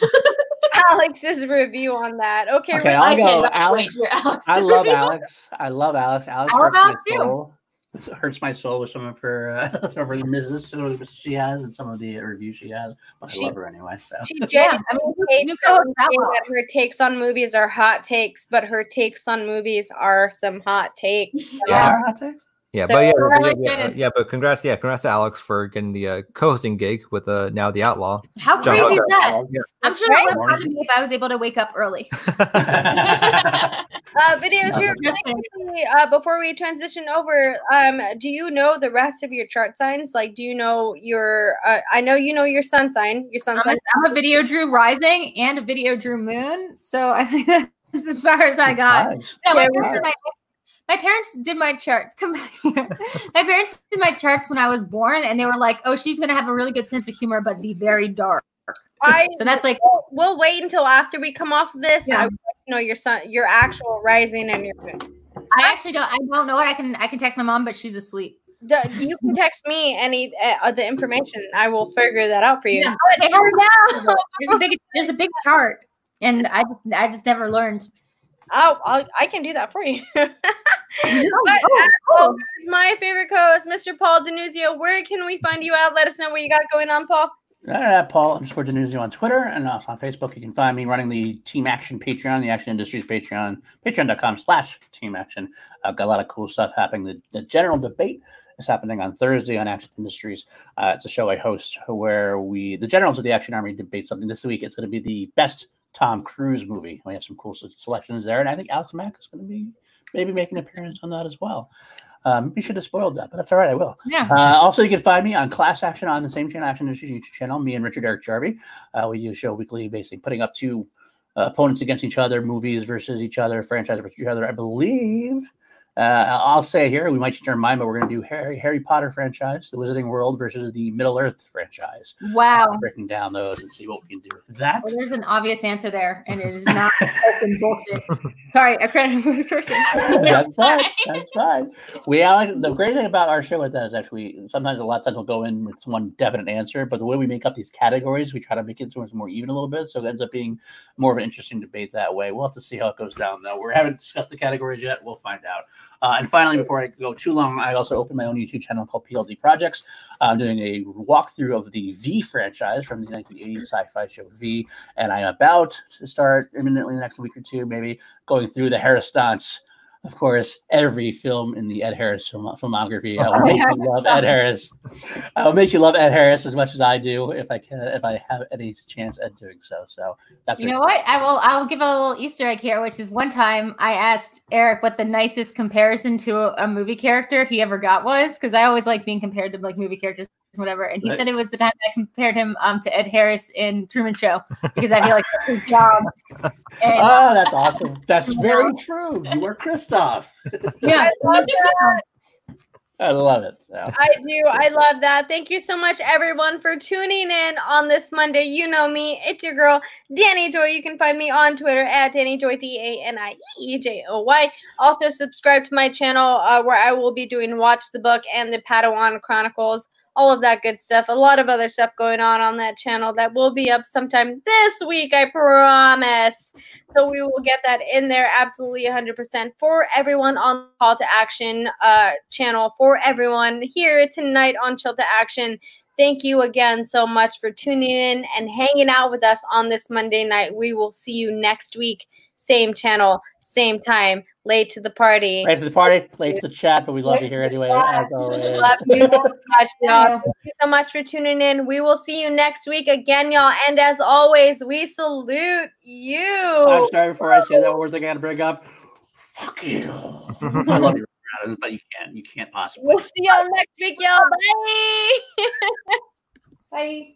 Alex's review on that. Okay, Okay, I'll go. Alex. Alex. I love Alex. I love Alex. Alex I love hurts my Alex too. soul. It hurts my soul with some of her, uh, some of her misses some of the misses she has and some of the reviews she has. But I She- love her anyway. So she Yeah, I mean, hates new it co-host when we say Ella. that her takes on movies are hot takes, but her takes on movies are some hot takes. yeah, her hot takes. Yeah, So but yeah, really yeah, yeah, yeah, but congrats, yeah, congrats to Alex for getting the uh, co-hosting gig with uh, now the Outlaw. How John crazy is that? Yeah. I'm sure Right? that would happen to me if I was able to wake up early. Uh, video Love Drew, it. Just really quickly, uh, before we transition over, um, do you know the rest of your chart signs? Like, do you know your? Uh, I know you know your sun sign. Your sun I'm sign. a, I'm a video drew rising and a video drew moon. So I think that's as far as I got. Nice. Yeah, my, Yeah, parents my, my parents did my charts. Come back here. My parents did my charts when I was born, and they were like, "Oh, she's gonna have a really good sense of humor, but be very dark." I So that's like, we'll, we'll wait until after we come off this. Yeah. I would like to know your sun, your actual rising and your moon. I actually don't. I don't know what I can. I can text my mom, but she's asleep. The- you can text me any uh, the information. I will figure that out for you. Yeah. But for now, There's a big. There's a big chart, and I just. I just never learned. I'll, I'll I can do that for you. but Oh, as cool. always, my favorite co-host, Mr. Paul Denuzio. Where can we find you at? Let us know what you got going on, Paul. All right, Paul underscore Denuzio on Twitter and also on Facebook. You can find me running the Team Action Patreon, the Action Industries Patreon, patreon.com slash Team Action. I've got a lot of cool stuff happening. The, the general debate is happening on Thursday on Action Industries. Uh, it's a show I host where we, the generals of the Action Army, debate something. This week it's going to be the best Tom Cruise movie. We have some cool selections there, and I think Alex Mack is going to be maybe making an appearance on that as well. Um, you should have spoiled that, but that's all right. I will. Yeah. Uh, also, you can find me on Class Action on the same channel, Action Industries YouTube channel. Me and Richard Eric Jarvie. Uh, we do a show weekly, basically putting up two uh, opponents against each other, movies versus each other, franchise versus each other. I believe. Uh, I'll say here, we might change our mind, but we're going to do Harry Harry Potter franchise, the Wizarding World versus the Middle Earth franchise. Wow. Uh, breaking down those and see what we can do with that. Well, there's an obvious answer there, and it is not open bullshit. Sorry, I credit person. that's fine. That's fine. We are, the great thing about our show with that is actually sometimes a lot of times we'll go in with one definite answer, but the way we make up these categories, we try to make it so it's more even a little bit. So it ends up being more of an interesting debate that way. We'll have to see how it goes down though. We haven't discussed the categories yet. We'll find out. Uh, and finally, before I go too long, I also opened my own YouTube channel called PLD Projects. I'm doing a walkthrough of the V franchise from the 1980s sci-fi show V, and I'm about to start imminently in the next week or two, maybe going through the Harris stunts. Of course, every film in the Ed Harris film- filmography. I will make you love Ed Harris. I will make you love Ed Harris as much as I do, if I can, if I have any chance at doing so. So that's You know what? I will. I'll give a little Easter egg here, which is one time I asked Eric what the nicest comparison to a, a movie character he ever got was, because I always like being compared to like movie characters, whatever. And he Right. said it was the time I compared him um, to Ed Harris in Truman Show because I feel like that's his job. And, Oh, that's awesome. That's very true. You are Christof. yeah, I love that. I love it. So. I do. I love that. Thank you so much, everyone, for tuning in on this Monday. You know me. It's your girl, Danny Joy. You can find me on Twitter at Danny Joy, D A N I E J O Y. Also, subscribe to my channel uh, where I will be doing Watch the Book and the Padawan Chronicles. All of that good stuff. A lot of other stuff going on on that channel that will be up sometime this week, I promise. So we will get that in there absolutely 100% for everyone on the Call to Action uh, channel, for everyone here tonight on Chill to Action. Thank you again so much for tuning in and hanging out with us on this Monday night. We will see you next week, same channel, same time. Late to the party. Late to the party, late to the chat, but we love you here anyway. As always. Love you so much, y'all. Thank you so much for tuning in. We will see you next week again, y'all. And as always, we salute you. I'm sorry before I say that word I gotta bring up. Fuck you. I love you, but you can't. You can't possibly. We'll see y'all next week, y'all. Bye. Bye.